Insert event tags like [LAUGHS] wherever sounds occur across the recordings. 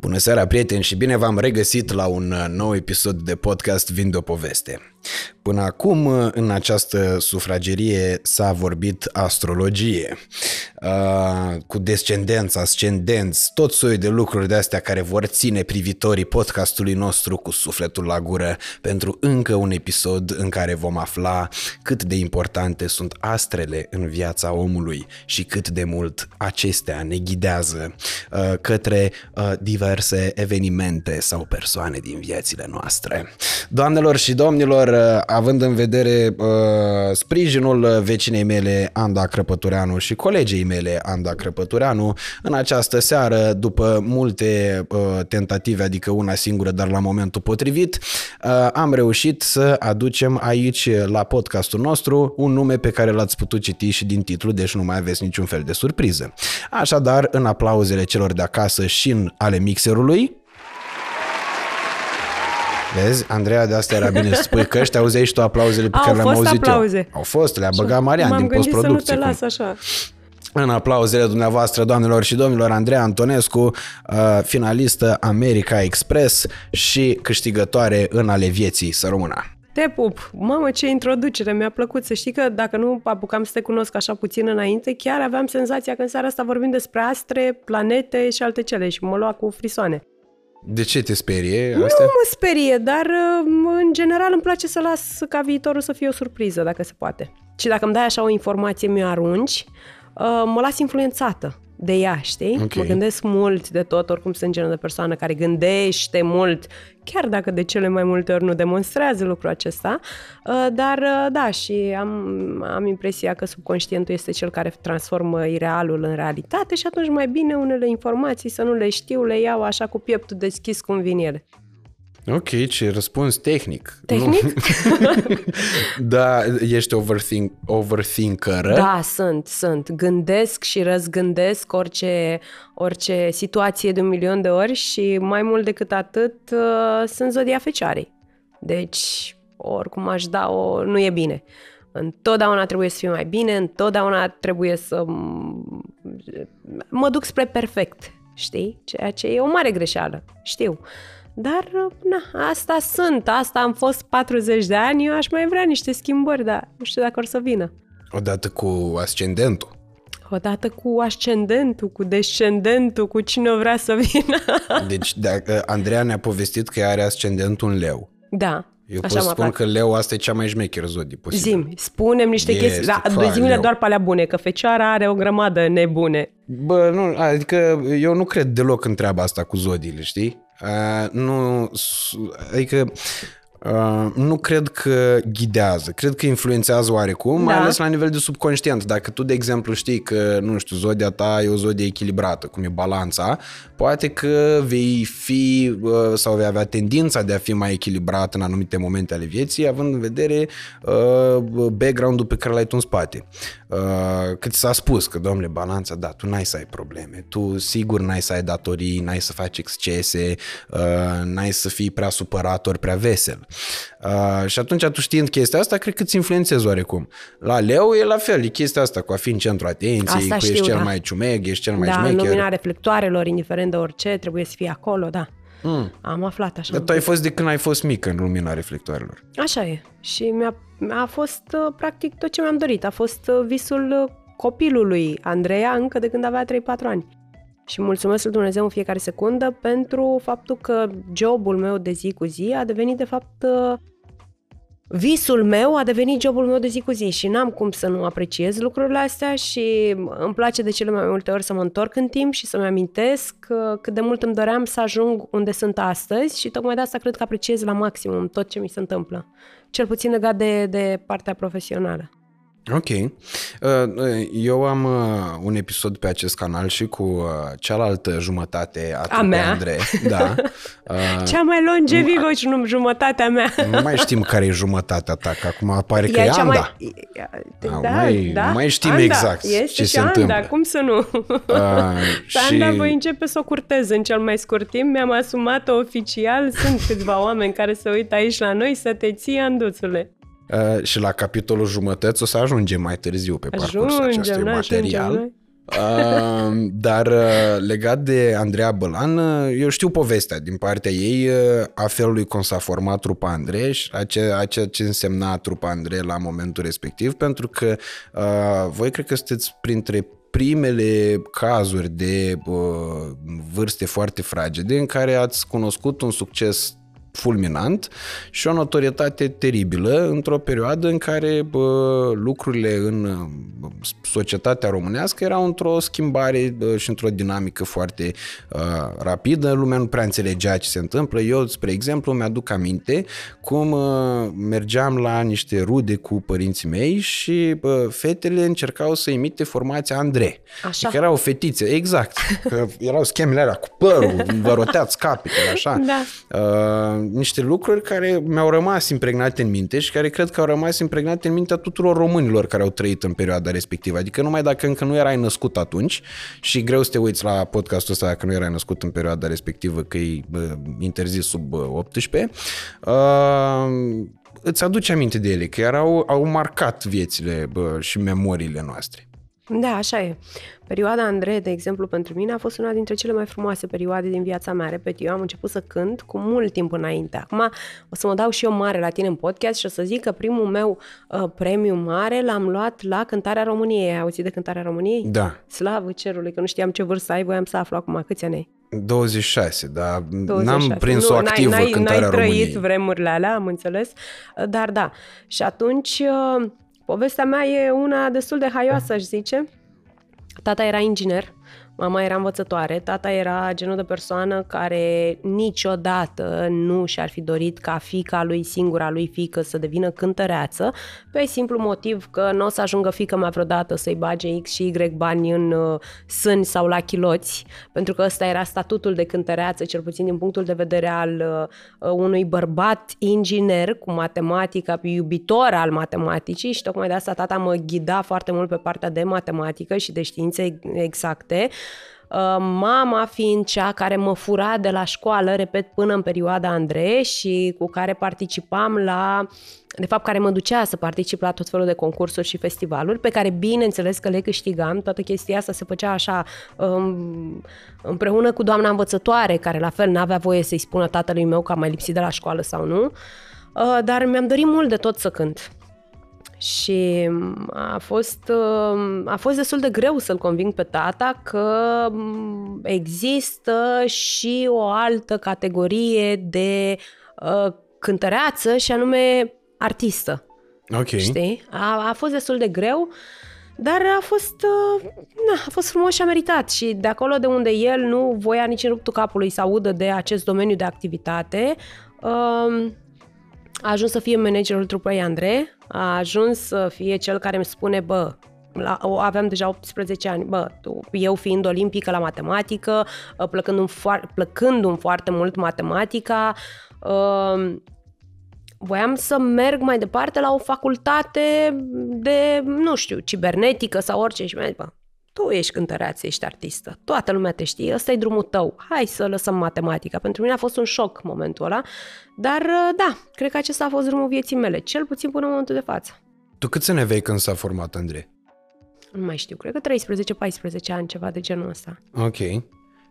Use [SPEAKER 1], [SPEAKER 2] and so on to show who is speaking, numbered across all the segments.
[SPEAKER 1] Bună seara, prieteni, și bine v-am regăsit la un uh, nou episod de podcast Vin de o poveste. Până acum, uh, în această sufragerie s-a vorbit astrologie, uh, cu descendență, ascendenți, tot soiul de lucruri de astea care vor ține privitorii podcastului nostru cu sufletul la gură pentru încă un episod în care vom afla cât de importante sunt astrele în viața omului și cât de mult acestea ne ghidează către diverse diverse evenimente sau persoane din viețile noastre. Doamnelor și domnilor, uh, având în vedere uh, sprijinul vecinei mele, Anda Crăpătureanu și colegii mele, Anda Crăpătureanu, în această seară, după multe uh, tentative, adică una singură, dar la momentul potrivit, uh, am reușit să aducem aici, la podcastul nostru, un nume pe care l-ați putut citi și din titlu, deci nu mai aveți niciun fel de surpriză. Așadar, în aplauzele celor de acasă și în ale mixerului. Vezi, Andreea, de asta era bine să spui că ăștia auzeai și tu aplauzele pe
[SPEAKER 2] Au
[SPEAKER 1] care le-am
[SPEAKER 2] fost
[SPEAKER 1] auzit
[SPEAKER 2] aplauze.
[SPEAKER 1] eu. Au fost, le-a băgat Marian din
[SPEAKER 2] M-am gândit să nu
[SPEAKER 1] postproducție.
[SPEAKER 2] te
[SPEAKER 1] cum-
[SPEAKER 2] las așa.
[SPEAKER 1] în aplauzele dumneavoastră, doamnelor și domnilor, Andreea Antonescu, uh, finalistă America Express și câștigătoare în ale vieții, să rămână.
[SPEAKER 2] Te pup! Mamă, ce introducere! Mi-a plăcut să știi că dacă nu apucam să te cunosc așa puțin înainte, chiar aveam senzația că în seara asta vorbim despre astre, planete și alte cele și mă lua cu frisoane.
[SPEAKER 1] De ce te sperie
[SPEAKER 2] Nu
[SPEAKER 1] astea?
[SPEAKER 2] mă sperie, dar uh, în general îmi place să las ca viitorul să fie o surpriză, dacă se poate. Și dacă îmi dai așa o informație, mi-o arunci, uh, mă las influențată de ea, știi?
[SPEAKER 1] Ok.
[SPEAKER 2] Mă gândesc mult de tot, oricum sunt genul de persoană care gândește mult, chiar dacă de cele mai multe ori nu demonstrează lucrul acesta, uh, dar uh, da, și am, am impresia că subconștientul este cel care transformă irealul în realitate și atunci mai bine unele informații să nu le știu, le iau așa cu pieptul deschis cum vin ele.
[SPEAKER 1] Ok, ce răspuns tehnic.
[SPEAKER 2] Tehnic?
[SPEAKER 1] Nu. [LAUGHS] da, ești overthink, overthinker.
[SPEAKER 2] Da, sunt, sunt. Gândesc și răzgândesc orice, orice situație de un milion de ori și mai mult decât atât uh, sunt zodia fecioarei. Deci, oricum aș da o... nu e bine. Întotdeauna trebuie să fie mai bine, întotdeauna trebuie să m- mă duc spre perfect, știi? Ceea ce e o mare greșeală, știu. Dar, uh, na, asta sunt, asta am fost 40 de ani, eu aș mai vrea niște schimbări, dar nu știu dacă or să vină.
[SPEAKER 1] Odată cu ascendentul.
[SPEAKER 2] Odată cu ascendentul, cu descendentul, cu cine vrea să vină.
[SPEAKER 1] Deci, dacă Andreea ne-a povestit că ea are ascendentul în leu.
[SPEAKER 2] Da,
[SPEAKER 1] Eu
[SPEAKER 2] așa
[SPEAKER 1] pot
[SPEAKER 2] mă
[SPEAKER 1] spun
[SPEAKER 2] fac.
[SPEAKER 1] că leu asta e cea mai șmecheră zodie posibil.
[SPEAKER 2] Zim, spunem niște
[SPEAKER 1] Este,
[SPEAKER 2] chestii, da,
[SPEAKER 1] fa,
[SPEAKER 2] zimile
[SPEAKER 1] leu.
[SPEAKER 2] doar pe alea bune, că fecioara are o grămadă nebune.
[SPEAKER 1] Bă, nu, adică eu nu cred deloc în treaba asta cu zodiile, știi? Uh, nu, s- adică uh, nu cred că ghidează, cred că influențează oarecum, mai
[SPEAKER 2] Da.
[SPEAKER 1] ales la nivel de subconștient. Dacă tu, de exemplu, știi că, nu știu, zodia ta e o zodie echilibrată, cum e balanța, poate că vei fi uh, sau vei avea tendința de a fi mai echilibrat în anumite momente ale vieții, având în vedere uh, background-ul pe care l-ai tu în spate. Uh, cât s-a spus că, domnule, balanța, da, tu n-ai să ai probleme, tu sigur n-ai să ai datorii, n-ai să faci excese, uh, n-ai să fii prea supărat ori prea vesel. Uh, și atunci, tu știind chestia asta, cred că îți influențezi oarecum. La leu e la fel, e chestia asta cu a fi în centru atenției,
[SPEAKER 2] Asta
[SPEAKER 1] cu ești
[SPEAKER 2] știu,
[SPEAKER 1] cel
[SPEAKER 2] da.
[SPEAKER 1] mai ciumeg, ești cel mai
[SPEAKER 2] da, în
[SPEAKER 1] șmecher.
[SPEAKER 2] lumina reflectoarelor, indiferent de orice, trebuie să fie acolo, da.
[SPEAKER 1] Mm.
[SPEAKER 2] Am aflat așa.
[SPEAKER 1] Dar tu ai fost de când ai fost mic în lumina reflectoarelor.
[SPEAKER 2] Așa e. Și mi-a, a fost uh, practic tot ce mi-am dorit. A fost uh, visul uh, copilului Andreea încă de când avea 3-4 ani. Și mulțumesc lui Dumnezeu în fiecare secundă pentru faptul că jobul meu de zi cu zi a devenit de fapt uh, visul meu a devenit jobul meu de zi cu zi și n-am cum să nu apreciez lucrurile astea și îmi place de cele mai multe ori să mă întorc în timp și să-mi amintesc uh, cât de mult îmi doream să ajung unde sunt astăzi și tocmai de asta cred că apreciez la maximum tot ce mi se întâmplă. Cel puțin legat de, de partea profesională.
[SPEAKER 1] Ok. Uh, Eu am uh, un episod pe acest canal și cu uh, cealaltă jumătate a, trupei
[SPEAKER 2] mea?
[SPEAKER 1] Andrei. Da. [LAUGHS] Uh,
[SPEAKER 2] Cea mai longevivă și nu jumătatea mea.
[SPEAKER 1] Nu mai știm care e jumătatea ta, că acum apare că
[SPEAKER 2] Ea
[SPEAKER 1] e
[SPEAKER 2] cea
[SPEAKER 1] Anda.
[SPEAKER 2] mai...
[SPEAKER 1] Nu
[SPEAKER 2] Da,
[SPEAKER 1] mai-
[SPEAKER 2] da.
[SPEAKER 1] nu mai știm
[SPEAKER 2] Anda.
[SPEAKER 1] exact
[SPEAKER 2] este
[SPEAKER 1] ce
[SPEAKER 2] și
[SPEAKER 1] se
[SPEAKER 2] Anda,
[SPEAKER 1] întâmplă.
[SPEAKER 2] cum să nu?
[SPEAKER 1] Uh, [LAUGHS]
[SPEAKER 2] Și... Anda voi începe să o curtez în cel mai scurt timp. Mi-am asumat-o oficial. Sunt câțiva oameni care se uită aici la noi să te ții, Anduțule.
[SPEAKER 1] Uh, și la capitolul jumătăți o să ajungem mai târziu pe parcursul
[SPEAKER 2] Ajungem,
[SPEAKER 1] acestui
[SPEAKER 2] noi
[SPEAKER 1] material.
[SPEAKER 2] ajungem, noi.
[SPEAKER 1] Uh, [LAUGHS] dar uh, legat de Andreea Bălan, uh, eu știu povestea din partea ei uh, a felului cum s-a format trupa Andrei și a, ce, a ceea ce însemna trupa Andrei la momentul respectiv, pentru că uh, voi cred că sunteți printre primele cazuri de uh, vârste foarte fragede în care ați cunoscut un succes fulminant și o notorietate teribilă într-o perioadă în care bă, lucrurile în societatea românească erau într-o schimbare bă, și într-o dinamică foarte uh, rapidă. Lumea nu prea înțelegea ce se întâmplă. Eu, spre exemplu, mi-aduc aminte cum uh, mergeam la niște rude cu părinții mei și bă, fetele încercau să imite formația Andrei.
[SPEAKER 2] Așa.
[SPEAKER 1] Că erau fetițe, exact. Că erau schemele alea cu părul, vă roteați capetele, așa.
[SPEAKER 2] Da.
[SPEAKER 1] Uh, niște lucruri care mi-au rămas impregnate în minte și care cred că au rămas impregnate în mintea tuturor românilor care au trăit în perioada respectivă. Adică numai dacă încă nu erai născut atunci și greu să te uiți la podcastul ăsta dacă nu erai născut în perioada respectivă că e bă, interzis sub bă, 18, uh, îți aduce aminte de ele, că erau, au marcat viețile bă, și memoriile noastre.
[SPEAKER 2] Da, așa e. Perioada Andrei, de exemplu, pentru mine a fost una dintre cele mai frumoase perioade din viața mea. Repet, eu am început să cânt cu mult timp înainte. Acum o să mă dau și eu mare la tine în podcast și o să zic că primul meu uh, premiu mare l-am luat la Cântarea României. Ai auzit de Cântarea României?
[SPEAKER 1] Da.
[SPEAKER 2] Slavă cerului, că nu știam ce vârstă ai, voiam să aflu acum câți ani ai.
[SPEAKER 1] 26, dar
[SPEAKER 2] 26.
[SPEAKER 1] n-am prins-o
[SPEAKER 2] Nu,
[SPEAKER 1] activă
[SPEAKER 2] n-ai, n-ai,
[SPEAKER 1] cântarea
[SPEAKER 2] n-ai trăit
[SPEAKER 1] României.
[SPEAKER 2] vremurile alea, am înțeles. Dar da. Și atunci, uh, povestea mea e una destul de haioasă, aș zice. Tata era inginer, mama era învățătoare, tata era genul de persoană care niciodată nu și-ar fi dorit ca fica lui, singura lui fică, să devină cântăreață, pe simplu motiv că nu o să ajungă fica mea vreodată să-i bage X și Y bani în uh, sâni sau la chiloți, pentru că ăsta era statutul de cântăreață, cel puțin din punctul de vedere al uh, unui bărbat inginer cu matematica, iubitor al matematicii și tocmai de asta tata mă ghida foarte mult pe partea de matematică și de științe exacte. Uh, Mama fiind cea care mă fura de la școală, repet, până în perioada Andrei și cu care participam la, de fapt, care mă ducea să particip la tot felul de concursuri și festivaluri, pe care bineînțeles că le câștigam. Toată chestia asta se făcea așa um, împreună cu doamna învățătoare, care la fel n-avea voie să-i spună tatălui meu că am mai lipsit de la școală sau nu. Uh, dar mi-am dorit mult de tot să cânt. Și a fost, a fost destul de greu să-l conving pe tata că există și o altă categorie de uh, cântăreață și anume artistă.
[SPEAKER 1] Ok.
[SPEAKER 2] Știi? A, a fost destul de greu, dar a fost, uh, na, a fost frumos și a meritat. Și de acolo de unde el nu voia nici în ruptul capului să audă de acest domeniu de activitate, uh, a ajuns să fie managerul trupei Andrei, a ajuns să fie cel care îmi spune, bă, la, aveam deja 18 ani, bă, tu, eu fiind olimpică la matematică, plăcându-mi, foar, plăcându-mi foarte mult matematica, uh, voiam să merg mai departe la o facultate de, nu știu, cibernetică sau orice și mi-a zis, bă, tu ești cântăreață, ești artistă, toată lumea te știe, ăsta e drumul tău, hai să lăsăm matematica. Pentru mine a fost un șoc momentul ăla, dar da, cred că acesta a fost drumul vieții mele, cel puțin până în momentul de față.
[SPEAKER 1] Tu câți ani aveai când s-a format Andrei?
[SPEAKER 2] Nu mai știu, cred că 13-14 ani, ceva de genul ăsta.
[SPEAKER 1] Ok.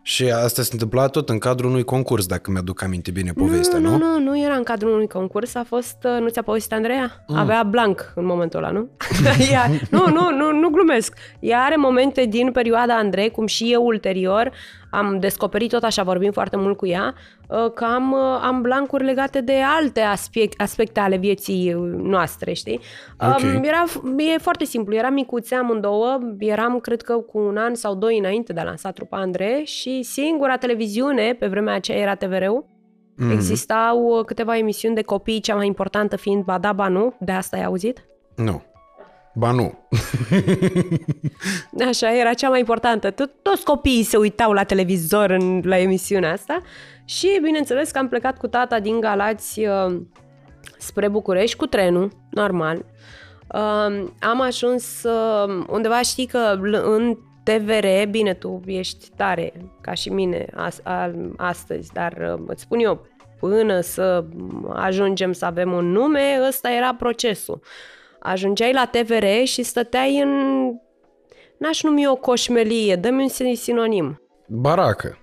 [SPEAKER 1] Și asta se întâmpla tot în cadrul unui concurs, dacă mi-aduc aminte bine povestea, nu?
[SPEAKER 2] Nu, nu, nu era în cadrul unui concurs, a fost, uh, nu ți-a povestit Andreea? Mm. Avea blank în momentul ăla, nu? [LAUGHS] Ea, nu, nu, nu, nu glumesc. Ea are momente din perioada Andrei, cum și eu ulterior, am descoperit tot așa, vorbim foarte mult cu ea, uh, că am, uh, am blancuri legate de alte aspect, aspecte ale vieții noastre, știi?
[SPEAKER 1] Okay.
[SPEAKER 2] Um, era, e foarte simplu, eram micuțe amândouă, eram cred că cu un an sau doi înainte de a lansa trupa Andrei și singura televiziune, pe vremea aceea era TVR-ul, mm-hmm. existau câteva emisiuni de copii, cea mai importantă fiind Bada Banu, de asta ai auzit?
[SPEAKER 1] Nu. Ba nu. [LAUGHS]
[SPEAKER 2] Așa, era cea mai importantă. Tot, toți copiii se uitau la televizor în, la emisiunea asta și, bineînțeles, că am plecat cu tata din Galați uh, spre București cu trenul, normal. Uh, am ajuns uh, undeva, știi că în TVR, bine, tu ești tare, ca și mine, as, a, astăzi, dar uh, îți spun eu, până să ajungem să avem un nume, ăsta era procesul. Ajungeai la TVR și stăteai în N-aș numi o coșmelie, dă-mi un sinonim.
[SPEAKER 1] Baracă.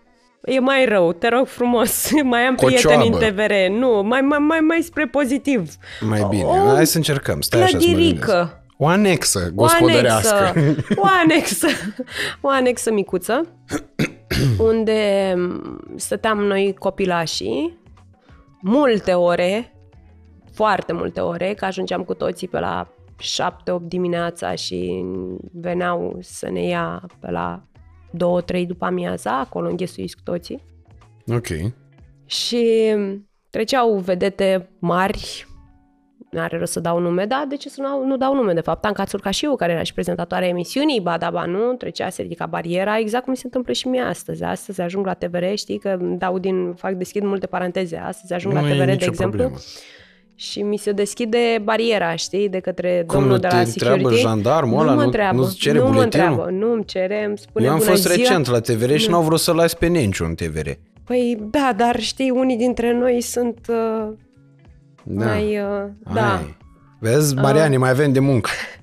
[SPEAKER 2] E mai rău, te rog frumos. [LAUGHS] mai am
[SPEAKER 1] Cocioabă.
[SPEAKER 2] prieteni în TVR. Nu, mai, mai, mai, mai spre pozitiv.
[SPEAKER 1] Mai bine.
[SPEAKER 2] O
[SPEAKER 1] Hai să încercăm. Stai așa să mă gândesc.
[SPEAKER 2] Clădirică.
[SPEAKER 1] O anexă
[SPEAKER 2] O anexă.
[SPEAKER 1] gospodărească.
[SPEAKER 2] O anexă. O anexă micuță. [COUGHS] unde stăteam noi copilașii multe ore, foarte multe ore, că ajungeam cu toții pe la 7-8 dimineața și veneau să ne ia pe la 2-3 după amiaza, acolo înghesuiți cu toții.
[SPEAKER 1] Ok.
[SPEAKER 2] Și treceau vedete mari, n-are rost să dau nume, da, de ce să nu, nu dau nume, de fapt. Anca Țurcașiu, care era și prezentatoarea emisiunii, ba da, ba nu, trecea, se ridica bariera, exact cum se întâmplă și mie astăzi. Astăzi ajung la TVR, știi că dau din, fac, deschid multe paranteze, astăzi ajung
[SPEAKER 1] Nu
[SPEAKER 2] la
[SPEAKER 1] e
[SPEAKER 2] TVR, de
[SPEAKER 1] nicio
[SPEAKER 2] exemplu,
[SPEAKER 1] problemă.
[SPEAKER 2] Și mi se deschide bariera, știi, de către
[SPEAKER 1] Cum
[SPEAKER 2] domnul
[SPEAKER 1] nu
[SPEAKER 2] de
[SPEAKER 1] te
[SPEAKER 2] la
[SPEAKER 1] întreabă
[SPEAKER 2] security.
[SPEAKER 1] jandarmul ăla?
[SPEAKER 2] Nu mă
[SPEAKER 1] Nu-
[SPEAKER 2] întreabă,
[SPEAKER 1] nu-ți cere
[SPEAKER 2] nu mă
[SPEAKER 1] buletinul?
[SPEAKER 2] întreabă, nu îmi cere, îmi spune
[SPEAKER 1] Eu am
[SPEAKER 2] bună
[SPEAKER 1] fost
[SPEAKER 2] ziua.
[SPEAKER 1] recent la TVR și n-au vrut să las pe Nenciu în TVR.
[SPEAKER 2] Păi da, dar știi, unii dintre noi sunt uh,
[SPEAKER 1] Da.
[SPEAKER 2] mai... Uh, da.
[SPEAKER 1] Ai. Vezi, Mariani, mai avem de muncă. [LAUGHS]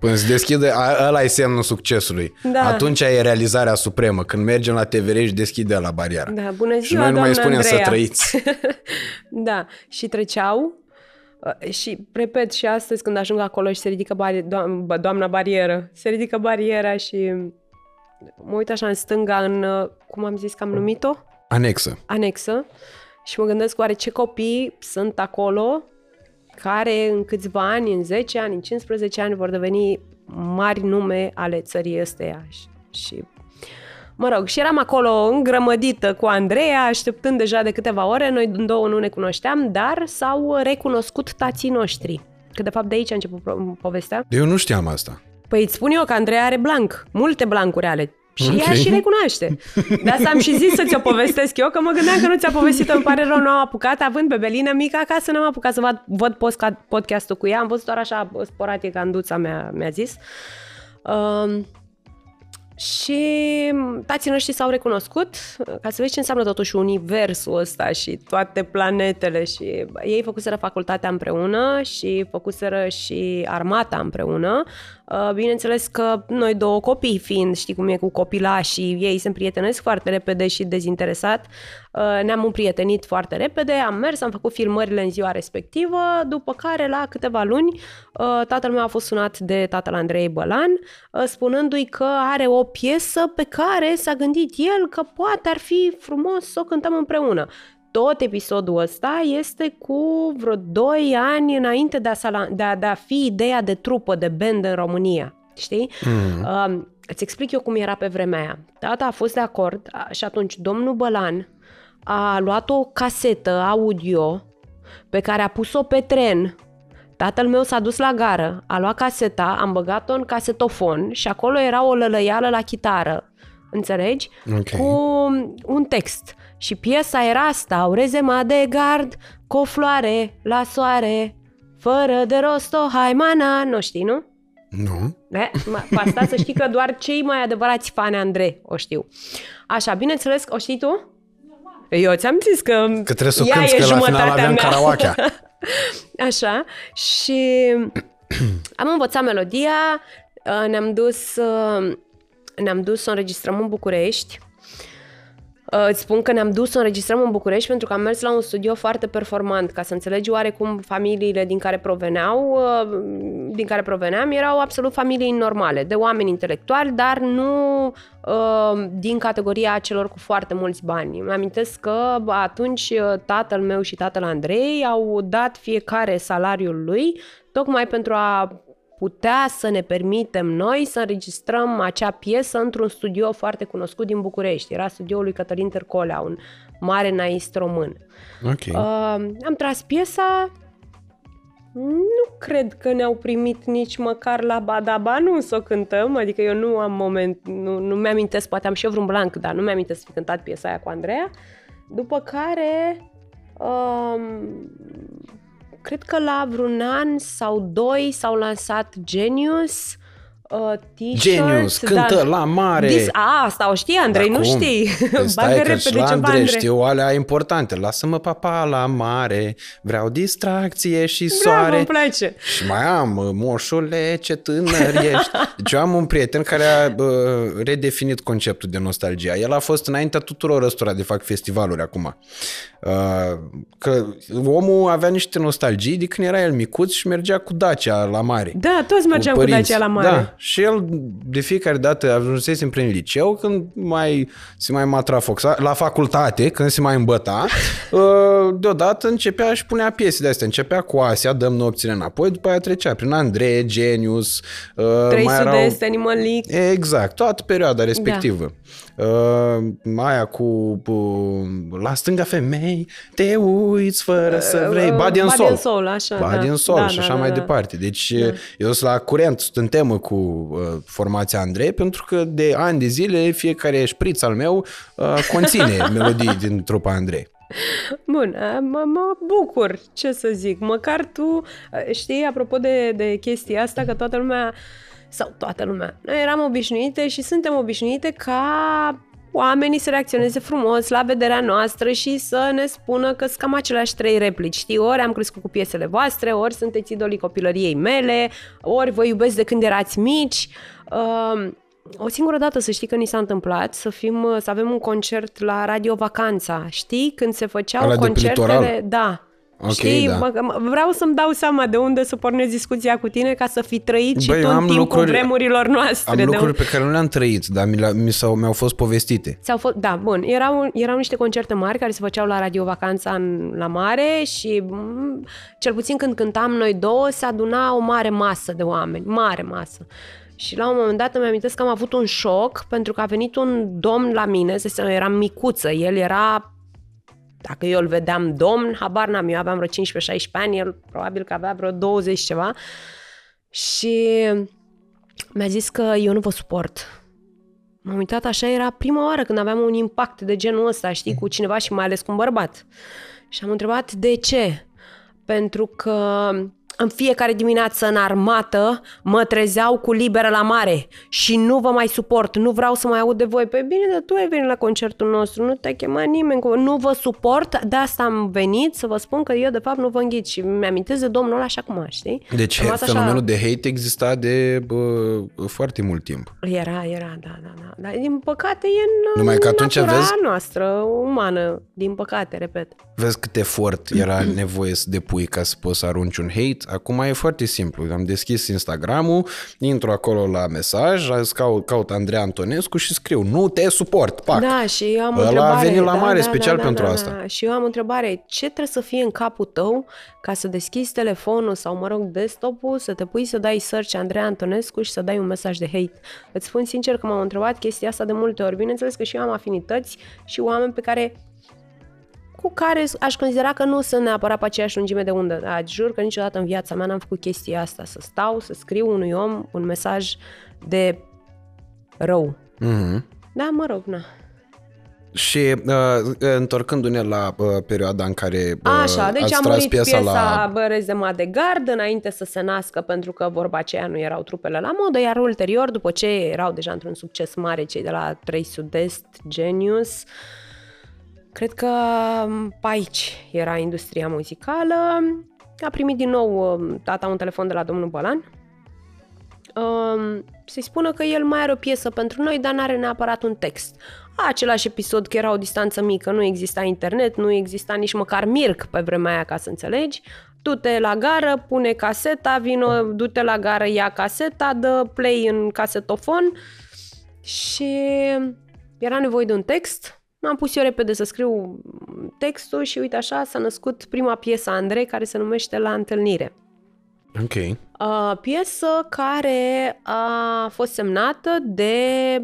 [SPEAKER 1] Până se deschide, a- ăla e semnul succesului.
[SPEAKER 2] Da.
[SPEAKER 1] Atunci e realizarea supremă, când mergem la TVR și deschide la bariera.
[SPEAKER 2] Da, bună ziua,
[SPEAKER 1] și noi nu mai
[SPEAKER 2] doamna
[SPEAKER 1] spunem să
[SPEAKER 2] Andreea.
[SPEAKER 1] trăiți. [LAUGHS]
[SPEAKER 2] da, și treceau uh, și, repet, și astăzi când ajung acolo și se ridică bari- doam- bă, doamna barieră, se ridică bariera și mă uit așa în stânga în, uh, cum am zis că am numit-o?
[SPEAKER 1] Anexă.
[SPEAKER 2] Anexă și mă gândesc oare ce copii sunt acolo care în câțiva ani, în 10 ani, în 15 ani vor deveni mari nume ale țării ăsteia. Și, și Mă rog, și eram acolo îngrămădită cu Andreea, așteptând deja de câteva ore, noi două nu ne cunoșteam, dar s-au recunoscut tații noștri. Că de fapt de aici a început pro- povestea.
[SPEAKER 1] Eu nu știam asta.
[SPEAKER 2] Păi îți spun eu că Andreea are blanc, multe blancuri ale. Și
[SPEAKER 1] Ok.
[SPEAKER 2] ea și recunoaște. De asta am și zis să ți-o povestesc eu, că mă gândeam că nu ți-a povestit-o, îmi pare rău, nu am apucat, având bebelină mică acasă, n-am apucat să văd, văd posca- podcastul cu ea, am văzut doar așa sporatic, Anduța mea, mi-a zis. Um, și tații noștri s-au recunoscut, ca să vezi ce înseamnă totuși universul ăsta și toate planetele și ei făcuseră facultatea împreună și făcuseră și armata împreună. Uh, Bineînțeles că noi două copii fiind, știi cum e cu copilașii, ei se împrietenesc foarte repede și dezinteresat. Uh, Ne-am împrietenit foarte repede, am mers, am făcut filmările în ziua respectivă, după care la câteva luni uh, tatăl meu a fost sunat de tatăl Andrei Bălan, uh, spunându-i că are o piesă pe care s-a gândit el că poate ar fi frumos să o cântăm împreună. Tot episodul ăsta este cu vreo 2 ani înainte de a, sala, de, a, de a fi ideea de trupă, de band în România. Știi?
[SPEAKER 1] Mm.
[SPEAKER 2] Uh, îți explic eu cum era pe vremea aia. Tata a fost de acord a- și atunci domnul Bălan a luat o casetă audio pe care a pus-o pe tren. Tatăl meu s-a dus la gară, a luat caseta, am băgat-o în casetofon și acolo era o lălăială la chitară. Înțelegi?
[SPEAKER 1] Ok.
[SPEAKER 2] Cu un text. Și piesa era asta, Aurezema de gard, cu o floare la soare, fără de rost o haimana, nu știi, nu?
[SPEAKER 1] Nu?
[SPEAKER 2] De? Ma- Cu asta să știi că doar cei mai adevărați fani Andrei o știu. Așa, bineînțeles, o știi tu? Eu ți-am zis că,
[SPEAKER 1] Că trebuie să o
[SPEAKER 2] ea
[SPEAKER 1] cânti,
[SPEAKER 2] e
[SPEAKER 1] că la final
[SPEAKER 2] jumătatea
[SPEAKER 1] avem
[SPEAKER 2] mea.
[SPEAKER 1] karaoke. [LAUGHS]
[SPEAKER 2] Așa, și am învățat melodia, uh, ne-am dus, uh, ne-am dus să o înregistrăm în București. Uh, Îți spun că ne-am dus să o înregistrăm în București pentru că am mers la un studio foarte performant, ca să înțelegi oarecum familiile din care proveneau, uh, din care proveneam, erau absolut familii normale, de oameni intelectuali, dar nu uh, din categoria celor cu foarte mulți bani. Îmi amintesc că bă, atunci uh, tatăl meu și tatăl Andrei au dat fiecare salariul lui tocmai pentru a putea să ne permitem noi să înregistrăm acea piesă într-un studio foarte cunoscut din București. Era studioul lui Cătălin Târcolea, un mare naist român.
[SPEAKER 1] Ok.
[SPEAKER 2] Uh, am tras piesa, nu cred că ne-au primit nici măcar la Badaba, nu să o cântăm, adică eu nu am moment, nu, nu mi-amintesc, poate am și eu vreun blanc, dar nu mi-amintesc să fi cântat piesa aia cu Andreea. După care, um, cred că la vreun an sau doi s-au lansat Genius, uh, t-shirt.
[SPEAKER 1] Genius, cântă
[SPEAKER 2] da.
[SPEAKER 1] la mare.
[SPEAKER 2] Dis, a, asta o știi, Andrei,
[SPEAKER 1] Da,
[SPEAKER 2] nu
[SPEAKER 1] cum?
[SPEAKER 2] știi.
[SPEAKER 1] Păi stai [LAUGHS]
[SPEAKER 2] Bagă
[SPEAKER 1] că
[SPEAKER 2] repede
[SPEAKER 1] și la
[SPEAKER 2] ceva,
[SPEAKER 1] Andrei
[SPEAKER 2] Andrei.
[SPEAKER 1] știu alea importante. Lasă-mă papa la mare, vreau distracție și
[SPEAKER 2] Bravo,
[SPEAKER 1] soare.
[SPEAKER 2] îmi place.
[SPEAKER 1] Și mai am, moșule, ce tânăr [LAUGHS] ești. Deci eu am un prieten care a bă, redefinit conceptul de nostalgia. El a fost înaintea tuturor ăstora de fac festivaluri acum. Uh, Că omul avea niște nostalgii de când era el micuț și mergea cu Dacia la mare.
[SPEAKER 2] Da, toți mergeam cu,
[SPEAKER 1] părinții.
[SPEAKER 2] Dacia la mare.
[SPEAKER 1] Da, și el de fiecare dată ajunsesem prin liceu când mai se mai matrafoxa, la facultate, când se mai îmbăta, [LAUGHS] uh, deodată începea și punea piese de astea. Începea cu Asia, dăm nopțile înapoi, după aia trecea prin Andrei, Genius, uh,
[SPEAKER 2] Trei
[SPEAKER 1] mai erau...
[SPEAKER 2] sud-est, Animal League.
[SPEAKER 1] Exact, toată perioada respectivă. Da. Uh, aia cu uh, La stânga femei, te uiți fără să vrei.
[SPEAKER 2] Uh,
[SPEAKER 1] Body and
[SPEAKER 2] Body
[SPEAKER 1] Soul.
[SPEAKER 2] and Soul, așa,
[SPEAKER 1] Body
[SPEAKER 2] da.
[SPEAKER 1] and Soul
[SPEAKER 2] Da,
[SPEAKER 1] și
[SPEAKER 2] da,
[SPEAKER 1] așa
[SPEAKER 2] da,
[SPEAKER 1] mai
[SPEAKER 2] da.
[SPEAKER 1] departe. Deci eu sunt la curent, sunt în temă cu uh, formația Andrei, pentru că de ani de zile fiecare șpriț al meu uh, conține [LAUGHS] melodii din trupa Andrei.
[SPEAKER 2] Bun, a, mă, mă bucur, ce să zic. Măcar tu, a, știi, apropo de, de chestia asta, că toată lumea, sau toată lumea, noi eram obișnuite și suntem obișnuite ca oamenii să reacționeze frumos la vederea noastră și să ne spună că sunt cam aceleași trei replici, știi? Ori am crescut cu piesele voastre, ori sunteți idolii copilăriei mele, ori vă iubesc de când erați mici. Uh, o singură dată să știi că ni s-a întâmplat să, fim, să avem un concert la Radio Vacanța, știi? Când se făceau
[SPEAKER 1] Ăla de pe
[SPEAKER 2] concertele...
[SPEAKER 1] litoral?
[SPEAKER 2] Da.
[SPEAKER 1] Ok,
[SPEAKER 2] știi?
[SPEAKER 1] da.
[SPEAKER 2] Mă, mă- vreau să-mi dau seama de unde să pornesc discuția cu tine ca să fi trăit
[SPEAKER 1] Băi,
[SPEAKER 2] și
[SPEAKER 1] eu
[SPEAKER 2] tu
[SPEAKER 1] am
[SPEAKER 2] în timpul
[SPEAKER 1] lucruri-
[SPEAKER 2] vremurilor noastre.
[SPEAKER 1] Am
[SPEAKER 2] de
[SPEAKER 1] lucruri
[SPEAKER 2] un-
[SPEAKER 1] pe care nu le-am trăit, dar mi, le- mi s-au, mi-au fost povestite.
[SPEAKER 2] Ți-au fost, da, bun. Erau, erau niște concerte mari care se făceau la Radio Vacanța în, la mare și mm, cel puțin când cântam noi două se aduna o mare masă de oameni, mare masă. Și la un moment dat îmi amintesc că am avut un șoc pentru că a venit un domn la mine, să eram micuță, el era dacă eu îl vedeam domn, habar n-am, eu aveam vreo 15-16 ani, el probabil că avea vreo 20 ceva și mi-a zis că eu nu vă suport. M-am uitat așa, era prima oară când aveam un impact de genul ăsta, știi, cu cineva și mai ales cu un bărbat. Și am întrebat de ce. Pentru că în fiecare dimineață în armată mă trezeau cu liberă la mare și nu vă mai suport, nu vreau să mai aud de voi. Păi bine, dar tu ai venit la concertul nostru, nu te-a chemat nimeni, cu- nu vă suport, de asta am venit să vă spun că eu de fapt nu vă înghit și mi-amintesc de domnul ăla așa cum știi?
[SPEAKER 1] Deci
[SPEAKER 2] Am rămas așa-
[SPEAKER 1] fenomenul de hate exista de bă, foarte mult timp.
[SPEAKER 2] Era, era, da, da, da. Dar din păcate e în
[SPEAKER 1] Numai că atunci
[SPEAKER 2] natura
[SPEAKER 1] vezi-
[SPEAKER 2] noastră, umană, din păcate, repet.
[SPEAKER 1] Vezi cât efort era nevoie să depui ca să poți să arunci un hate? Acum e foarte simplu. Am deschis Instagram-ul, intru acolo la mesaj, caut, caut Andrei Antonescu și scriu nu te suport, pac.
[SPEAKER 2] Da, și eu am o
[SPEAKER 1] Ăla a
[SPEAKER 2] întrebare.
[SPEAKER 1] venit la
[SPEAKER 2] da,
[SPEAKER 1] mare
[SPEAKER 2] da,
[SPEAKER 1] special
[SPEAKER 2] da,
[SPEAKER 1] pentru
[SPEAKER 2] da,
[SPEAKER 1] asta.
[SPEAKER 2] Da. Și eu am o întrebare. Ce trebuie să fie în capul tău ca să deschizi telefonul sau, mă rog, desktop-ul, să te pui să dai search Andrei Antonescu și să dai un mesaj de hate? Îți spun sincer că m-am întrebat chestia asta de multe ori. Bineînțeles că și eu am afinități și oameni pe care cu care aș considera că nu sunt neapărat pe aceeași lungime de undă. Dar jur că niciodată în viața mea n-am făcut chestia asta, să stau, să scriu unui om un mesaj de rău.
[SPEAKER 1] Mhm.
[SPEAKER 2] Da, mă rog, na.
[SPEAKER 1] Și uh, întorcându-ne la uh, perioada în care uh,
[SPEAKER 2] Așa, deci
[SPEAKER 1] ați
[SPEAKER 2] a
[SPEAKER 1] tras
[SPEAKER 2] murit
[SPEAKER 1] piesa,
[SPEAKER 2] piesa,
[SPEAKER 1] la...
[SPEAKER 2] Bărez de Ma de Gard înainte să se nască pentru că vorba aceea nu erau trupele la modă, iar ulterior, după ce erau deja într-un succes mare cei de la 3 Sud-Est, Genius, cred că m, pe aici era industria muzicală. A primit din nou um, tata un telefon de la domnul Bălan um, să-i spună că el mai are o piesă pentru noi, dar n-are neapărat un text. Același episod că era o distanță mică, nu exista internet, nu exista nici măcar Mirc pe vremea aia, ca să înțelegi. Du-te la gară, pune caseta, vino, du-te la gară, ia caseta, dă play în casetofon și era nevoie de un text. M-am pus eu repede să scriu textul și uite așa s-a născut prima piesă a Andrei care se numește La întâlnire.
[SPEAKER 1] Ok.
[SPEAKER 2] Uh, piesă care a fost semnată de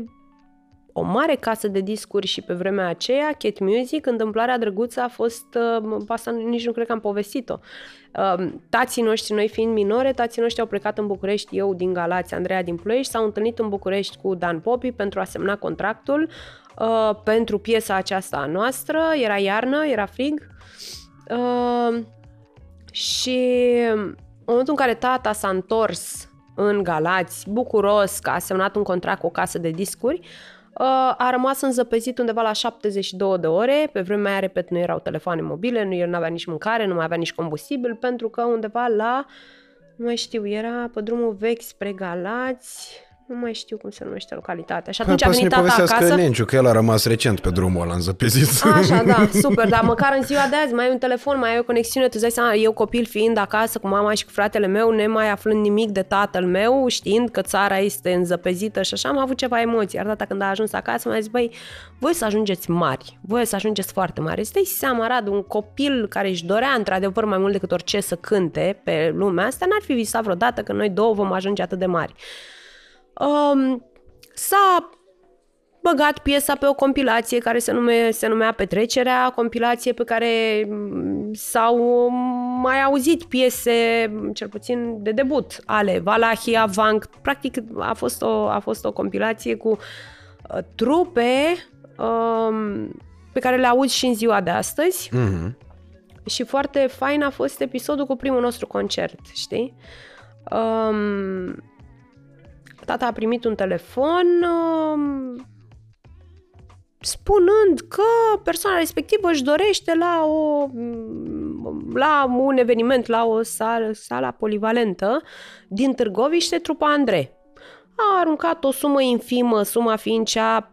[SPEAKER 2] o mare casă de discuri și pe vremea aceea, Cat Music, întâmplarea drăguță a fost, uh, asta nici nu cred că am povestit-o. Uh, tații noștri, noi fiind minore, tații noștri au plecat în București, eu din Galați, Andreea din Ploiești, s-au întâlnit în București cu Dan Popi pentru a semna contractul uh, pentru piesa aceasta a noastră, era iarnă, era frig. Uh, și în momentul în care tata s-a întors în Galați, bucuros că a semnat un contract cu o casă de discuri, uh, a rămas înzăpezit undeva la 72 de ore. Pe vremea aia, repet, nu erau telefoane mobile, nu, el nu avea nici mâncare, nu mai avea nici combustibil, pentru că undeva la, nu mai știu, era pe drumul vechi spre Galați, nu mai știu cum se numește localitatea. Și atunci
[SPEAKER 1] Păi,
[SPEAKER 2] a venit tata acasă.
[SPEAKER 1] Nenciu, că el a rămas recent pe drumul ăla înzăpezit.
[SPEAKER 2] Așa, da, [LAUGHS] super, dar măcar în ziua de azi mai ai un telefon, mai ai o conexiune, tu îți dai seama, eu copil fiind acasă cu mama și cu fratele meu, ne mai aflând nimic de tatăl meu, știind că țara este înzăpezită și așa, am avut ceva emoții. Iar data când a ajuns acasă, mi-a zis, băi, voi să ajungeți mari, voi să ajungeți foarte mari. Îți dai seama, Radu, un copil care își dorea într-adevăr mai mult decât orice să cânte pe lumea asta, n-ar fi visat vreodată că noi două vom ajunge atât de mari. Um, s-a băgat piesa pe o compilație care se, nume, se numea Petrecerea, compilație pe care mm, s-au mai auzit piese, cel puțin de debut, ale Valahia, Vank. Practic a fost o, a fost o compilație cu uh, trupe um, pe care le auzi și în ziua de astăzi.
[SPEAKER 1] Mm-hmm.
[SPEAKER 2] Și foarte fain a fost episodul cu primul nostru concert, știi? Um, tata a primit un telefon uh, spunând că persoana respectivă își dorește la, o, la un eveniment, la o sală, sala polivalentă din Târgoviște, trupa Andrei. A aruncat o sumă infimă, suma fiind cea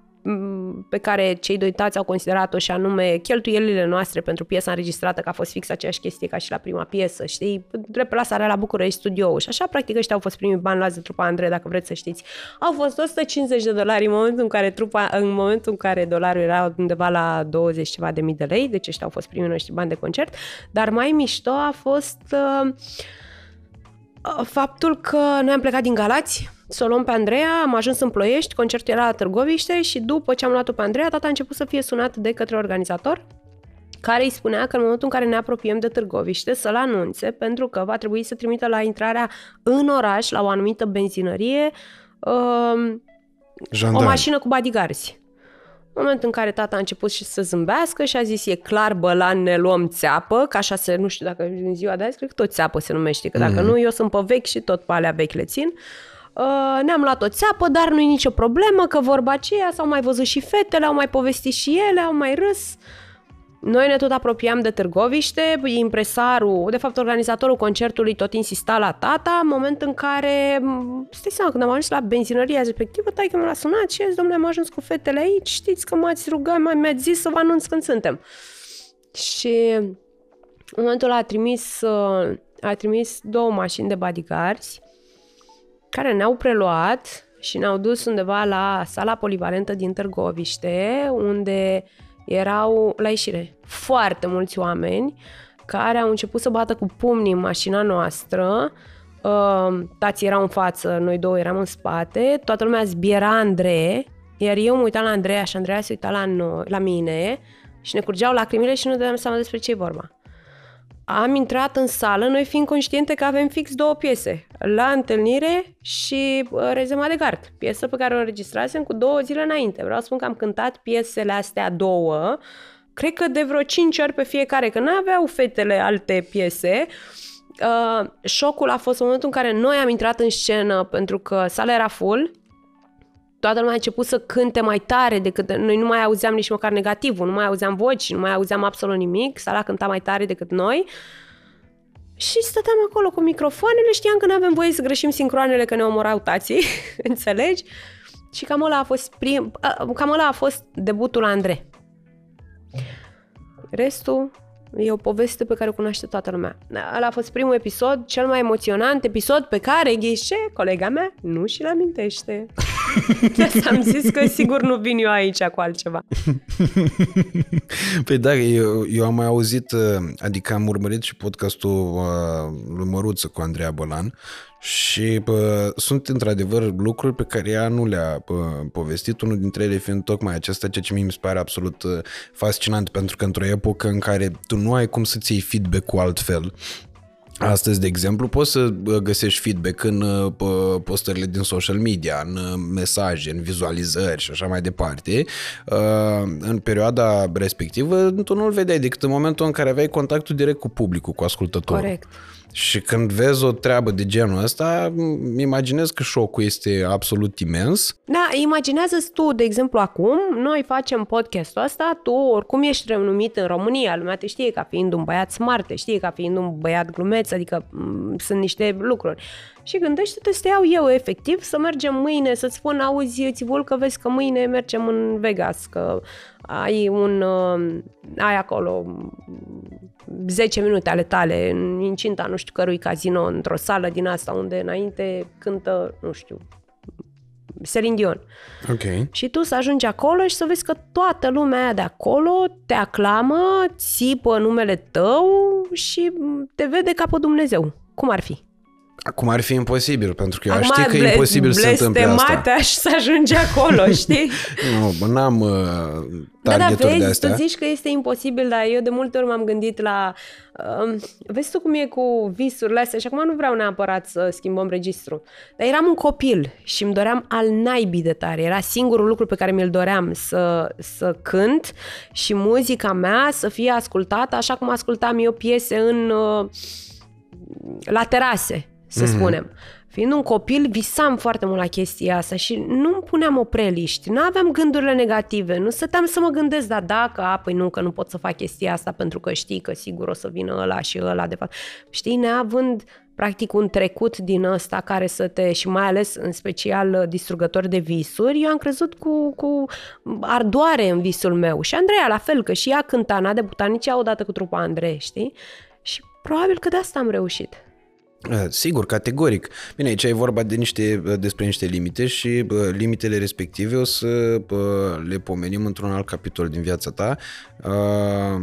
[SPEAKER 2] pe care cei doi tați au considerat-o și anume cheltuielile noastre pentru piesa înregistrată, că a fost fix aceeași chestie ca și la prima piesă, știi? Replasarea la București Studio și așa, practic, ăștia au fost primii bani luați de trupa Andrei, dacă vreți să știți. Au fost 150 de dolari în momentul în care trupa, în momentul în care dolarul era undeva la 20 ceva de mii de lei, deci ăștia au fost primii noștri bani de concert, dar mai mișto a fost uh, faptul că noi am plecat din Galați, să o luăm pe Andreea, am ajuns în Ploiești, concertul era la Târgoviște și după ce am luat-o pe Andreea, tata a început să fie sunat de către organizator care îi spunea că în momentul în care ne apropiem de Târgoviște să-l anunțe pentru că va trebui să trimită la intrarea în oraș, la o anumită benzinărie, uh, o mașină cu badigarzi. În momentul în care tata a început și să zâmbească și a zis, e clar, bălan, ne luăm țeapă, că așa se, nu știu dacă în ziua de azi, cred că tot țeapă se numește, că dacă mm-hmm. nu, eu sunt pe vechi și tot pe alea vechi le țin. Uh, ne-am luat o țeapă, dar nu e nicio problemă, că vorba aceea s-au mai văzut și fetele, au mai povestit și ele, au mai râs. Noi ne tot apropiam de Târgoviște, impresarul, de fapt organizatorul concertului tot insista la tata, în moment în care, stai seama, când am ajuns la benzinăria respectivă, tai că m-a sunat și zis, domnule, am ajuns cu fetele aici, știți că m-ați rugat, mi-ați zis să vă anunț când suntem. Și în momentul ăla a trimis, uh, a trimis două mașini de bodyguards care ne-au preluat și ne-au dus undeva la sala polivalentă din Târgoviște, unde erau la ieșire foarte mulți oameni care au început să bată cu pumnii în mașina noastră. Uh, tații erau în față, noi două eram în spate, toată lumea zbiera Andrei, iar eu mă uitam la Andreea și Andreea se uita la, noi, la mine și ne curgeau lacrimile și nu dădeam seama despre ce e vorba am intrat în sală, noi fiind conștiente că avem fix două piese, la întâlnire și uh, Rezema de Gard, piesă pe care o înregistrasem cu două zile înainte. Vreau să spun că am cântat piesele astea două, cred că de vreo cinci ori pe fiecare, că nu aveau fetele alte piese. Uh, șocul a fost în momentul în care noi am intrat în scenă pentru că sala era full, toată lumea a început să cânte mai tare decât... Noi nu mai auzeam nici măcar negativul, nu mai auzeam voci, nu mai auzeam absolut nimic, sala cânta mai tare decât noi. Și stăteam acolo cu microfoanele, știam că nu avem voie să greșim sincroanele, că ne omorau tații, [LAUGHS] înțelegi? Și cam ăla a fost prim, cam ăla a fost debutul la Andrei. Restul E o poveste pe care o cunoaște toată lumea. Ăla a fost primul episod, cel mai emoționant episod pe care, ghișe, colega mea nu și-l amintește. [LAUGHS] [LAUGHS] Chiar am zis că sigur nu vin eu aici cu altceva.
[SPEAKER 1] Păi da, eu, eu am mai auzit, uh, adică am urmărit și podcastul uh, lui Măruță cu Andreea Bălan și pă, sunt într-adevăr lucruri pe care ea nu le-a pă, povestit, unul dintre ele fiind tocmai acesta, ceea ce mi se pare absolut uh, fascinant, pentru că într-o epocă în care tu nu ai cum să-ți iei feedback-ul altfel, Astăzi, de exemplu, poți să găsești feedback în postările din social media, în mesaje, în vizualizări și așa mai departe. În perioada respectivă, tu nu-l vedeai decât în momentul în care aveai contactul direct cu publicul, cu ascultătorul.
[SPEAKER 2] Corect.
[SPEAKER 1] Și când vezi o treabă de genul ăsta, imaginez că șocul este absolut imens.
[SPEAKER 2] Da, imaginează tu, de exemplu, acum, noi facem podcastul ăsta, tu oricum ești renumit în România, lumea te știe ca fiind un băiat smart, te știe ca fiind un băiat glumeț, adică m- sunt niște lucruri. Și gândește-te să te iau eu efectiv, să mergem mâine, să-ți spun, auzi, țivul, că vezi că mâine mergem în Vegas, că ai un, uh, ai acolo 10 minute ale tale în incinta nu știu cărui casino, într-o sală din asta unde înainte cântă, nu știu, Celine Dion.
[SPEAKER 1] Ok.
[SPEAKER 2] Și tu să ajungi acolo și să vezi că toată lumea aia de acolo te aclamă, țipă numele tău și te vede ca pe Dumnezeu. Cum ar fi?
[SPEAKER 1] Acum ar fi imposibil, pentru că eu Acum știi că e imposibil să se întâmple asta.
[SPEAKER 2] aș să ajungi acolo, [LAUGHS] știi?
[SPEAKER 1] nu, n-am uh, da, da,
[SPEAKER 2] vezi,
[SPEAKER 1] de astea.
[SPEAKER 2] tu zici că este imposibil, dar eu de multe ori m-am gândit la... Uh, vezi tu cum e cu visurile astea și acum nu vreau neapărat să schimbăm registru. Dar eram un copil și îmi doream al naibii de tare. Era singurul lucru pe care mi-l doream să, să cânt și muzica mea să fie ascultată așa cum ascultam eu piese în... Uh, la terase să mm-hmm. spunem. Fiind un copil, visam foarte mult la chestia asta și nu îmi puneam opreliști, nu aveam gândurile negative, nu stăteam să mă gândesc, da, dacă, a, păi nu, că nu pot să fac chestia asta pentru că știi că sigur o să vină ăla și ăla, de fapt. Știi, neavând practic un trecut din ăsta care să te, și mai ales în special distrugător de visuri, eu am crezut cu, cu ardoare în visul meu. Și Andreea la fel, că și ea cânta, n-a debutat nici ea odată cu trupa Andrei, știi? Și probabil că de asta am reușit.
[SPEAKER 1] Eh, sigur, categoric. Bine, aici e vorba de niște, eh, despre niște limite și bă, limitele respective o să bă, le pomenim într-un alt capitol din viața ta uh,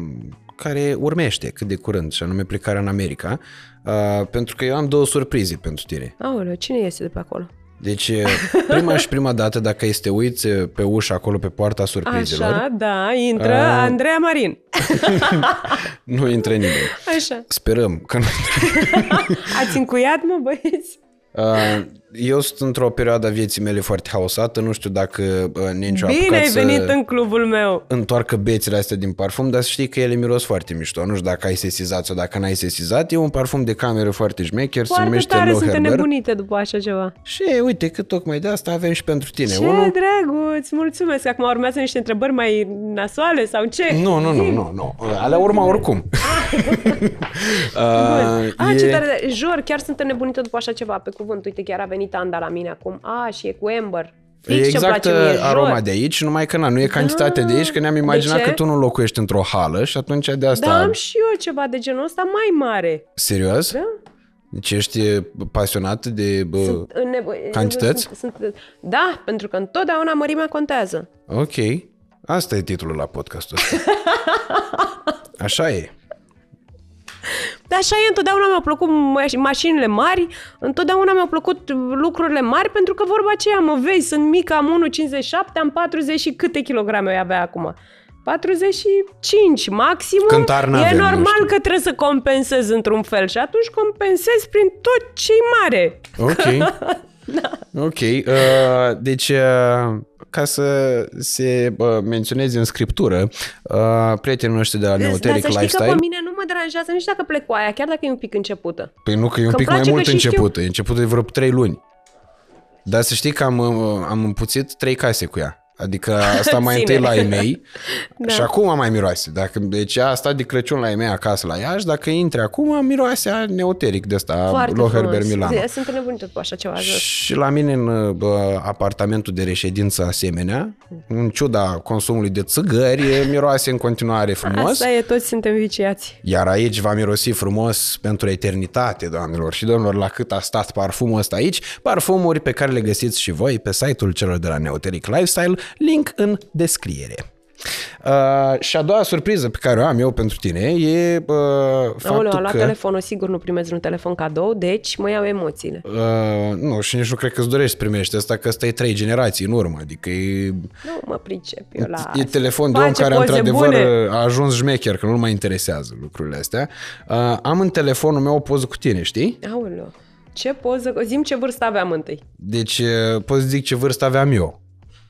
[SPEAKER 1] care urmește cât de curând, și anume plecarea în America, uh, pentru că eu am două surprize pentru tine.
[SPEAKER 2] Aoleu, cine este de pe acolo?
[SPEAKER 1] Deci, prima și prima dată, dacă este uiți pe ușă acolo pe poarta surprizelor...
[SPEAKER 2] Așa, da, intră uh, Andreea Marin. [LAUGHS]
[SPEAKER 1] nu intră nimeni.
[SPEAKER 2] Așa.
[SPEAKER 1] Sperăm că nu [LAUGHS]
[SPEAKER 2] Ați încuiat, mă, băieți?
[SPEAKER 1] Uh, eu sunt într-o perioadă a vieții mele foarte haosată, nu știu dacă uh, Nencio
[SPEAKER 2] Bine ai venit în clubul meu!
[SPEAKER 1] Întoarcă bețile astea din parfum, dar să știi că ele miros foarte mișto. Nu știu dacă ai sesizat sau dacă n-ai sesizat. E un parfum de cameră foarte șmecher,
[SPEAKER 2] foarte
[SPEAKER 1] se numește
[SPEAKER 2] tare,
[SPEAKER 1] Loherber.
[SPEAKER 2] sunt nebunite după așa ceva.
[SPEAKER 1] Și uite că tocmai de asta avem și pentru tine.
[SPEAKER 2] Ce Unul... drăguț, mulțumesc. Acum urmează niște întrebări mai nasoale sau ce?
[SPEAKER 1] Nu, nu, nu, nu, nu. Alea urma oricum. [LAUGHS]
[SPEAKER 2] uh, [LAUGHS] ah, e... ce tare. Jur, chiar sunt nebunită după așa ceva, pe cuvânt. Uite, chiar a venit Anda la mine acum. A, și e cu Amber.
[SPEAKER 1] Fix e exact mie, aroma jur. de aici, numai că na, nu e cantitatea da. de aici, că ne-am imaginat că tu nu locuiești într-o hală și atunci de asta...
[SPEAKER 2] Da, am și eu ceva de genul ăsta mai mare.
[SPEAKER 1] Serios?
[SPEAKER 2] Da.
[SPEAKER 1] Deci ești pasionat de bă, sunt nevo- cantități? Sunt, sunt,
[SPEAKER 2] da, pentru că întotdeauna mărimea contează.
[SPEAKER 1] Ok. Asta e titlul la podcastul ăsta. [LAUGHS] Așa e.
[SPEAKER 2] Dar așa e, întotdeauna mi-au plăcut mașinile mari, întotdeauna mi-au plăcut lucrurile mari, pentru că vorba aceea, mă vezi, sunt mică, am 1,57, am 40 și câte kilograme avea acum? 45 maxim. E normal că trebuie să compensez într-un fel și atunci compensez prin tot ce mare.
[SPEAKER 1] Ok. [LAUGHS] da. Ok. Uh, deci, uh, ca să se uh, menționeze în scriptură, uh, prietenii noștri de la Neoteric Lifestyle... Dar să știi
[SPEAKER 2] că pe mine nu mă deranjează nici dacă plec cu aia, chiar dacă e un pic începută.
[SPEAKER 1] Păi nu, că e un că pic mai mult începută. Știu... E începută de vreo 3 luni. Dar să știi că am, uh, am împuțit trei case cu ea. Adică asta mai întâi la ei mei [LAUGHS] da. și acum mai miroase. Dacă, deci a stat de Crăciun la ei mei acasă la Iași, dacă intri acum, miroase a neoteric de ăsta, Loherber Milano.
[SPEAKER 2] Sunt nebunit cu așa ceva jos.
[SPEAKER 1] Și la mine în bă, apartamentul de reședință asemenea, în ciuda consumului de țigări, miroase în continuare frumos.
[SPEAKER 2] Asta e, toți suntem viciați.
[SPEAKER 1] Iar aici va mirosi frumos pentru eternitate, doamnelor și domnilor, la cât a stat parfumul ăsta aici, parfumuri pe care le găsiți și voi pe site-ul celor de la Neoteric Lifestyle, link în descriere. Uh, și a doua surpriză pe care o am eu pentru tine e uh, faptul
[SPEAKER 2] Aoleu, am luat
[SPEAKER 1] că...
[SPEAKER 2] telefonul, sigur nu primez un telefon cadou, deci mă iau emoțiile.
[SPEAKER 1] Uh, nu, și nici nu cred că îți dorești să primești asta, că ăsta e trei generații în urmă. Adică e,
[SPEAKER 2] Nu mă pricep eu la
[SPEAKER 1] e telefon de
[SPEAKER 2] Face
[SPEAKER 1] om care
[SPEAKER 2] poze
[SPEAKER 1] într-adevăr
[SPEAKER 2] bune.
[SPEAKER 1] a ajuns șmecher, că nu-l mai interesează lucrurile astea. Uh, am în telefonul meu o poză cu tine, știi?
[SPEAKER 2] Aoleu, ce poză, zim ce vârstă aveam întâi.
[SPEAKER 1] Deci uh, pot să zic ce vârstă aveam eu.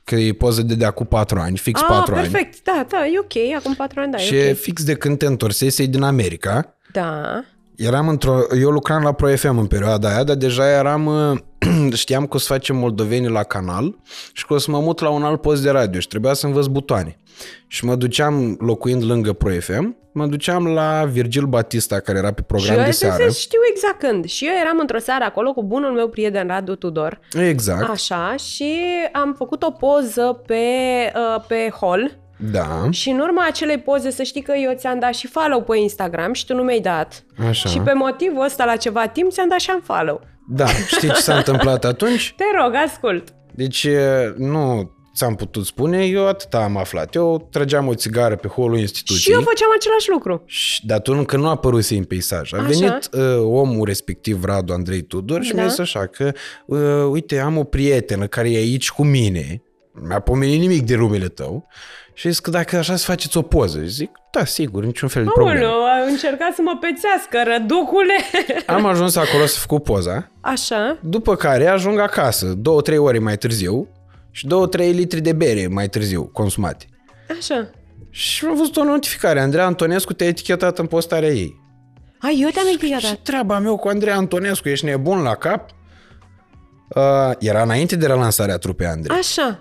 [SPEAKER 1] Că e poză de de acum patru ani, fix
[SPEAKER 2] ah,
[SPEAKER 1] patru ani.
[SPEAKER 2] perfect, da, da, e ok, acum patru ani, da,
[SPEAKER 1] Și
[SPEAKER 2] e
[SPEAKER 1] e
[SPEAKER 2] ok.
[SPEAKER 1] fix de când te întorsesei din America.
[SPEAKER 2] Da,
[SPEAKER 1] Eram într-o... Eu lucram la Pro FM în perioada aia, dar deja eram... uh, [CLEARS THROAT] Știam că o să facem moldoveni la canal și că o să mă mut la un alt post de radio și trebuia să învăț butoane. Și mă duceam, locuind lângă Pro FM, mă duceam la Virgil Batista, care era pe
[SPEAKER 2] și
[SPEAKER 1] program
[SPEAKER 2] eu
[SPEAKER 1] de
[SPEAKER 2] să
[SPEAKER 1] seară.
[SPEAKER 2] știu exact când. Și eu eram într-o seară acolo cu bunul meu prieten Radu Tudor,
[SPEAKER 1] Exact,
[SPEAKER 2] așa, și am făcut o poză pe, uh, pe hall
[SPEAKER 1] da,
[SPEAKER 2] și în urma acelei poze să știi că eu ți-am dat și follow pe Instagram și tu nu mi-ai dat.
[SPEAKER 1] așa.
[SPEAKER 2] Și pe motivul ăsta la ceva timp ți-am dat și am follow.
[SPEAKER 1] Da, știi ce s-a [LAUGHS] întâmplat atunci?
[SPEAKER 2] Te rog, ascult.
[SPEAKER 1] Deci nu ți-am putut spune, eu atâta am aflat. Eu trăgeam o țigară pe holul instituției.
[SPEAKER 2] Și eu făceam același lucru.
[SPEAKER 1] Și dar tu încă nu a apărut în peisaj. A
[SPEAKER 2] Așa.
[SPEAKER 1] venit uh, omul respectiv, Radu Andrei Tudor, și
[SPEAKER 2] Da.
[SPEAKER 1] mi-a zis așa că, uh, uite, am o prietenă care e aici cu mine, mi-a pomenit nimic de numele tău, și zis că dacă așa să faceți o poză. Și zic, da, sigur, niciun fel de problemă.
[SPEAKER 2] Aoleu, a încercat să mă pețească, răducule. [LAUGHS]
[SPEAKER 1] Am ajuns acolo să fac poza,
[SPEAKER 2] Așa.
[SPEAKER 1] după care ajung acasă, două, trei ore mai târziu, și două, trei litri de bere mai târziu consumate.
[SPEAKER 2] Așa.
[SPEAKER 1] Și am văzut o notificare. Andrei Antonescu te-a etichetat în postarea ei.
[SPEAKER 2] Ai, eu te-am
[SPEAKER 1] Ce
[SPEAKER 2] etichetat.
[SPEAKER 1] treaba meu cu Andrei Antonescu? Ești nebun la cap? Uh, era înainte de relansarea trupei Andrei.
[SPEAKER 2] Așa.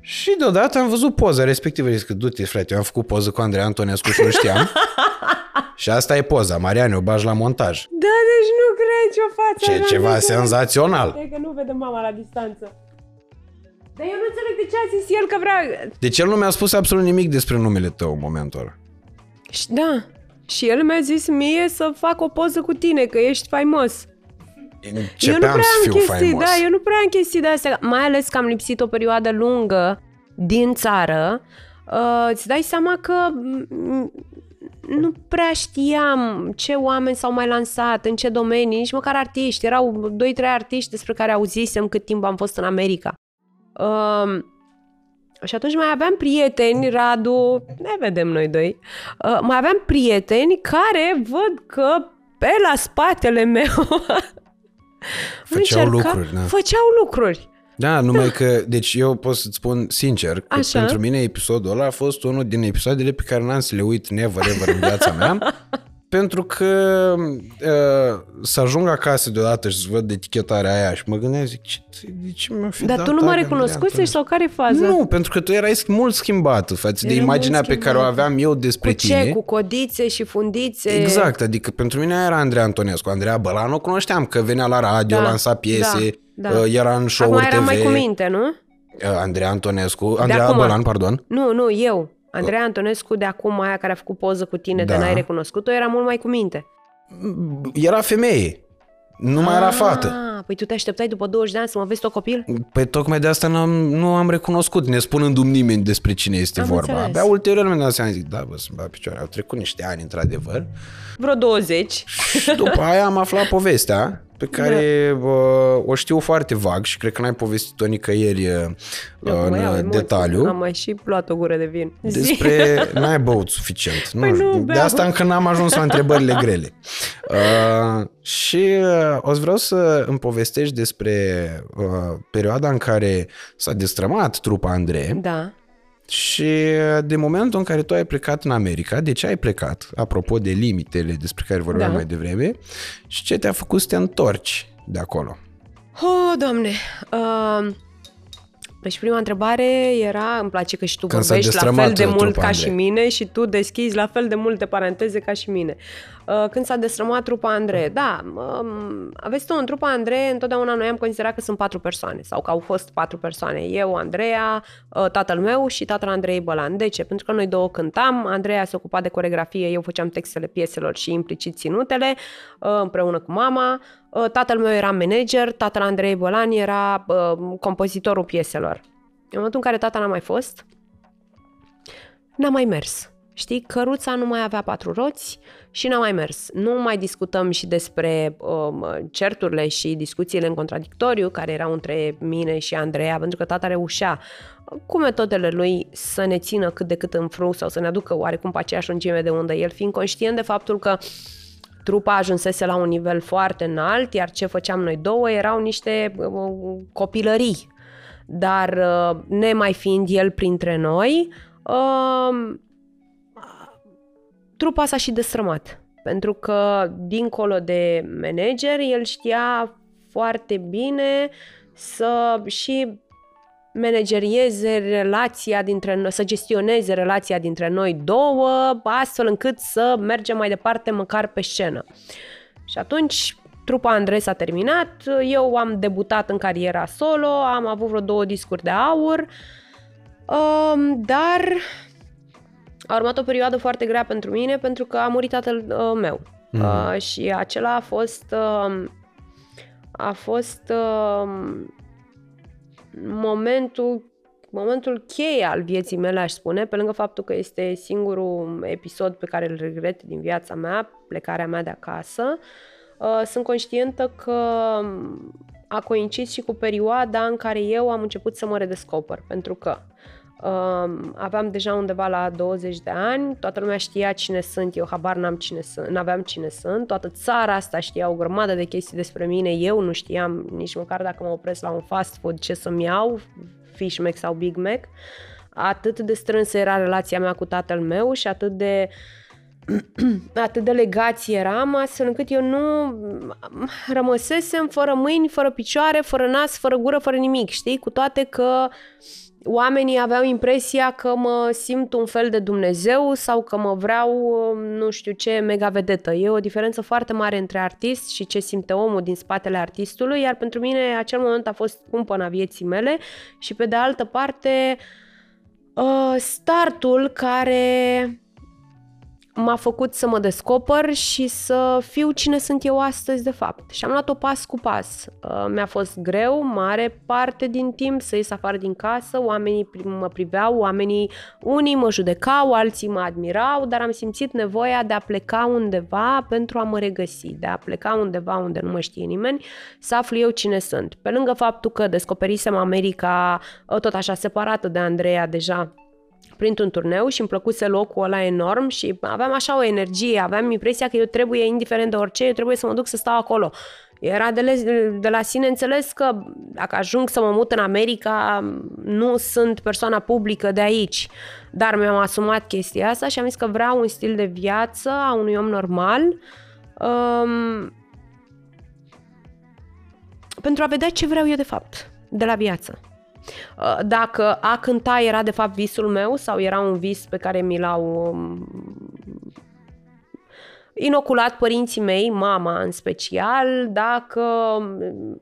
[SPEAKER 1] Și deodată am văzut poza respectivă. Zic că du-te, frate, eu am făcut poză cu Andrei Antonescu și nu știam. [LAUGHS] și asta e poza. Mariane, o bagi la montaj.
[SPEAKER 2] Da, deci nu cred ce o față.
[SPEAKER 1] Ce,
[SPEAKER 2] așa,
[SPEAKER 1] ceva
[SPEAKER 2] nu
[SPEAKER 1] senzațional.
[SPEAKER 2] cred că nu vede mama la distanță. Dar eu nu înțeleg de ce a zis el că vrea...
[SPEAKER 1] Deci el nu mi-a spus absolut nimic despre numele tău în momentul ăla.
[SPEAKER 2] Și- Da. Și el mi-a zis mie să fac o poză cu tine, că ești faimos. Eu nu
[SPEAKER 1] Începeam
[SPEAKER 2] prea
[SPEAKER 1] să
[SPEAKER 2] am
[SPEAKER 1] fiu
[SPEAKER 2] chestii,
[SPEAKER 1] faimos.
[SPEAKER 2] da, eu nu prea am chestii de astea, mai ales că am lipsit o perioadă lungă din țară. Uh, îți dai seama că mm, nu prea știam ce oameni s-au mai lansat, în ce domenii, nici măcar artiști. Erau doi, trei artiști despre care auzisem cât timp am fost în America. Uh, și atunci mai aveam prieteni, Radu, ne vedem noi doi, uh, mai aveam prieteni care văd că pe la spatele meu [LAUGHS]
[SPEAKER 1] Făceau
[SPEAKER 2] încerca-
[SPEAKER 1] lucruri, da.
[SPEAKER 2] Făceau lucruri.
[SPEAKER 1] Da, numai că, deci eu pot să-ți spun sincer că
[SPEAKER 2] Așa.
[SPEAKER 1] pentru mine episodul ăla a fost unul din episoadele pe care n-am să le uit never ever în viața mea, [LAUGHS] pentru că uh, să ajung acasă deodată și să văd etichetarea aia și mă gândeam, zic, ce, de ce mi-a fi
[SPEAKER 2] Dar
[SPEAKER 1] dat
[SPEAKER 2] tu nu mă
[SPEAKER 1] alea,
[SPEAKER 2] recunoscusești
[SPEAKER 1] Andrei
[SPEAKER 2] sau care e faza?
[SPEAKER 1] Antonescu? Nu, pentru că tu erai mult schimbat față de
[SPEAKER 2] Era
[SPEAKER 1] imaginea
[SPEAKER 2] mult
[SPEAKER 1] pe care o
[SPEAKER 2] schimbată.
[SPEAKER 1] aveam eu despre
[SPEAKER 2] Cu
[SPEAKER 1] tine.
[SPEAKER 2] ce? Cu codițe și fundițe?
[SPEAKER 1] Exact, adică pentru mine era Andrei Antonescu. Andreea Bălan o cunoșteam, că venea la radio,
[SPEAKER 2] Da,
[SPEAKER 1] lansa piese,
[SPEAKER 2] da, da.
[SPEAKER 1] uh, era în show-uri
[SPEAKER 2] Acum era
[SPEAKER 1] TV.
[SPEAKER 2] mai cu minte, nu?
[SPEAKER 1] Uh, Andrei Antonescu, Andreea
[SPEAKER 2] acum.
[SPEAKER 1] Bălan, pardon.
[SPEAKER 2] Nu, nu, eu. Andreea Antonescu de acum, aia care a făcut poză cu tine
[SPEAKER 1] Da.
[SPEAKER 2] de n-ai recunoscut-o, era mult mai cu minte.
[SPEAKER 1] Era femeie, nu mai era fată.
[SPEAKER 2] Ah, păi tu te așteptai după 20 de ani să mă vezi tot copil?
[SPEAKER 1] Păi tocmai de asta n-am, nu am recunoscut, ne spunându-mi nimeni despre cine este
[SPEAKER 2] Am
[SPEAKER 1] vorba.
[SPEAKER 2] înțeles.
[SPEAKER 1] Abia ulterior mi-am dat seama, zic, da, bă, sunt la picioare, au trecut niște ani, într-adevăr.
[SPEAKER 2] Vreo 20.
[SPEAKER 1] Și după aia am aflat povestea pe care
[SPEAKER 2] Da.
[SPEAKER 1] uh, o știu foarte vag și cred că n-ai povestit-o nicăieri uh,
[SPEAKER 2] Eu
[SPEAKER 1] în
[SPEAKER 2] mă iau
[SPEAKER 1] uh,
[SPEAKER 2] emoții.
[SPEAKER 1] detaliu.
[SPEAKER 2] Am mai și luat o gură de vin. Zi.
[SPEAKER 1] Despre... N-ai băut suficient.
[SPEAKER 2] Păi
[SPEAKER 1] nu,
[SPEAKER 2] nu
[SPEAKER 1] de
[SPEAKER 2] beau.
[SPEAKER 1] asta încă n-am ajuns la întrebările grele. Uh, și uh, o să vreau să îmi povestești despre uh, perioada în care s-a destrămat trupa Andrei
[SPEAKER 2] Da.
[SPEAKER 1] Și uh, de momentul în care tu ai plecat în America, de ce ai plecat, apropo de limitele despre care vorbeam
[SPEAKER 2] Da.
[SPEAKER 1] mai devreme, și ce te-a făcut să te întorci de acolo.
[SPEAKER 2] Oh, doamne. Uh, deci prima întrebare era, îmi place că și tu
[SPEAKER 1] Când s-a
[SPEAKER 2] vorbești la
[SPEAKER 1] destrămat
[SPEAKER 2] fel de
[SPEAKER 1] trupa
[SPEAKER 2] mult ca
[SPEAKER 1] Andrei.
[SPEAKER 2] și mine și tu deschizi la fel de multe paranteze ca și mine. Uh, când s-a destrămat trupa Andrei, da, um, aveți tu în trupa Andrei, întotdeauna noi am considerat că sunt patru persoane sau că au fost patru persoane. Eu, Andreea, uh, tatăl meu și tatăl Andrei Bălan. De ce? Pentru că noi două cântam, Andreea se ocupa de coregrafie, eu făceam textele pieselor și implicit ținutele uh, împreună cu mama. Uh, Tatăl meu era manager, tatăl Andrei Bălan era uh, compozitorul pieselor. În momentul în care tata n-a mai fost, n-a mai mers. Știi, căruța nu mai avea patru roți și n-a mai mers. Nu mai discutăm și despre um, certurile și discuțiile în contradictoriu care erau între mine și Andreea, pentru că tata reușea cu metodele lui să ne țină cât de cât în frâu sau să ne aducă oarecum pe aceeași lungime de undă, el fiind conștient de faptul că trupa ajunsese la un nivel foarte înalt, iar ce făceam noi două erau niște uh, copilării. Dar uh, nemai fiind el printre noi, uh, trupa s-a și destrămat. Pentru că, dincolo de manager, el știa foarte bine să și managerieze relația dintre noi, să gestioneze relația dintre noi două, astfel încât să mergem mai departe măcar pe scenă. Și atunci trupa Andrei s-a terminat, eu am debutat în cariera solo, am avut vreo două discuri de aur, um, dar a urmat o perioadă foarte grea pentru mine pentru că a murit tatăl uh, meu. Mm. Uh, și acela a fost uh, a fost uh, momentul momentul cheie al vieții mele, aș spune, pe lângă faptul că este singurul episod pe care îl regret din viața mea, plecarea mea de acasă, uh, sunt conștientă că a coincis și cu perioada în care eu am început să mă redescoper, pentru că Uh, aveam deja undeva la 20 de ani, toată lumea știa cine sunt, eu habar n-am cine sunt, n-aveam cine sunt, toată țara asta știa o grămadă de chestii despre mine, eu nu știam nici măcar dacă mă opresc la un fast food ce să-mi iau, Fish Mac sau Big Mac. Atât de strânsă era relația mea cu tatăl meu și atât de [CLEARS THROAT] atât de legați eram, astfel încât eu nu rămăsesem fără mâini, fără picioare, fără nas, fără gură, fără nimic, știi? Cu toate că oamenii aveau impresia că mă simt un fel de Dumnezeu sau că mă vreau, nu știu ce, mega vedetă. E o diferență foarte mare între artist și ce simte omul din spatele artistului, iar pentru mine acel moment a fost cumpăna vieții mele și pe de altă parte uh, startul care m-a făcut să mă descoper și să fiu cine sunt eu astăzi de fapt. Și am luat-o pas cu pas. Uh, mi-a fost greu, mare parte din timp să ies afară din casă, oamenii mă priveau, oamenii unii mă judecau, alții mă admirau, dar am simțit nevoia de a pleca undeva pentru a mă regăsi, de a pleca undeva unde nu mă știe nimeni, să aflu eu cine sunt. Pe lângă faptul că descoperisem America uh, tot așa separată de Andreea deja printr-un turneu și îmi plăcuse locul ăla enorm și aveam așa o energie, aveam impresia că eu trebuie, indiferent de orice, eu trebuie să mă duc să stau acolo. Era de, le, de la sine înțeles că dacă ajung să mă mut în America, nu sunt persoana publică de aici. Dar mi-am asumat chestia asta și am zis că vreau un stil de viață a unui om normal um, pentru a vedea ce vreau eu de fapt de la viață. Uh, dacă a cânta era de fapt visul meu sau era un vis pe care mi l-au um, inoculat părinții mei, mama în special, dacă um,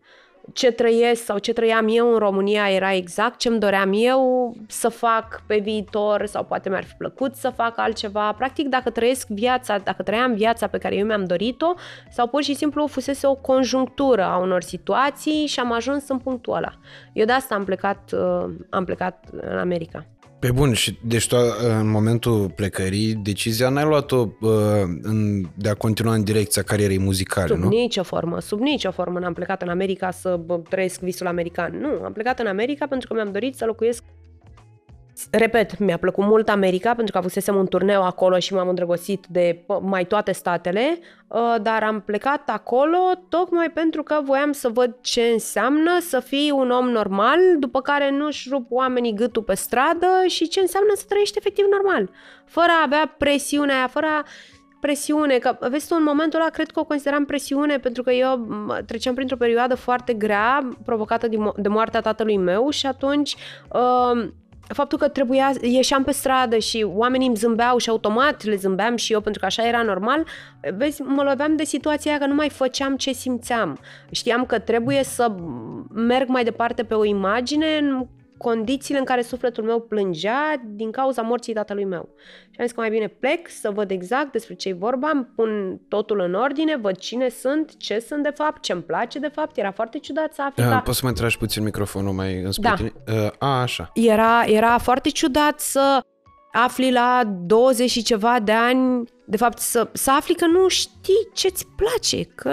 [SPEAKER 2] ce trăiesc sau ce trăiam eu în România era exact ce îmi doream eu să fac pe viitor sau poate mi-ar fi plăcut să fac altceva. Practic, dacă trăiesc viața, dacă trăiam viața pe care eu mi-am dorit-o sau pur și simplu fusese o conjunctură a unor situații și am ajuns în punctul ăla. Eu de asta am plecat, uh, am plecat în America.
[SPEAKER 1] Pe bun, și deci tu în momentul plecării, decizia n-ai luat-o uh, în, de a continua în direcția carierei muzicale,
[SPEAKER 2] sub
[SPEAKER 1] nu?
[SPEAKER 2] Sub nicio formă, sub nicio formă n-am plecat în America să bă, trăiesc visul american. Nu, am plecat în America pentru că mi-am dorit să locuiesc Repet, mi-a plăcut mult America pentru că avusesem un turneu acolo și m-am îndrăgostit de mai toate statele, uh, dar am plecat acolo tocmai pentru că voiam să văd ce înseamnă să fii un om normal, după care nu-și rup oamenii gâtul pe stradă și ce înseamnă să trăiești efectiv normal, fără a avea presiunea aia, fără a presiune, că vezi tu în momentul ăla cred că o consideram presiune pentru că eu treceam printr-o perioadă foarte grea provocată de, moartea tatălui meu și atunci uh, faptul că trebuia, ieșeam pe stradă și oamenii îmi zâmbeau și automat le zâmbeam și eu pentru că așa era normal, vezi, mă loveam de situația aia că nu mai făceam ce simțeam. Știam că trebuie să merg mai departe pe o imagine condițiile în care sufletul meu plângea din cauza morții tatălui meu. Și am zis că mai bine plec să văd exact despre ce e vorba, îmi pun totul în ordine, văd cine sunt, ce sunt de fapt, ce îmi place de fapt. Era foarte ciudat să afli.
[SPEAKER 1] Uh, poți să mai tragi puțin microfonul mai în spate? Da. Uh, a, așa.
[SPEAKER 2] Era, era foarte ciudat să afli la 20 și ceva de ani, de fapt să, să afli că nu știi ce-ți place, că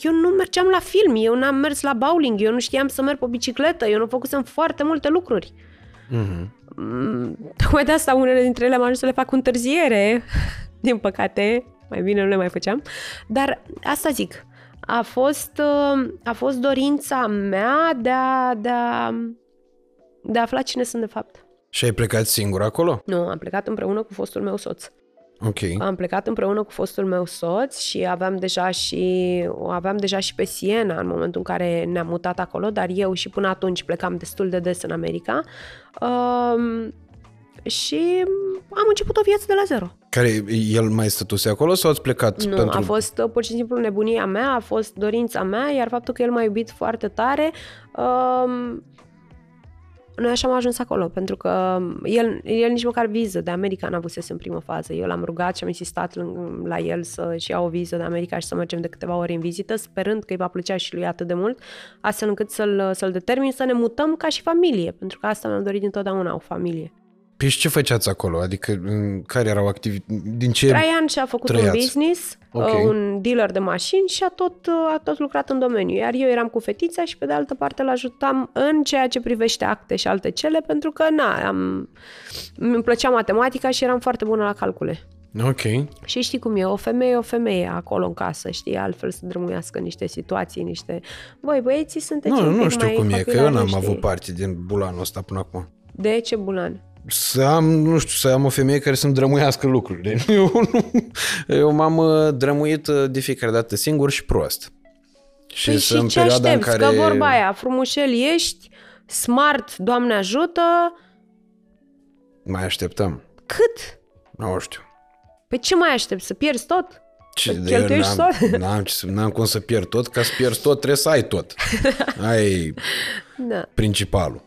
[SPEAKER 2] eu nu mergeam la film, eu n-am mers la bowling, eu nu știam să merg pe bicicletă, eu nu făcusem foarte multe lucruri. Mm-hmm. Tocmai de asta unele dintre ele am ajuns să le fac cu întârziere, [LAUGHS] din păcate, mai bine nu le mai făceam, dar asta zic, a fost, a fost dorința mea de a, de a, de a afla cine sunt de fapt.
[SPEAKER 1] Și ai plecat singur acolo?
[SPEAKER 2] Nu, am plecat împreună cu fostul meu soț.
[SPEAKER 1] Ok.
[SPEAKER 2] Am plecat împreună cu fostul meu soț și aveam deja și o aveam deja și pe Siena în momentul în care ne-am mutat acolo, dar eu și până atunci plecam destul de des în America. Um, și am început o viață de la zero.
[SPEAKER 1] Care el mai stătuse acolo sau ați plecat
[SPEAKER 2] nu,
[SPEAKER 1] pentru...
[SPEAKER 2] a fost uh, pur și simplu nebunia mea, a fost dorința mea, iar faptul că el m-a iubit foarte tare um, noi așa am ajuns acolo, pentru că el, el nici măcar viză de America n-a avusese în primă fază. Eu l-am rugat și am insistat la el să-și ia o viză de America și să mergem de câteva ori în vizită, sperând că îi va plăcea și lui atât de mult, astfel încât să-l, să-l determin să ne mutăm ca și familie, pentru că asta mi-am dorit întotdeauna, o familie.
[SPEAKER 1] Păi și ce făceați acolo? Adică care erau activități? Din ce
[SPEAKER 2] Traian și-a făcut trăiați? un business, okay. Uh, un dealer de mașini și a tot, uh, a tot lucrat în domeniu. Iar eu eram cu fetița și pe de altă parte îl ajutam în ceea ce privește acte și alte cele, pentru că na, am, îmi plăcea matematica și eram foarte bună la calcule.
[SPEAKER 1] Ok.
[SPEAKER 2] Și știi cum e, o femeie o femeie acolo în casă, știi, altfel să drămuiască niște situații, niște... Voi, băieții sunteți
[SPEAKER 1] Nu, nu știu cum e, că eu n-am știi? avut parte din bulanul ăsta până acum.
[SPEAKER 2] De ce bulan?
[SPEAKER 1] Să am, nu știu, să am o femeie care să-mi drămuiască lucrurile. [LAUGHS] Eu, nu, eu m-am uh, drămuit uh, de fiecare dată singur și prost.
[SPEAKER 2] Și, păi și în ce perioada aștepți? în care... Că vorba aia, frumușel ești, smart, Doamne ajută...
[SPEAKER 1] Mai așteptăm.
[SPEAKER 2] Cât?
[SPEAKER 1] Nu știu.
[SPEAKER 2] Păi ce mai aștepți? Să pierzi tot?
[SPEAKER 1] Ce, de n-am, tot? [LAUGHS] N-am, n-am cum să pierd tot, ca să pierzi tot trebuie să ai tot. [LAUGHS] ai da. principalul.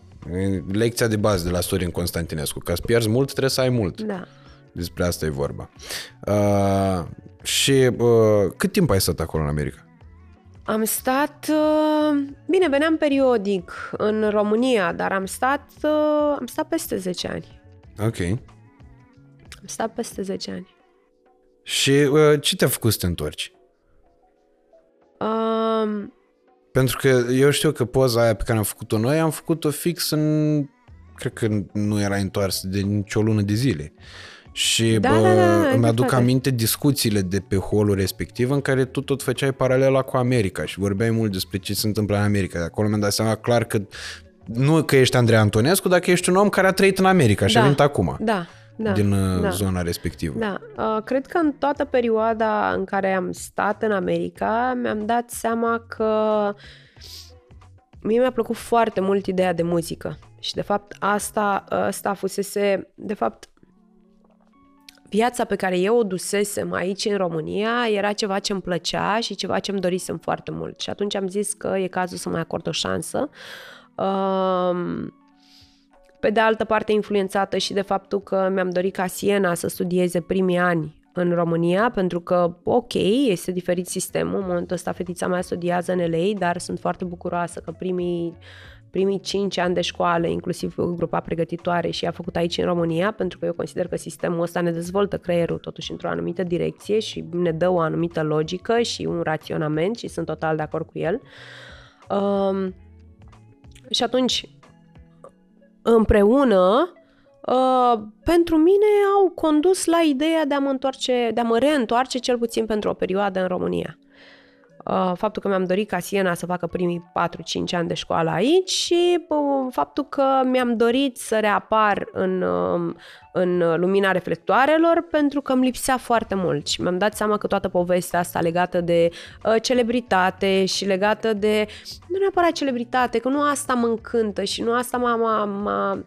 [SPEAKER 1] Lecția de bază de la Sorin Constantinescu. Ca să pierzi mult, trebuie să ai mult.
[SPEAKER 2] Da.
[SPEAKER 1] Despre asta e vorba. Uh, și uh, cât timp ai stat acolo în America?
[SPEAKER 2] Am stat... Uh, bine, veneam periodic în România, dar am stat, uh, am stat peste 10 ani.
[SPEAKER 1] Ok.
[SPEAKER 2] Am stat peste 10 ani.
[SPEAKER 1] Și uh, ce te-a făcut să te întorci?
[SPEAKER 2] Uh,
[SPEAKER 1] pentru că eu știu că poza aia pe care am făcut-o noi, am făcut-o fix în... Cred că nu era întoarsă de nicio lună de zile. Și da, bă, da, da, da, îmi aduc aminte discuțiile de pe holul respectiv în care tu tot făceai paralela cu America și vorbeai mult despre ce se întâmplă în America. De acolo mi-am dat seama clar că nu că ești Andrei Antonescu, dar că ești un om care a trăit în America și da, a venit acum.
[SPEAKER 2] Da, da,
[SPEAKER 1] din uh,
[SPEAKER 2] da.
[SPEAKER 1] zona respectivă.
[SPEAKER 2] Da, uh, cred că în toată perioada în care am stat în America, mi-am dat seama că mie mi-a plăcut foarte mult ideea de muzică. Și de fapt asta, asta fusese, de fapt, viața pe care eu o dusesem aici în România era ceva ce îmi plăcea și ceva ce îmi dorisem foarte mult. Și atunci am zis că e cazul să mai acord o șansă. Uh, pe de altă parte influențată și de faptul că mi-am dorit ca Siena să studieze primii ani în România, pentru că, ok, este diferit sistemul, în momentul ăsta fetița mea studiază în LA, dar sunt foarte bucuroasă că primii primii 5 ani de școală, inclusiv grupa pregătitoare și a făcut aici în România, pentru că eu consider că sistemul ăsta ne dezvoltă creierul totuși într-o anumită direcție și ne dă o anumită logică și un raționament și sunt total de acord cu el. Um, și atunci, împreună, uh, pentru mine au condus la ideea de a mă întoarce, de a mă reîntoarce cel puțin pentru o perioadă în România. Uh, faptul că mi-am dorit ca Siena să facă primii 4-5 ani de școală aici și uh, faptul că mi-am dorit să reapar în, uh, în lumina reflectoarelor pentru că îmi lipsea foarte mult și mi-am dat seama că toată povestea asta legată de uh, celebritate și legată de, nu neapărat celebritate, că nu asta mă încântă și nu asta m-a, m-a, m-a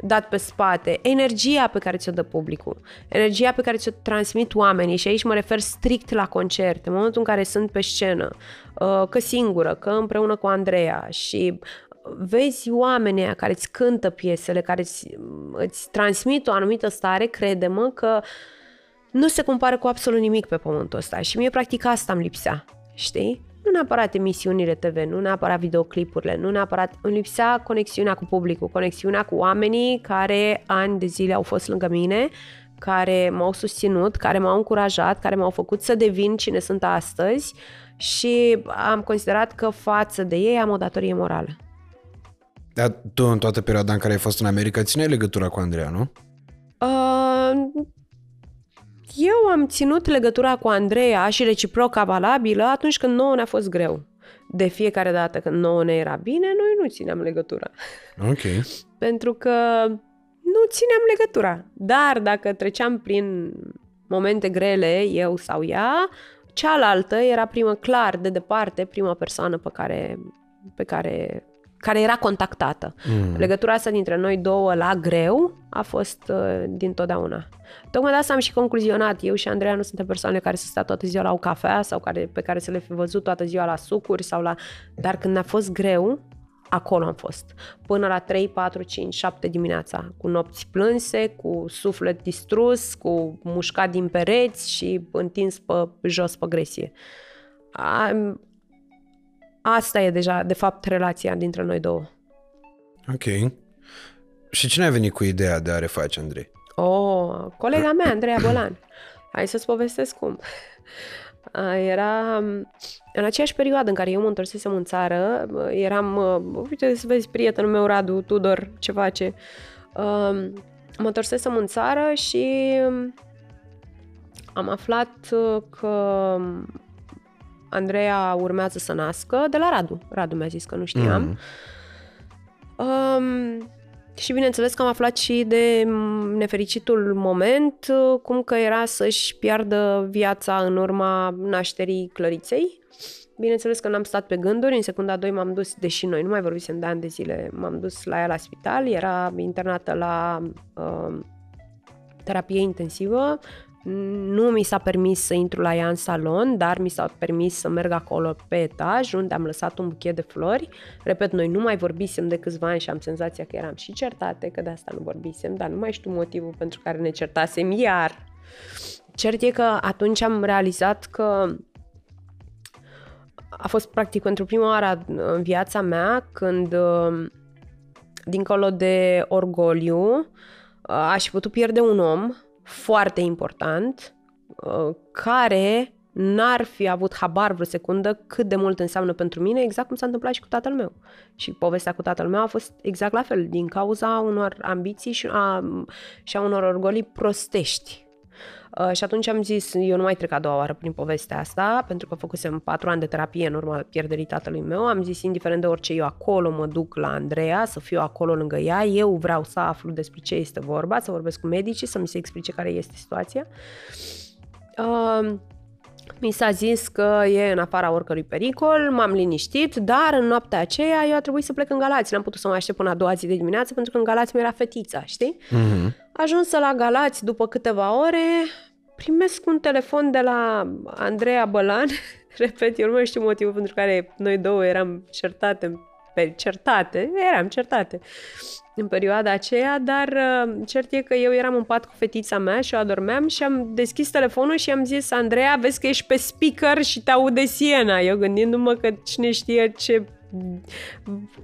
[SPEAKER 2] dat pe spate, energia pe care ți-o dă publicul, energia pe care ți-o transmit oamenii și aici mă refer strict la concerte, în momentul în care sunt pe scenă, uh, că singură, că împreună cu Andreea și vezi oamenii care îți cântă piesele, care îți, îți transmit o anumită stare, crede-mă că nu se compară cu absolut nimic pe pământul ăsta și mie practic asta îmi lipsea, știi? Nu neapărat emisiunile TV, nu neapărat videoclipurile, nu neapărat, îmi lipsea conexiunea cu publicul, conexiunea cu oamenii care ani de zile au fost lângă mine, care m-au susținut, care m-au încurajat, care m-au făcut să devin cine sunt astăzi și am considerat că față de ei am o datorie morală.
[SPEAKER 1] Dar tu în toată perioada în care ai fost în America țineai legătura cu Andreea, nu?
[SPEAKER 2] Uh, eu am ținut legătura cu Andreea și reciproca valabilă atunci când nouă ne-a fost greu. De fiecare dată când nouă ne era bine, noi nu țineam legătura.
[SPEAKER 1] Ok. [LAUGHS]
[SPEAKER 2] Pentru că nu țineam legătura. Dar dacă treceam prin momente grele, eu sau ea, cealaltă era primă, clar, de departe, prima persoană pe care, pe care care era contactată. Mm. Legătura asta dintre noi două la greu a fost uh, din totdeauna. Tocmai de asta am și concluzionat. Eu și Andreea nu suntem persoane care să stea toată ziua la o cafea sau care, pe care să le fi văzut toată ziua la sucuri sau la... Dar când a fost greu, acolo am fost. Până la 3, 4, 5, 7 dimineața, cu nopți plânse, cu suflet distrus, cu mușcat din pereți și întins pe jos pe gresie. Am, Asta e deja, de fapt, relația dintre noi două.
[SPEAKER 1] Ok. Și cine a venit cu ideea de a reface Andrei?
[SPEAKER 2] Oh, colega mea, Andreea Bolan. Hai să-ți povestesc cum. Era în aceeași perioadă în care eu mă întorsesem în țară, eram, uite să vezi prietenul meu Radu Tudor ce face. Mă întorsesem în țară și am aflat că Andreea urmează să nască de la Radu. Radu mi-a zis că nu știam. Mm. Um, și bineînțeles că am aflat și de nefericitul moment, cum că era să-și piardă viața în urma nașterii clăriței. Bineînțeles că n-am stat pe gânduri, în secunda 2 m-am dus, deși noi nu mai vorbisem de ani de zile, m-am dus la ea la spital, era internată la uh, terapie intensivă, nu mi s-a permis să intru la ea în salon, dar mi s-a permis să merg acolo pe etaj, unde am lăsat un buchet de flori. Repet, noi nu mai vorbisem de câțiva ani și am senzația că eram și certate, că de asta nu vorbisem, dar nu mai știu motivul pentru care ne certasem iar. Cert e că atunci am realizat că a fost practic pentru prima oară în viața mea când, dincolo de orgoliu, aș fi putut pierde un om foarte important, uh, care n-ar fi avut habar vreo secundă cât de mult înseamnă pentru mine, exact cum s-a întâmplat și cu tatăl meu. Și povestea cu tatăl meu a fost exact la fel, din cauza unor ambiții și a, și a unor orgolii prostești. Uh, și atunci am zis, eu nu mai trec a doua oară prin povestea asta, pentru că făcusem patru ani de terapie în urma pierderii tatălui meu. Am zis, indiferent de orice, eu acolo mă duc la Andreea, să fiu acolo lângă ea, eu vreau să aflu despre ce este vorba, să vorbesc cu medicii, să mi se explice care este situația. Uh, mi s-a zis că e în afara oricărui pericol, m-am liniștit, dar în noaptea aceea eu a trebuit să plec în Galați. N-am putut să mă aștept până a doua zi de dimineață pentru că în Galați mi era fetița, știi? Uh-huh. Ajunsă la Galați după câteva ore, primesc un telefon de la Andreea Bălan. [LAUGHS] Repet, eu nu mai știu motivul pentru care noi două eram certate, pe certate, eram certate în perioada aceea, dar uh, cert e că eu eram în pat cu fetița mea și o adormeam și am deschis telefonul și am zis, Andreea, vezi că ești pe speaker și te aude Siena. Eu gândindu-mă că cine știe ce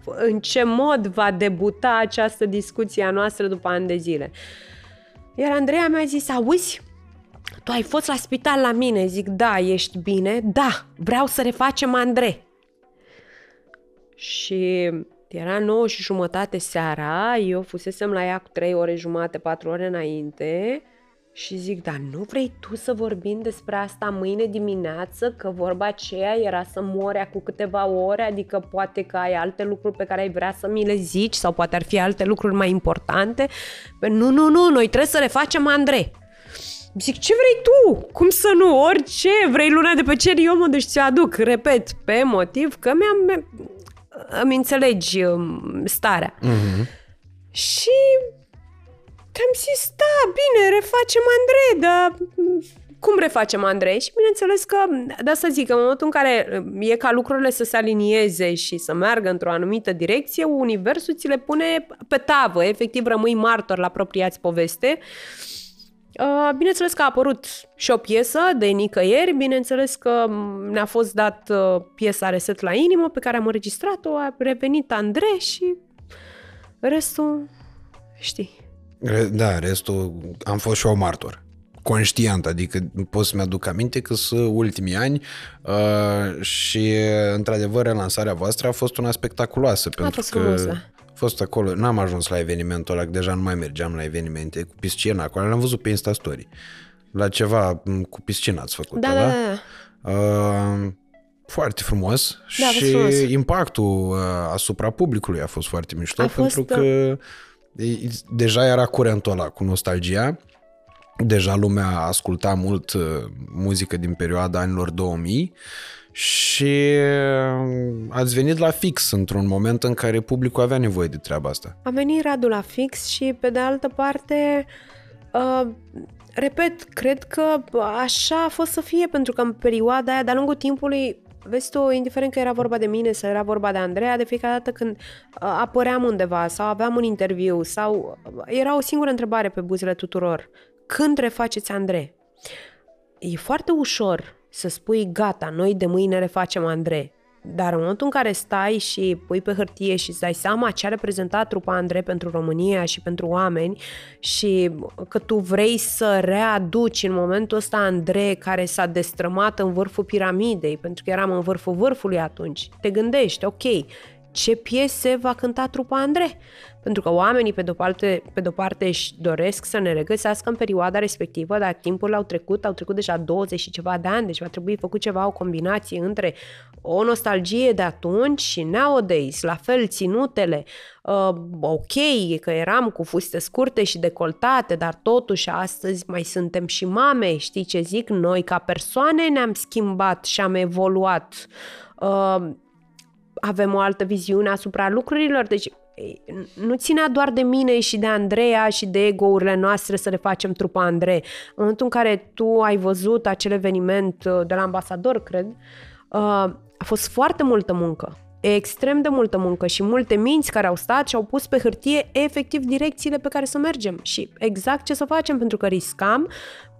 [SPEAKER 2] în ce mod va debuta această discuție a noastră după ani de zile. Iar Andreea mi-a zis, auzi, tu ai fost la spital la mine? Zic, da, ești bine? Da, vreau să refacem Andrei. Și era 9 și jumătate seara, eu fusesem la ea cu 3 ore jumate, 4 ore înainte și zic, dar nu vrei tu să vorbim despre asta mâine dimineață, că vorba aceea era să mori cu câteva ore, adică poate că ai alte lucruri pe care ai vrea să mi le zici sau poate ar fi alte lucruri mai importante. Păi nu, nu, nu, noi trebuie să le facem, Andrei. Zic, ce vrei tu? Cum să nu? Orice, vrei luna de pe cer, eu mă duc ți-o aduc. Repet, pe motiv că mi-am... Îmi înțelegi um, starea. Mm-hmm. Și am zis, da, bine, refacem Andrei, dar cum refacem Andrei? Și bineînțeles că, de asta zic, în momentul în care e ca lucrurile să se alinieze și să meargă într-o anumită direcție, universul ți le pune pe tavă, efectiv rămâi martor la propria poveste Uh, bineînțeles că a apărut și o piesă de nicăieri, bineînțeles că ne-a fost dat uh, piesa Reset la inimă pe care am înregistrat-o, a revenit Andrei și restul știi.
[SPEAKER 1] Da, restul am fost și o martor conștient, adică pot să-mi aduc aminte că sunt ultimii ani uh, și într-adevăr relansarea voastră a fost una spectaculoasă.
[SPEAKER 2] A
[SPEAKER 1] pentru
[SPEAKER 2] fost
[SPEAKER 1] că
[SPEAKER 2] frumos, da.
[SPEAKER 1] A fost acolo, n-am ajuns la evenimentul ăla, că deja nu mai mergeam la evenimente cu piscina, acolo l-am văzut pe Insta Story. La ceva m, cu piscina ați făcut,
[SPEAKER 2] Da, da, da. da.
[SPEAKER 1] Uh, foarte frumos
[SPEAKER 2] Da, a fost
[SPEAKER 1] și
[SPEAKER 2] frumos.
[SPEAKER 1] impactul uh, asupra publicului a fost foarte mișto
[SPEAKER 2] A fost,
[SPEAKER 1] pentru
[SPEAKER 2] da.
[SPEAKER 1] că e- deja era curentul ăla cu nostalgia, deja lumea asculta mult uh, muzică din perioada anilor 2000 și uh, ați venit la fix într-un moment în care publicul avea nevoie de treaba asta.
[SPEAKER 2] A venit Radu la fix și, pe de altă parte, uh, repet, cred că așa a fost să fie, pentru că în perioada aia, de-a lungul timpului, vezi tu, indiferent că era vorba de mine sau era vorba de Andreea, de fiecare dată când uh, apăream undeva sau aveam un interviu sau era o singură întrebare pe buzele tuturor. Când refaceți Andrei? E foarte ușor să spui, gata, noi de mâine refacem Andrei. Dar în momentul în care stai și pui pe hârtie și îți dai seama ce a reprezentat trupa Andrei pentru România și pentru oameni și că tu vrei să readuci în momentul ăsta Andrei care s-a destrămat în vârful piramidei, pentru că eram în vârful vârfului atunci, te gândești, ok, ce piese va cânta trupa Andrei? Pentru că oamenii, pe de-o parte, pe de-o parte își doresc să ne regăsească în perioada respectivă, dar timpurile au trecut, au trecut deja 20 și ceva de ani, deci va trebui făcut ceva, o combinație între o nostalgie de atunci și nowadays, la fel ținutele, uh, ok, că eram cu fuste scurte și decoltate, dar totuși astăzi mai suntem și mame, știi ce zic? Noi ca persoane ne-am schimbat și am evoluat. Uh, avem o altă viziune asupra lucrurilor, deci ei, nu ținea doar de mine și de Andreea și de ego-urile noastre să le facem trupa Andrei. În momentul în care tu ai văzut acel eveniment uh, de la ambasador, cred, uh, a fost foarte multă muncă. Extrem de multă muncă și multe minți care au stat și au pus pe hârtie efectiv direcțiile pe care să mergem și exact ce să facem pentru că riscam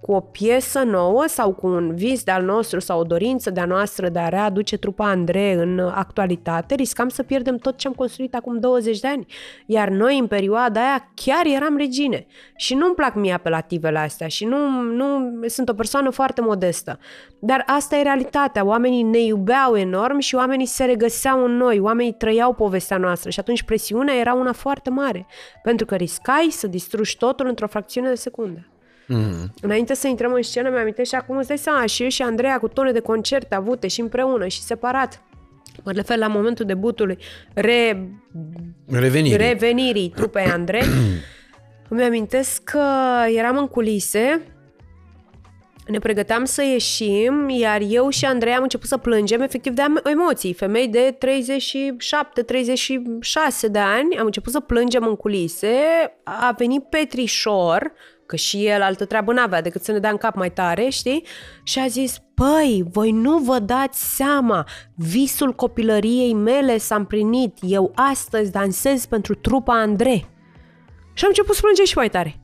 [SPEAKER 2] cu o piesă nouă sau cu un vis de-al nostru sau o dorință de-a noastră de a readuce trupa Andrei în actualitate, riscam să pierdem tot ce am construit acum 20 de ani. Iar noi, în perioada aia, chiar eram regine. Și nu-mi plac mie apelativele astea și nu, nu sunt o persoană foarte modestă. Dar asta e realitatea. Oamenii ne iubeau enorm și oamenii se regăseau în noi, oamenii trăiau povestea noastră și atunci presiunea era una foarte mare, pentru că riscai să distrugi totul într-o fracțiune de secundă. Mm-hmm. Înainte să intrăm în scenă, mi-am și acum îți dai seama, și eu și Andreea cu tone de concerte avute și împreună și separat. Mă refer la momentul debutului, re...
[SPEAKER 1] Revenire.
[SPEAKER 2] revenirii [CLEARS THROAT] trupei Andrei. Îmi amintesc că eram în culise, ne pregăteam să ieșim, iar eu și Andrei am început să plângem efectiv de am- emoții. Femei de 37-36 de ani am început să plângem în culise. A venit Petrișor, că și el altă treabă n-avea decât să ne dea în cap mai tare, știi? Și a zis, păi, voi nu vă dați seama, visul copilăriei mele s-a împlinit, eu astăzi dansez pentru trupa Andrei. Și am început să plângem și mai tare.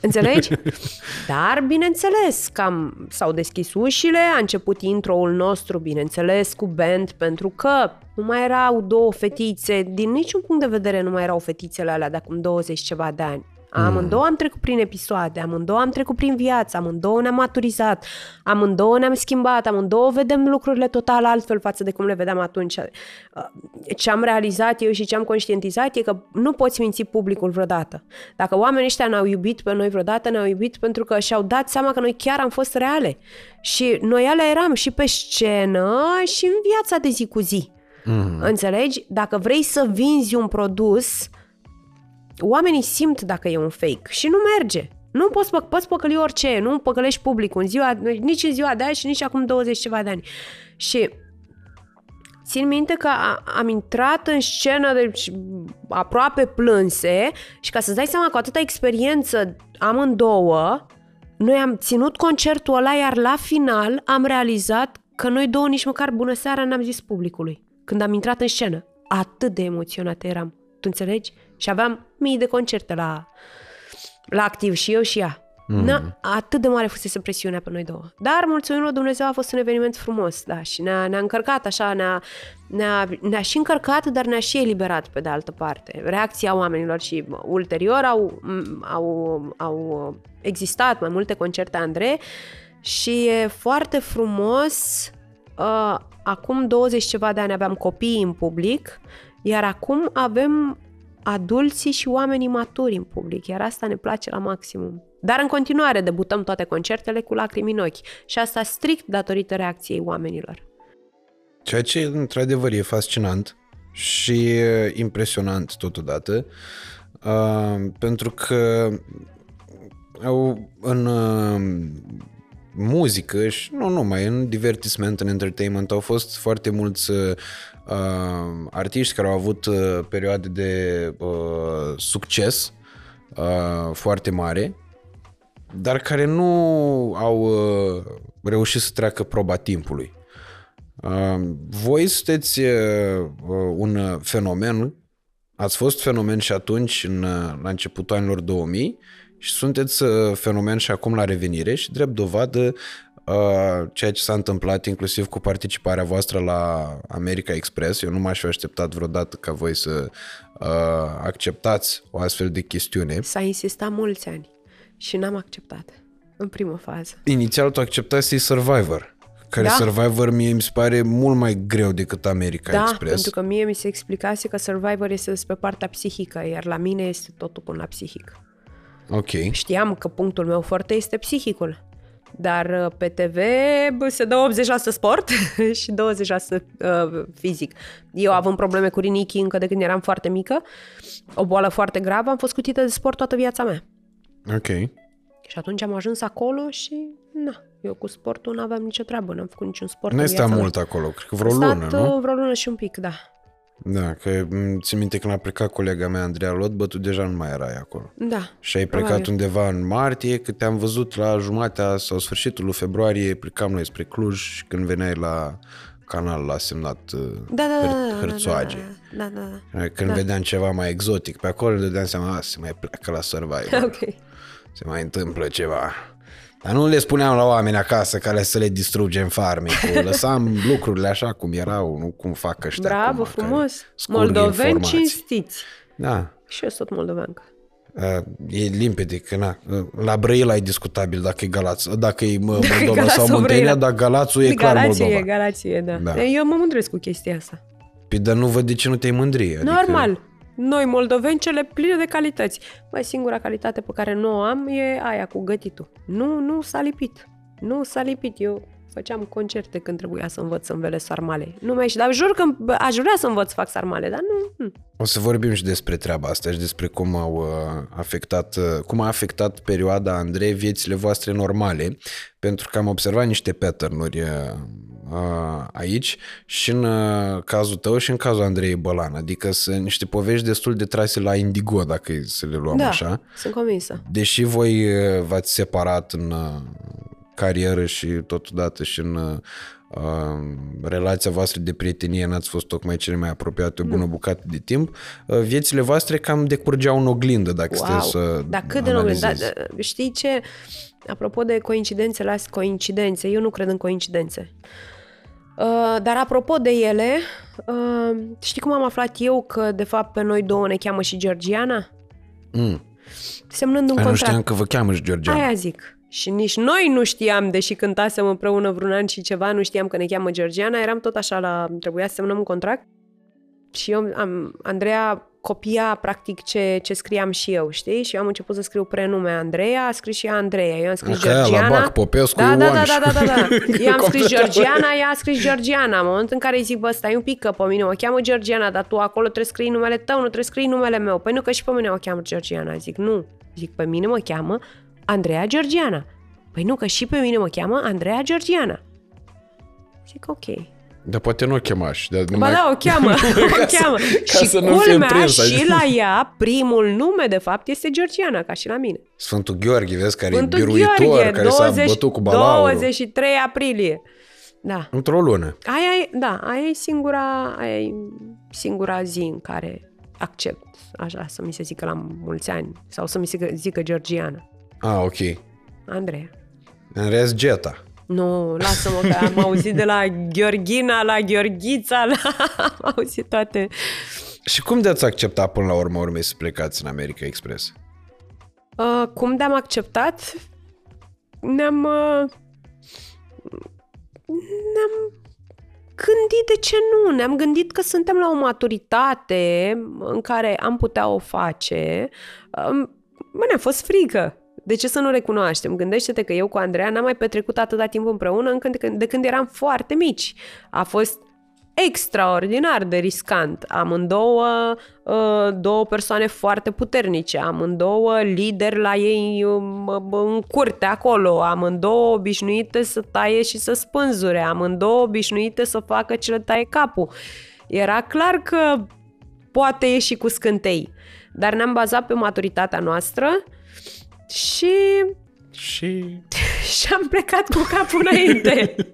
[SPEAKER 2] Înțelegi? [LAUGHS] Dar, bineînțeles, cam s-au deschis ușile, a început intro-ul nostru, bineînțeles, cu band, pentru că nu mai erau două fetițe, din niciun punct de vedere nu mai erau fetițele alea de acum 20 ceva de ani. Amândouă am trecut prin episoade, amândouă am trecut prin viață, amândouă ne-am maturizat, amândouă ne-am schimbat, amândouă vedem lucrurile total altfel față de cum le vedeam atunci. Ce am realizat eu și ce am conștientizat e că nu poți minți publicul vreodată. Dacă oamenii ăștia ne-au iubit pe noi vreodată, ne-au iubit pentru că și-au dat seama că noi chiar am fost reale. Și noi alea eram și pe scenă și în viața de zi cu zi. Mm-hmm. Înțelegi? Dacă vrei să vinzi un produs, oamenii simt dacă e un fake și nu merge. Nu poți, pă- poți păcăli orice, nu păcălești publicul în ziua, nici în ziua de azi și nici acum 20 ceva de ani. Și țin minte că a, am intrat în scenă deci, aproape plânse și ca să-ți dai seama cu atâta experiență amândouă, noi am ținut concertul ăla, iar la final am realizat că noi două nici măcar bună seara n-am zis publicului când am intrat în scenă. Atât de emoționată eram. Tu înțelegi? Și aveam mii de concerte la, la activ și eu și ea. Mm. Na, atât de mare fusese presiunea pe noi două. Dar, mulțumim lui Dumnezeu, a fost un eveniment frumos, da, și ne-a, ne-a încărcat așa, ne-a, ne-a, ne-a și încărcat, dar ne-a și eliberat pe de altă parte. Reacția oamenilor și ulterior au, au, au existat mai multe concerte Andrei și e foarte frumos. Uh, acum 20 ceva de ani aveam copii în public, iar acum avem adulții și oamenii maturi în public, iar asta ne place la maximum. Dar în continuare debutăm toate concertele cu lacrimi în ochi și asta strict datorită reacției oamenilor.
[SPEAKER 1] Ceea ce într-adevăr e fascinant și impresionant totodată, uh, pentru că au în uh, muzică și nu numai, în divertisment, în entertainment au fost foarte mulți uh, artiști care au avut uh, perioade de uh, succes uh, foarte mare dar care nu au uh, reușit să treacă proba timpului. Uh, voi sunteți uh, un fenomen, ați fost fenomen și atunci, în, la începutul anilor 2000, și sunteți fenomen și acum la revenire și drept dovadă ceea ce s-a întâmplat inclusiv cu participarea voastră la America Express. Eu nu m-aș fi așteptat vreodată ca voi să acceptați o astfel de chestiune.
[SPEAKER 2] S-a insistat mulți ani și n-am acceptat în primă fază.
[SPEAKER 1] Inițial tu acceptați Survivor, care da. Survivor mie mi se pare mult mai greu decât America
[SPEAKER 2] da,
[SPEAKER 1] Express.
[SPEAKER 2] pentru că mie mi se explicase că Survivor este despre partea psihică, iar la mine este totul până la psihic.
[SPEAKER 1] Ok.
[SPEAKER 2] Știam că punctul meu foarte este psihicul. Dar uh, pe TV se dă 80% sport [LAUGHS] și 20% uh, fizic. Eu având probleme cu rinichii încă de când eram foarte mică, o boală foarte gravă, am fost cutită de sport toată viața mea.
[SPEAKER 1] Ok.
[SPEAKER 2] Și atunci am ajuns acolo și, na, eu cu sportul nu aveam nicio treabă, n-am făcut niciun sport
[SPEAKER 1] Nu este mult mea. acolo, cred că vreo lună, nu?
[SPEAKER 2] Uh, vreo lună și un pic, da.
[SPEAKER 1] Da, că țin minte când a plecat colega mea, Andreea Lotbă, tu deja nu mai erai acolo.
[SPEAKER 2] Da.
[SPEAKER 1] Și ai plecat probabil. undeva în martie, că te-am văzut la jumatea sau sfârșitul lui februarie, plecam noi spre Cluj și când veneai la canal l-a semnat uh,
[SPEAKER 2] da, da, da,
[SPEAKER 1] hârțoage.
[SPEAKER 2] Da, da, da, da.
[SPEAKER 1] Când
[SPEAKER 2] da.
[SPEAKER 1] vedeam ceva mai exotic pe acolo, dădeam seama, a, se mai pleacă la Survivor. [LAUGHS]
[SPEAKER 2] Ok.
[SPEAKER 1] Se mai întâmplă ceva. Dar nu le spuneam la oameni acasă care să le distrugem farmecul. [LAUGHS] Lăsam lucrurile așa cum erau, nu cum fac ăștia.
[SPEAKER 2] Bravo, frumos. Moldoveni cinstiți.
[SPEAKER 1] Da.
[SPEAKER 2] Și eu sunt moldoveancă.
[SPEAKER 1] E limpede că na, la Brăila e discutabil dacă e Galați, dacă e [LAUGHS] Moldova sau Muntenia, dar Galațul e clar
[SPEAKER 2] Galație,
[SPEAKER 1] Moldova.
[SPEAKER 2] Galație, da. da. Eu mă mândresc cu chestia asta.
[SPEAKER 1] Păi, dar nu văd de ce nu te-ai mândri.
[SPEAKER 2] Adică... Normal. Noi, moldoveni, cele pline de calități. Mai singura calitate pe care nu o am e aia cu gătitul. Nu, nu s-a lipit. Nu s-a lipit. Eu făceam concerte când trebuia să învăț să învele sarmale. Nu mai dar jur că aș vrea să învăț să fac sarmale, dar nu. Hm.
[SPEAKER 1] O să vorbim și despre treaba asta și despre cum au uh, afectat, uh, cum a afectat perioada Andrei viețile voastre normale, pentru că am observat niște pattern-uri uh, aici și în cazul tău și în cazul Andrei Bălan, adică sunt niște povești destul de trase la Indigo, dacă să le luăm
[SPEAKER 2] da,
[SPEAKER 1] așa.
[SPEAKER 2] sunt convinsă.
[SPEAKER 1] Deși voi v-ați separat în carieră și totodată și în uh, relația voastră de prietenie n-ați fost tocmai cele mai apropiate o bună bucată de timp, uh, viețile voastre cam decurgeau în oglindă, dacă wow. stai să
[SPEAKER 2] Dar cât de în oglindă? Da, da, știi ce? Apropo de coincidențe, las coincidențe. Eu nu cred în coincidențe. Uh, dar apropo de ele, uh, știi cum am aflat eu că de fapt pe noi două ne cheamă și Georgiana?
[SPEAKER 1] Mm.
[SPEAKER 2] Semnând un
[SPEAKER 1] Aia
[SPEAKER 2] contract.
[SPEAKER 1] Nu știam că vă cheamă și Georgiana.
[SPEAKER 2] Aia zic. Și nici noi nu știam, deși cântasem împreună vreun an și ceva, nu știam că ne cheamă Georgiana, eram tot așa la... trebuia să semnăm un contract. Și eu am... Andreea copia practic ce, ce scriam și eu, știi? Și eu am început să scriu prenume Andreea, a scris și ea Andreea, eu am scris
[SPEAKER 1] Ca
[SPEAKER 2] Georgiana.
[SPEAKER 1] La Bac, Popescu, da
[SPEAKER 2] da, da, da,
[SPEAKER 1] da,
[SPEAKER 2] da, da, da, [LAUGHS] da. Eu am scris Georgiana, ea a scris Georgiana. În momentul în care îi zic, bă, stai un pic că pe mine o cheamă Georgiana, dar tu acolo trebuie să scrii numele tău, nu trebuie să scrii numele meu. Păi nu că și pe mine o cheamă Georgiana. Zic, nu. Zic, pe mine mă cheamă Andreea Georgiana. Păi nu, că și pe mine mă cheamă Andreea Georgiana. Zic, ok.
[SPEAKER 1] Dar poate nu o chemași. Dar
[SPEAKER 2] Ba da, o cheamă, [LAUGHS] o cheamă.
[SPEAKER 1] ca
[SPEAKER 2] și
[SPEAKER 1] să nu fie
[SPEAKER 2] culmea,
[SPEAKER 1] prins,
[SPEAKER 2] și la ea, primul nume, de fapt, este Georgiana, ca și la mine.
[SPEAKER 1] Sfântul Gheorghe, vezi, care
[SPEAKER 2] Sfântul
[SPEAKER 1] e biruitor,
[SPEAKER 2] Gheorghe,
[SPEAKER 1] care 20, s-a bătut cu balaurul.
[SPEAKER 2] 23 aprilie. Da.
[SPEAKER 1] Într-o lună.
[SPEAKER 2] Aia e, da, aia e singura, aia e singura zi în care accept așa să mi se zică la mulți ani sau să mi se zică Georgiana.
[SPEAKER 1] Ah, ok.
[SPEAKER 2] Andreea.
[SPEAKER 1] În rest, Geta.
[SPEAKER 2] Nu, lasă-mă că am auzit de la Gheorghina, la Gheorghița, la... am auzit toate.
[SPEAKER 1] Și cum de-ați acceptat până la urmă urmei să plecați în America Express?
[SPEAKER 2] Uh, cum de-am acceptat? Ne-am... Uh, ne-am gândit de ce nu. Ne-am gândit că suntem la o maturitate în care am putea o face. Uh, Bă, ne-a fost frică. De ce să nu recunoaștem? Gândește-te că eu cu Andreea n-am mai petrecut atâta timp împreună încât de când eram foarte mici. A fost extraordinar de riscant. Amândouă uh, două persoane foarte puternice, amândouă lideri la ei um, în curte acolo, amândouă obișnuite să taie și să spânzure, amândouă obișnuite să facă ce le taie capul. Era clar că poate ieși cu scântei, dar ne-am bazat pe maturitatea noastră și...
[SPEAKER 1] Și... [LAUGHS]
[SPEAKER 2] și am plecat cu capul înainte. [LAUGHS]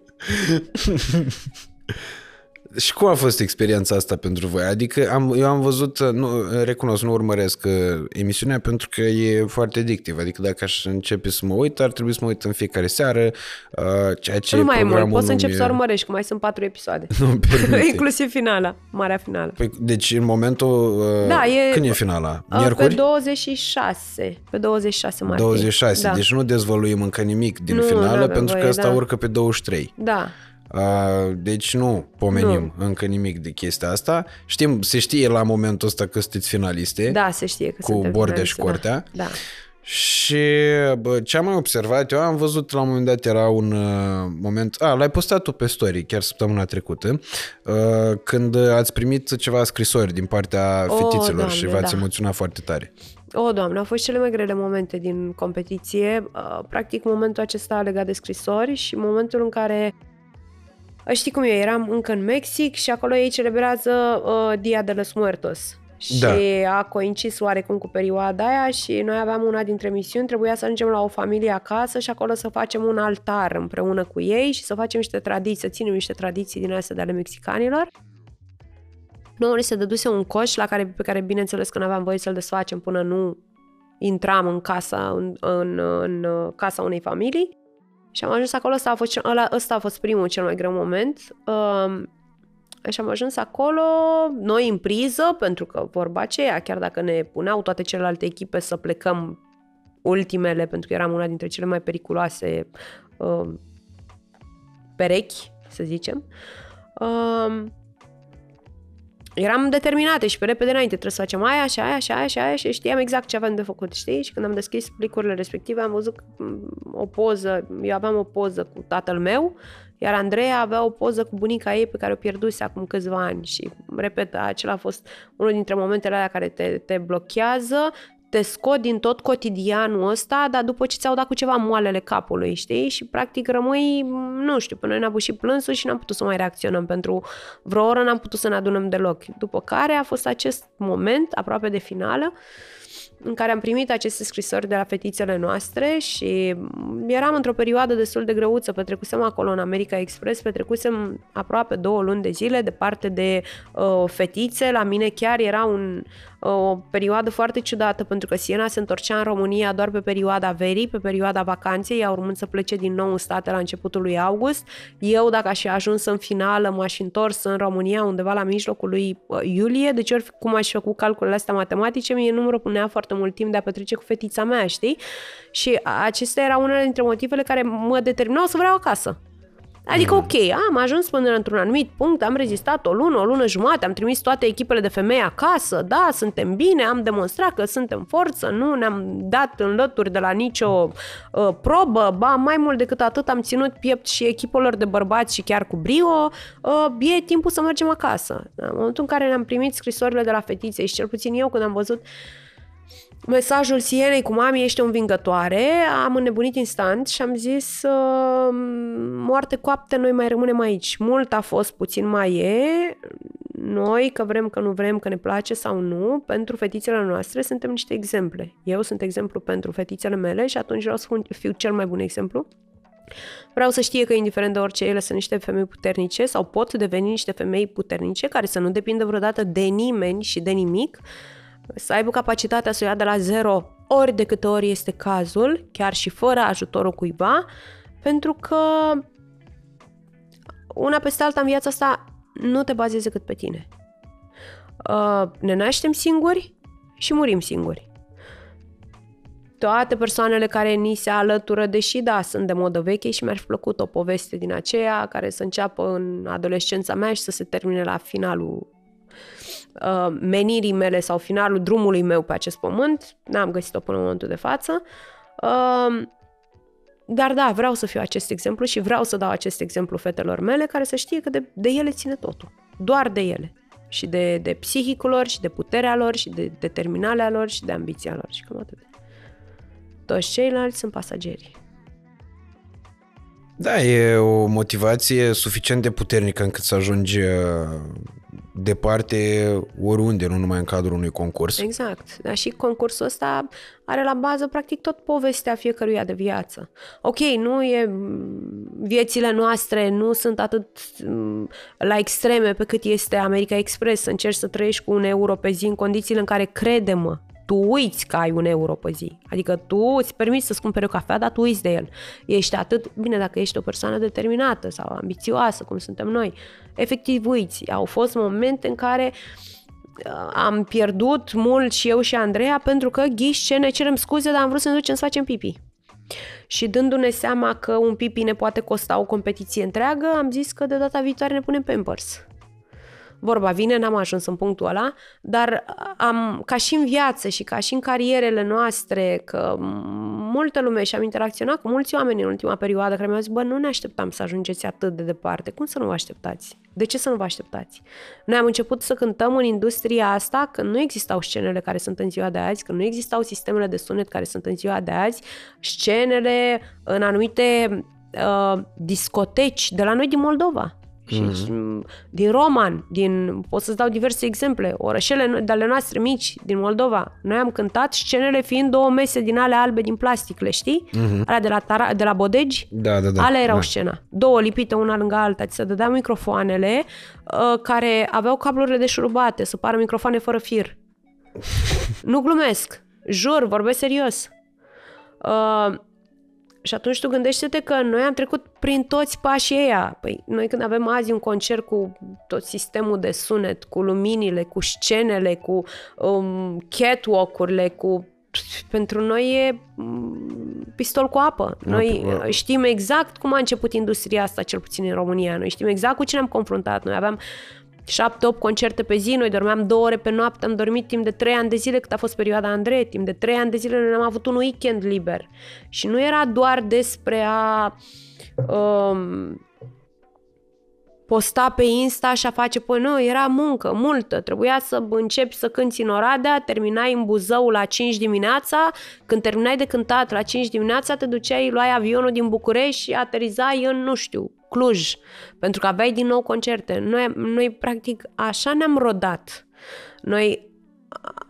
[SPEAKER 1] Și cum a fost experiența asta pentru voi? Adică am, eu am văzut, nu, recunosc, nu urmăresc uh, emisiunea pentru că e foarte addictiv. Adică dacă aș începe să mă uit, ar trebui să mă uit în fiecare seară, uh, ceea ce
[SPEAKER 2] Nu mai e mult, poți să începi
[SPEAKER 1] e...
[SPEAKER 2] să urmărești, că mai sunt patru episoade. [LAUGHS]
[SPEAKER 1] Nu permite. [LAUGHS]
[SPEAKER 2] Inclusiv finala, marea finală.
[SPEAKER 1] Păi, deci în momentul... Uh,
[SPEAKER 2] Da, e-
[SPEAKER 1] Când e finala?
[SPEAKER 2] Uh,
[SPEAKER 1] Miercuri?
[SPEAKER 2] Pe 26, pe 26 martie.
[SPEAKER 1] 26,
[SPEAKER 2] Da.
[SPEAKER 1] deci nu dezvăluim încă nimic din
[SPEAKER 2] Nu,
[SPEAKER 1] finală,
[SPEAKER 2] n-avem
[SPEAKER 1] pentru că
[SPEAKER 2] voie,
[SPEAKER 1] asta
[SPEAKER 2] da.
[SPEAKER 1] urcă pe 23.
[SPEAKER 2] Da,
[SPEAKER 1] Uh, deci nu pomenim nu. încă nimic de chestia asta. Știm, se știe la momentul ăsta că sunteți finaliste.
[SPEAKER 2] da, se știe că
[SPEAKER 1] Cu
[SPEAKER 2] suntem
[SPEAKER 1] Bordea și
[SPEAKER 2] finaliști,
[SPEAKER 1] Cortea.
[SPEAKER 2] Da. da.
[SPEAKER 1] Și bă, ce am mai observat, eu am văzut la un moment dat era un uh, moment, a, l-ai postat tu pe story chiar săptămâna trecută, uh, când ați primit ceva scrisori din partea
[SPEAKER 2] O,
[SPEAKER 1] fetițelor
[SPEAKER 2] Doamne,
[SPEAKER 1] și v-ați
[SPEAKER 2] da.
[SPEAKER 1] emoționat foarte tare.
[SPEAKER 2] O, doamne, au fost cele mai grele momente din competiție. Uh, Practic, momentul acesta legat de scrisori și momentul în care uh, Știi cum e, eram încă în Mexic și acolo ei celebrează uh, Dia de los Muertos. Și
[SPEAKER 1] Da.
[SPEAKER 2] a coincis oarecum cu perioada aia și noi aveam una dintre misiuni, trebuia să ajungem la o familie acasă și acolo să facem un altar împreună cu ei și să facem niște tradiții, să ținem niște tradiții din astea de ale mexicanilor. Nouă ni se dăduse un coș la care, pe care bineînțeles că nu aveam voie să-l desfacem până nu intram în casa, în, în, în uh, casa unei familii. Și am ajuns acolo, ăsta a fost, cel- ăla, ăsta a fost primul cel mai greu moment. Um, și am ajuns acolo, noi în priză, pentru că vorba aceea, chiar dacă ne puneau toate celelalte echipe să plecăm ultimele, pentru că eram una dintre cele mai periculoase uh, perechi, să zicem, uh, eram determinate și pe repede înainte trebuie să facem aia și aia și aia și aia și știam exact ce aveam de făcut, știi? Și când am deschis plicurile respective am văzut mm, o poză, eu aveam o poză cu tatăl meu, iar Andreea avea o poză cu bunica ei pe care o pierduse acum câțiva ani și, repet, acela a fost unul dintre momentele alea care te, te blochează, te scot din tot cotidianul ăsta, dar după ce ți-au dat cu ceva moalele capului, știi? Și practic rămâi, nu știu, până ne-a și plânsul și n-am putut să mai reacționăm pentru vreo oră, n-am putut să ne adunăm deloc. După care a fost acest moment, aproape de finală, în care am primit aceste scrisori de la fetițele noastre și eram într-o perioadă destul de greuță, petrecusem acolo în America Express, petrecusem aproape două luni de zile departe de uh, fetițe, la mine chiar era un, o perioadă foarte ciudată pentru că Siena se întorcea în România doar pe perioada verii, pe perioada vacanței, ea urmând să plece din nou în state la începutul lui august. Eu, dacă aș fi ajuns în finală, m-aș fi întors în România undeva la mijlocul lui uh, iulie, deci ori cum aș fi făcut calculele astea matematice, mie nu-mi răpunea foarte mult timp de a petrece cu fetița mea, știi? Și acestea erau unele dintre motivele care mă determinau să vreau acasă. Adică, ok, am ajuns până într-un anumit punct, am rezistat o lună, o lună jumate, am trimis toate echipele de femei acasă, da, suntem bine, am demonstrat că suntem forță, nu ne-am dat în lături de la nicio uh, probă, ba, mai mult decât atât am ținut piept și echipelor de bărbați și chiar cu brio, uh, e timpul să mergem acasă. În momentul în care ne-am primit scrisorile de la fetițe și cel puțin eu când am văzut mesajul Sienei cu mami ești o învingătoare, am înnebunit instant și am zis uh, moarte coapte, noi mai rămânem aici. Mult a fost, puțin mai e. Noi, că vrem, că nu vrem, că ne place sau nu, pentru fetițele noastre suntem niște exemple. Eu sunt exemplu pentru fetițele mele și atunci vreau să fiu cel mai bun exemplu. Vreau să știe că, indiferent de orice, ele sunt niște femei puternice sau pot deveni niște femei puternice care să nu depindă vreodată de nimeni și de nimic, să aibă capacitatea să o ia de la zero ori de câte ori este cazul, chiar și fără ajutorul cuiva, pentru că una peste alta în viața asta nu te bazezi decât pe tine. Uh, ne naștem singuri și murim singuri. Toate persoanele care ni se alătură, deși da, sunt de modă veche și mi-ar fi plăcut o poveste din aceea care să înceapă în adolescența mea și să se termine la finalul uh, menirii mele sau finalul drumului meu pe acest pământ. N-am găsit-o până în momentul de față. Uh, dar da, vreau să fiu acest exemplu și vreau să dau acest exemplu fetelor mele care să știe că de, de ele ține totul. Doar de ele. Și de, de psihicul lor, și de puterea lor, și de determinarea lor, și de ambiția lor. Și cam atât. Toți ceilalți sunt pasageri.
[SPEAKER 1] Da, e o motivație suficient de puternică încât să ajungi uh, departe oriunde, nu numai în cadrul unui concurs.
[SPEAKER 2] Exact. Dar și concursul ăsta are la bază practic tot povestea fiecăruia de viață. Ok, nu e viețile noastre nu sunt atât mm, la extreme pe cât este America Express, să încerci să trăiești cu un euro pe zi în condițiile în care crede-mă, tu uiți că ai un euro pe zi. Adică tu îți permiți să-ți cumperi o cafea, dar tu uiți de el. Ești atât, bine, dacă ești o persoană determinată sau ambițioasă, cum suntem noi, efectiv uiți. Au fost momente în care uh, am pierdut mult și eu și Andreea pentru că ghiși ce ne cerem scuze, dar am vrut să ne ducem să facem pipi. Și dându-ne seama că un pipi ne poate costa o competiție întreagă, am zis că de data viitoare ne punem Pampers. Vorba vine, n-am ajuns în punctul ăla, dar am, ca și în viață și ca și în carierele noastre, că multă lume și am interacționat cu mulți oameni în ultima perioadă care mi-au zis, bă, nu ne așteptam să ajungeți atât de departe. Cum să nu vă așteptați? De ce să nu vă așteptați? Noi am început să cântăm în industria asta când nu existau scenele care sunt în ziua de azi, când nu existau sistemele de sunet care sunt în ziua de azi, scenele în anumite uh, discoteci de la noi din Moldova. Și mm-hmm. din Roman, din, pot să-ți dau diverse exemple, orășele de ale noastre mici din Moldova. Noi am cântat scenele fiind două mese din ale albe din plastic, le știi? Mm-hmm. Alea de la, tara, de la Bodegi?
[SPEAKER 1] Da, da, da.
[SPEAKER 2] Alea erau
[SPEAKER 1] da.
[SPEAKER 2] scena. Două lipite una lângă alta. Ți se dădeau microfoanele uh, care aveau cablurile de șurubate, să pară microfoane fără fir. [LAUGHS] nu glumesc. Jur, vorbesc serios. Uh, și atunci tu gândește-te că noi am trecut prin toți pașii ăia. Păi noi când avem azi un concert cu tot sistemul de sunet, cu luminile, cu scenele, cu um, catwalk-urile, cu pentru noi e mm, pistol cu apă. Noi știm exact cum a început industria asta, cel puțin în România. Noi știm exact cu cine am confruntat. Noi aveam 7-8 concerte pe zi, noi dormeam două ore pe noapte, am dormit timp de 3 ani de zile cât a fost perioada Andrei, timp de 3 ani de zile noi am avut un weekend liber. Și nu era doar despre a um, posta pe Insta și a face, păi nu, era muncă, multă. Trebuia să începi să cânti în Oradea, terminai în Buzău la 5 dimineața, când terminai de cântat la 5 dimineața, te duceai, luai avionul din București și aterizai în, nu știu, Cluj, pentru că aveai din nou concerte. Noi, noi practic, așa ne-am rodat. Noi,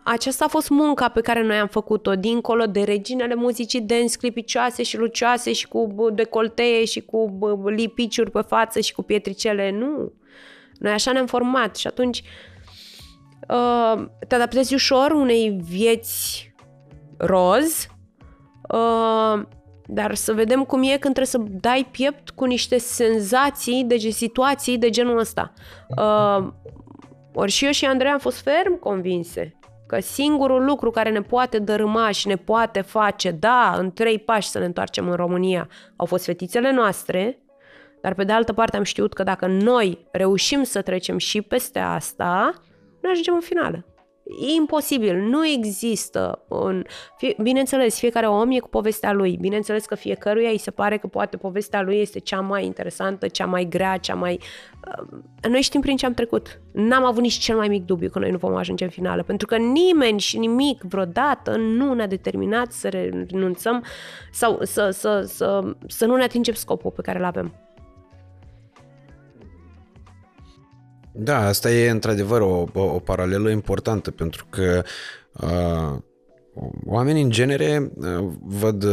[SPEAKER 2] aceasta a fost munca pe care noi am făcut-o, dincolo de reginele muzicii dance, clipicioase și lucioase și cu decoltee și cu lipiciuri pe față și cu pietricele. Nu. Noi așa ne-am format și atunci uh, te adaptezi ușor unei vieți roz, uh, dar să vedem cum e când trebuie să dai piept cu niște senzații, de situații de genul ăsta. Uh, ori și eu și Andrei am fost ferm convinse că singurul lucru care ne poate dărâma și ne poate face, da, în trei pași să ne întoarcem în România, au fost fetițele noastre, dar pe de altă parte am știut că dacă noi reușim să trecem și peste asta, noi ajungem în finală. E imposibil, nu există. Un... Bineînțeles, fiecare om e cu povestea lui. Bineînțeles că fiecăruia îi se pare că poate povestea lui este cea mai interesantă, cea mai grea, cea mai... Uh, noi știm prin ce am trecut. N-am avut nici cel mai mic dubiu că noi nu vom ajunge în finală, pentru că nimeni și nimic vreodată nu ne-a determinat să renunțăm sau să, să, să, să nu ne atingem scopul pe care îl avem.
[SPEAKER 1] Da, asta e într-adevăr o, o, o paralelă importantă pentru că uh, oamenii în genere uh, văd uh,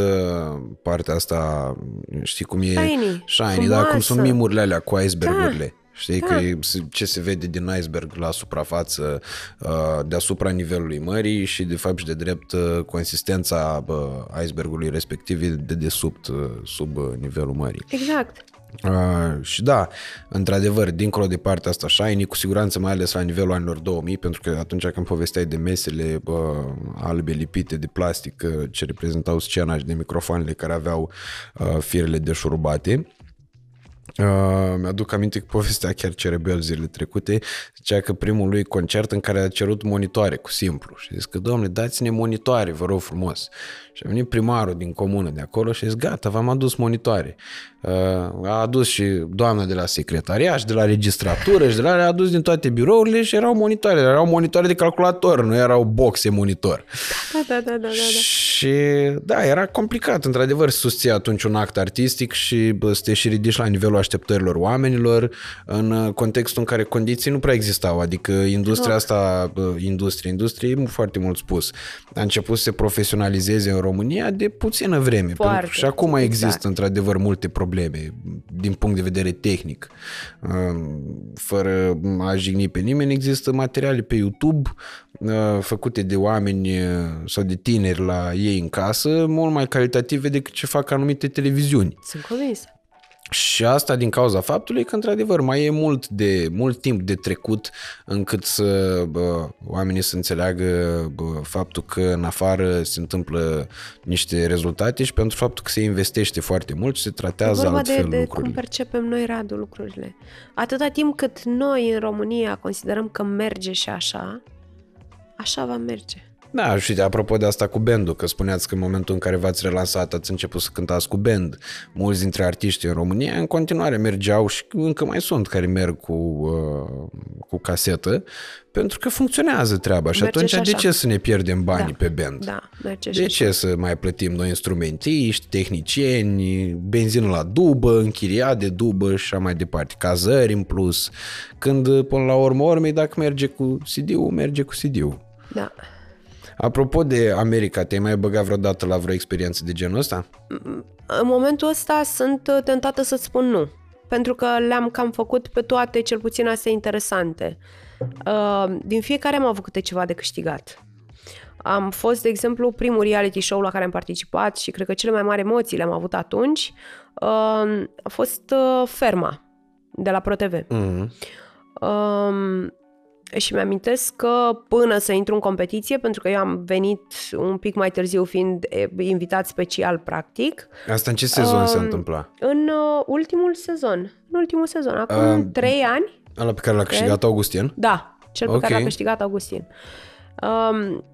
[SPEAKER 1] partea asta, știi cum e?
[SPEAKER 2] Shiny.
[SPEAKER 1] Shiny, da, cum sunt mimurile alea cu icebergurile. Știi da. că e ce se vede din iceberg la suprafață uh, deasupra nivelului mării și de fapt și de drept uh, consistența icebergului respectiv e de desubt sub nivelul mării.
[SPEAKER 2] Exact.
[SPEAKER 1] Uh, și da, într-adevăr, dincolo de partea asta shiny, cu siguranță mai ales la nivelul anilor 2000, pentru că atunci când povesteai de mesele uh, albe lipite de plastic uh, ce reprezentau scena și de microfoanele care aveau uh, firele deșurubate, Uh, mi-aduc aminte că povestea chiar Cerebel zilele trecute, zicea că primul lui concert în care a cerut monitoare cu simplu și zis că, domnule, dați-ne monitoare, vă rog frumos. Și a venit primarul din comună de acolo și a zis, gata, v-am adus monitoare. Uh, a adus și doamna de la secretariat și de la registratură și de la a adus din toate birourile și erau monitoare, erau monitoare de calculator, nu erau boxe monitor.
[SPEAKER 2] Da, da, da, da, da.
[SPEAKER 1] Și da, era complicat, într-adevăr, să susții atunci un act artistic și bă, să te și ridici la nivelul așteptărilor oamenilor în contextul în care condiții nu prea existau, adică industria no. asta, industrie, industrie e foarte mult spus, a început să se profesionalizeze în România de puțină vreme.
[SPEAKER 2] Foarte,
[SPEAKER 1] pentru, și acum exact. există într-adevăr multe probleme din punct de vedere tehnic. Fără a jigni pe nimeni, există materiale pe YouTube făcute de oameni sau de tineri la ei în casă, mult mai calitative decât ce fac anumite televiziuni.
[SPEAKER 2] Sunt convins.
[SPEAKER 1] Și asta din cauza faptului că, într-adevăr, mai e mult, de, mult timp de trecut încât să bă, oamenii să înțeleagă bă, faptul că în afară se întâmplă niște rezultate și pentru faptul că se investește foarte mult și se tratează altfel
[SPEAKER 2] de, de
[SPEAKER 1] lucrurile.
[SPEAKER 2] cum percepem noi, Radu, lucrurile. Atâta timp cât noi în România considerăm că merge și așa, așa va merge.
[SPEAKER 1] Da, și apropo de asta cu bandul, că spuneați că în momentul în care v-ați relansat ați început să cântați cu band. Mulți dintre artiștii în România în continuare mergeau și încă mai sunt care merg cu, uh, cu casetă, pentru că funcționează treaba și merge atunci și de ce să ne pierdem banii
[SPEAKER 2] da,
[SPEAKER 1] pe band?
[SPEAKER 2] Da, merge
[SPEAKER 1] de ce așa. să mai plătim noi instrumentiști, tehnicieni, benzină la dubă, închiriat de dubă și așa mai departe, cazări în plus, când până la urmă urmei dacă merge cu CD-ul, merge cu CD-ul.
[SPEAKER 2] Da.
[SPEAKER 1] Apropo de America, te-ai mai băgat vreodată la vreo experiență de genul ăsta?
[SPEAKER 2] În momentul ăsta sunt tentată să-ți spun nu. Pentru că le-am cam făcut pe toate, cel puțin astea interesante. Uh, din fiecare am avut câte ceva de câștigat. Am fost, de exemplu, primul reality show la care am participat și cred că cele mai mari emoții le-am avut atunci. Uh, a fost uh, Ferma, de la ProTV. Mm-hmm. Uh, și mi-amintesc că până să intru în competiție, pentru că eu am venit un pic mai târziu fiind invitat special practic.
[SPEAKER 1] Asta în ce sezon uh, se întâmpla?
[SPEAKER 2] În uh, ultimul sezon. În ultimul sezon, acum uh, trei ani.
[SPEAKER 1] Ăla pe care l-a câștigat Augustin?
[SPEAKER 2] Da, cel pe okay. care l-a câștigat Augustin. Um,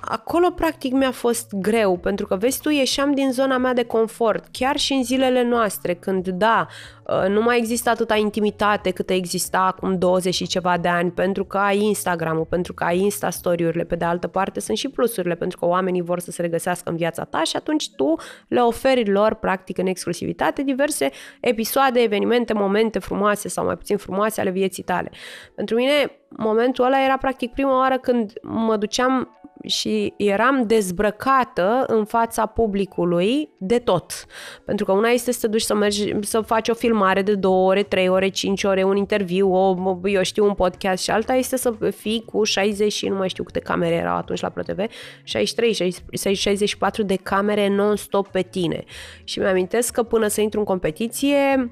[SPEAKER 2] acolo practic mi-a fost greu, pentru că vezi tu, ieșeam din zona mea de confort, chiar și în zilele noastre, când da, ă, nu mai există atâta intimitate cât exista acum 20 și ceva de ani, pentru că ai Instagram-ul, pentru că ai Insta-story-urile, pe de altă parte sunt și plusurile, pentru că oamenii vor să se regăsească în viața ta și atunci tu le oferi lor, practic, în exclusivitate, diverse episoade, evenimente, momente frumoase sau mai puțin frumoase ale vieții tale. Pentru mine, momentul ăla era practic prima oară când mă duceam și eram dezbrăcată în fața publicului de tot. Pentru că una este să te duci să mergi, să faci o filmare de două ore, trei ore, cinci ore, un interviu, o, eu știu, un podcast și alta este să fii cu 60 și nu mai știu câte camere erau atunci la ProTV, 63, 64 de camere non-stop pe tine. Și mi-amintesc că până să intru în competiție,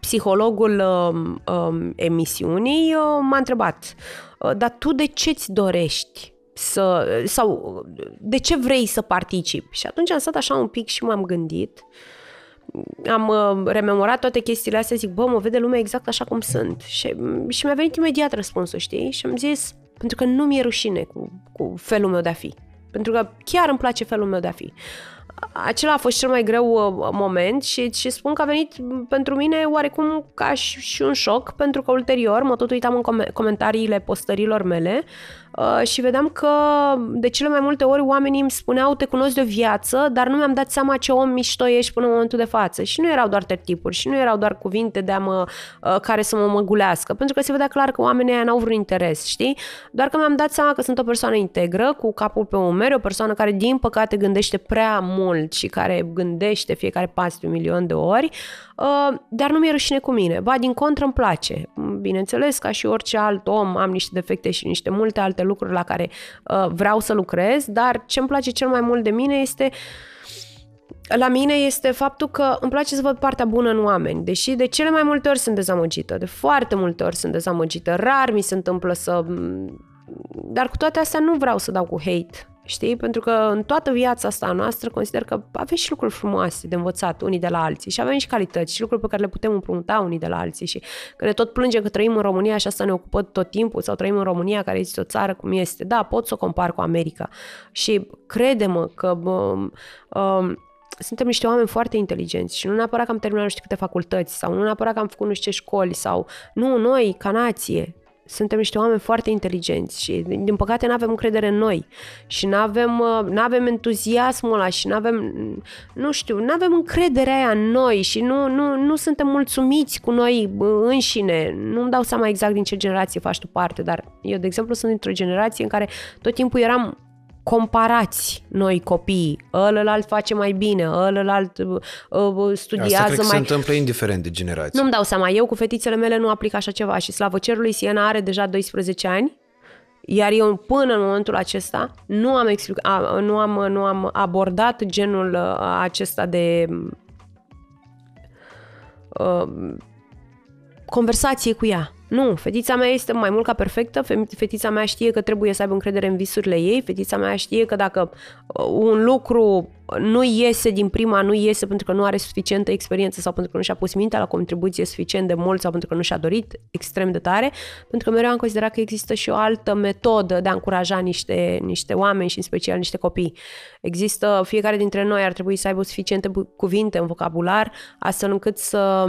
[SPEAKER 2] psihologul um, um, emisiunii uh, m-a întrebat, uh, dar tu de ce-ți dorești să, sau de ce vrei să participi? Și atunci am stat așa un pic și m-am gândit, am uh, rememorat toate chestiile astea, zic, bă, mă vede lumea exact așa cum sunt. Și, și mi-a venit imediat răspunsul, știi? Și am zis, pentru că nu mi-e rușine cu, cu felul meu de a fi. Pentru că chiar îmi place felul meu de a fi acela a fost cel mai greu uh, moment și, și spun că a venit pentru mine oarecum ca și, și un șoc, pentru că ulterior mă tot uitam în com- comentariile postărilor mele uh, și vedeam că de cele mai multe ori oamenii îmi spuneau te cunosc de o viață, dar nu mi-am dat seama ce om mișto ești până în momentul de față. Și nu erau doar tertipuri și nu erau doar cuvinte de a mă, uh, care să mă măgulească, pentru că se vedea clar că oamenii aia n-au vreun interes, știi? Doar că mi-am dat seama că sunt o persoană integră, cu capul pe umeri, o persoană care din păcate gândește prea mult și care gândește fiecare pas de un milion de ori, uh, dar nu mi-e rușine cu mine. Ba, din contră îmi place. Bineînțeles, ca și orice alt om, am niște defecte și niște multe alte lucruri la care uh, vreau să lucrez, dar ce îmi place cel mai mult de mine este la mine este faptul că îmi place să văd partea bună în oameni, deși de cele mai multe ori sunt dezamăgită, de foarte multe ori sunt dezamăgită, rar mi se întâmplă să... Dar cu toate astea nu vreau să dau cu hate, Știi? Pentru că în toată viața asta noastră consider că avem și lucruri frumoase de învățat unii de la alții și avem și calități și lucruri pe care le putem împrumuta unii de la alții și că ne tot plângem că trăim în România și asta ne ocupă tot timpul sau trăim în România care este o țară cum este. Da, pot să o compar cu America și crede-mă că um, um, suntem niște oameni foarte inteligenți și nu neapărat că am terminat nu știu câte facultăți sau nu neapărat că am făcut nu știu ce școli sau nu, noi, ca nație, suntem niște oameni foarte inteligenți și din păcate nu avem încredere în noi și nu avem, nu avem entuziasmul ăla și nu avem, nu știu, nu avem încrederea aia în noi și nu, nu, nu suntem mulțumiți cu noi înșine. Nu-mi dau seama exact din ce generație faci tu parte, dar eu, de exemplu, sunt dintr-o generație în care tot timpul eram comparați noi copiii. Ălălalt face mai bine, ălălalt uh, uh studiază Asta cred
[SPEAKER 1] mai...
[SPEAKER 2] se
[SPEAKER 1] întâmplă indiferent de generație.
[SPEAKER 2] Nu-mi dau seama. Eu cu fetițele mele nu aplic așa ceva și slavă cerului, Siena are deja 12 ani, iar eu până în momentul acesta nu am, explic- a, nu am, nu am abordat genul uh, acesta de uh, conversație cu ea. Nu, fetița mea este mai mult ca perfectă, fetița mea știe că trebuie să aibă încredere în visurile ei, fetița mea știe că dacă uh, un lucru nu iese din prima, nu iese pentru că nu are suficientă experiență sau pentru că nu și-a pus mintea la contribuție suficient de mult sau pentru că nu și-a dorit extrem de tare, pentru că mereu am considerat că există și o altă metodă de a încuraja niște, niște oameni și în special niște copii. Există, fiecare dintre noi ar trebui să aibă suficiente cuvinte în vocabular astfel încât să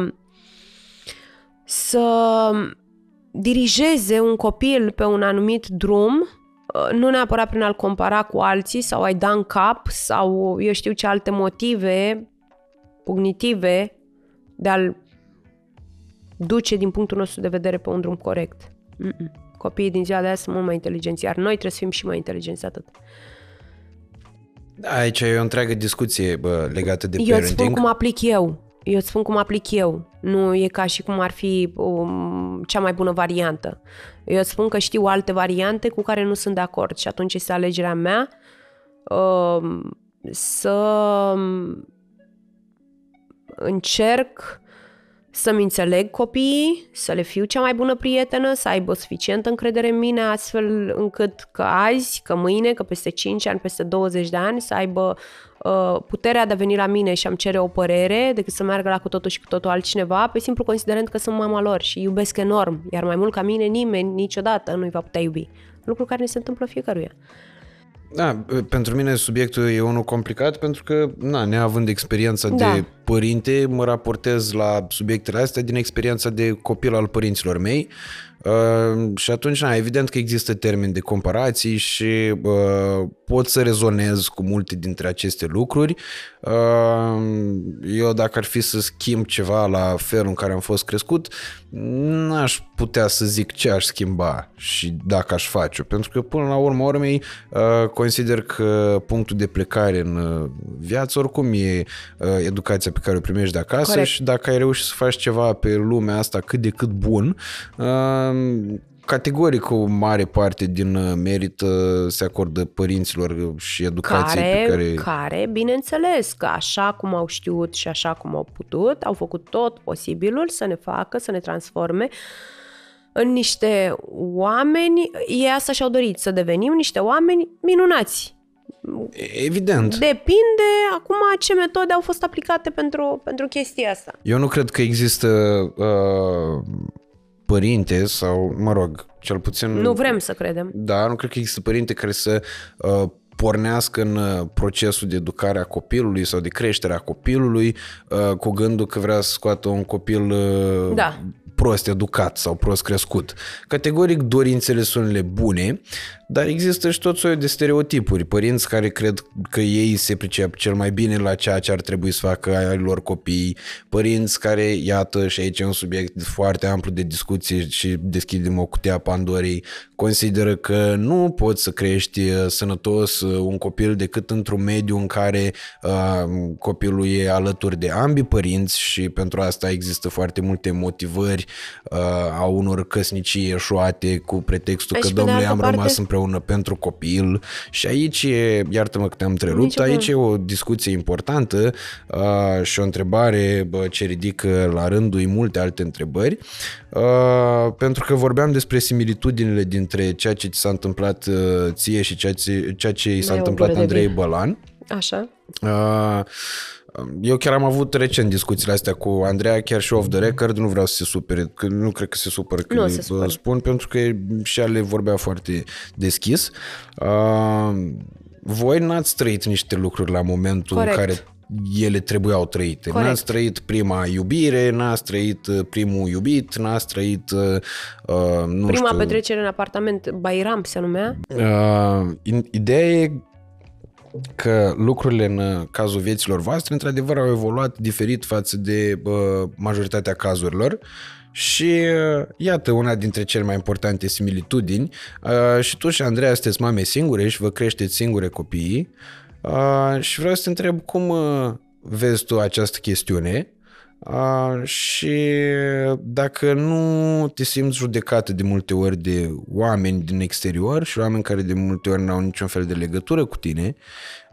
[SPEAKER 2] să dirigeze un copil pe un anumit drum, uh, nu neapărat prin a-l compara cu alții sau a-i da în cap sau eu știu ce alte motive cognitive de a-l duce din punctul nostru de vedere pe un drum corect. Mm-mm. Copiii din ziua de azi sunt mult mai inteligenți, iar noi trebuie să fim și mai inteligenți atât.
[SPEAKER 1] Aici e o întreagă discuție bă, legată de
[SPEAKER 2] eu
[SPEAKER 1] parenting.
[SPEAKER 2] Eu spun cum aplic eu. Eu îți spun cum aplic eu. Nu e ca și cum ar fi um, cea mai bună variantă. Eu îți spun că știu alte variante cu care nu sunt de acord și atunci este alegerea mea um, să încerc să-mi înțeleg copiii, să le fiu cea mai bună prietenă, să aibă suficientă încredere în mine, astfel încât că azi, că mâine, că peste 5 ani, peste 20 de ani, să aibă uh, puterea de a veni la mine și am cere o părere decât să meargă la cu totul și cu totul altcineva, pe simplu considerând că sunt mama lor și iubesc enorm, iar mai mult ca mine nimeni niciodată nu-i va putea iubi. Lucru care ne se întâmplă fiecăruia.
[SPEAKER 1] Da, pentru mine subiectul e unul complicat pentru că, na, neavând experiența da. de părinte, mă raportez la subiectele astea din experiența de copil al părinților mei Uh, și atunci, na, evident că există termeni de comparații și uh, pot să rezonez cu multe dintre aceste lucruri. Uh, eu dacă ar fi să schimb ceva la felul în care am fost crescut, n-aș putea să zic ce aș schimba și dacă aș face-o, pentru că până la urmă urmei uh, consider că punctul de plecare în uh, viață oricum e uh, educația pe care o primești de acasă Corect. și dacă ai reușit să faci ceva pe lumea asta cât de cât bun, categoric o mare parte din uh, merit se acordă părinților și educației care, pe care...
[SPEAKER 2] Care, bineînțeles, că așa cum au știut și așa cum au putut, au făcut tot posibilul să ne facă, să ne transforme în niște oameni, ei asta și-au dorit, să devenim niște oameni minunați.
[SPEAKER 1] Evident.
[SPEAKER 2] Depinde acum ce metode au fost aplicate pentru, pentru chestia asta.
[SPEAKER 1] Eu nu cred că există uh, părinte sau, mă rog, cel puțin...
[SPEAKER 2] Nu vrem să credem.
[SPEAKER 1] Da, nu cred că există părinte care să uh, pornească în uh, procesul de educare a copilului sau de creștere a copilului uh, cu gândul că vrea să scoată un copil uh,
[SPEAKER 2] da
[SPEAKER 1] prost educat sau prost crescut. Categoric dorințele sunt bune, dar există și tot soiul de stereotipuri. Părinți care cred că ei se pricep cel mai bine la ceea ce ar trebui să facă ai lor copii, părinți care, iată, și aici e un subiect foarte amplu de discuție și deschidem o cutia Pandorii, consideră că nu poți să crești uh, sănătos uh, un copil decât într-un mediu în care uh, copilul e alături de ambii părinți și pentru asta există foarte multe motivări uh, a unor căsnicii eșuate cu pretextul
[SPEAKER 2] Aici,
[SPEAKER 1] că,
[SPEAKER 2] pe de
[SPEAKER 1] domnule,
[SPEAKER 2] altă
[SPEAKER 1] am
[SPEAKER 2] parte-
[SPEAKER 1] rămas împreună pentru copil și aici e, iartă-mă că te-am întrerupt,
[SPEAKER 2] Nicio
[SPEAKER 1] aici e o discuție importantă uh, și o întrebare bă, ce ridică la rândul multe alte întrebări, uh, pentru că vorbeam despre similitudinile dintre ceea ce ți s-a întâmplat uh, ție și ceea ce, ceea ce i s-a
[SPEAKER 2] Mai o
[SPEAKER 1] întâmplat
[SPEAKER 2] gură de
[SPEAKER 1] Andrei
[SPEAKER 2] vin.
[SPEAKER 1] Bălan.
[SPEAKER 2] Așa.
[SPEAKER 1] Uh, eu chiar am avut recent discuțiile astea cu Andreea, chiar și off the record, nu vreau să se supere, că nu cred că se supără că
[SPEAKER 2] Nu
[SPEAKER 1] îi,
[SPEAKER 2] se supără.
[SPEAKER 1] spun, pentru că și ea le vorbea foarte deschis. Uh, voi n-ați trăit niște lucruri la momentul
[SPEAKER 2] Corect.
[SPEAKER 1] în care ele trebuiau trăite.
[SPEAKER 2] Corect.
[SPEAKER 1] N-ați trăit prima iubire, n-ați trăit uh, primul iubit, n-ați trăit, uh, uh, nu
[SPEAKER 2] Prima
[SPEAKER 1] știu...
[SPEAKER 2] petrecere în apartament, Bairam se numea.
[SPEAKER 1] Uh, in- ideea e că lucrurile în uh, cazul vieților voastre într-adevăr au evoluat diferit față de uh, majoritatea cazurilor. Și uh, iată una dintre cele mai importante similitudini. Uh, și tu și Andreea sunteți mame singure și vă creșteți singure copiii. Uh, și vreau să te întreb cum uh, vezi tu această chestiune? Uh, și dacă nu te simți judecată de multe ori de oameni din exterior și oameni care de multe ori n-au niciun fel de legătură cu tine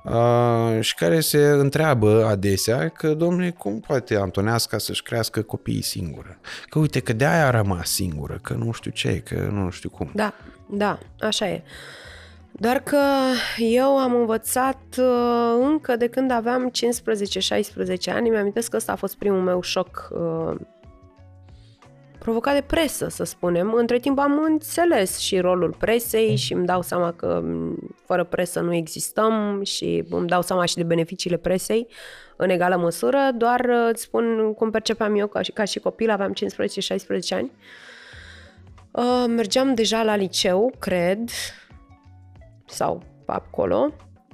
[SPEAKER 1] uh, și care se întreabă adesea că, domnule, cum poate Antoneasca să-și crească copiii singură? Că uite, că de-aia a rămas singură, că nu știu ce, că nu știu cum.
[SPEAKER 2] Da, da, așa e. Doar că eu am învățat uh, încă de când aveam 15-16 ani, mi-am că ăsta a fost primul meu șoc uh, provocat de presă, să spunem. Între timp am înțeles și rolul presei și îmi dau seama că m, fără presă nu existăm și îmi dau seama și de beneficiile presei în egală măsură, doar uh, îți spun cum percepeam eu ca și, ca și copil, aveam 15-16 ani. Uh, mergeam deja la liceu, cred, sau acolo,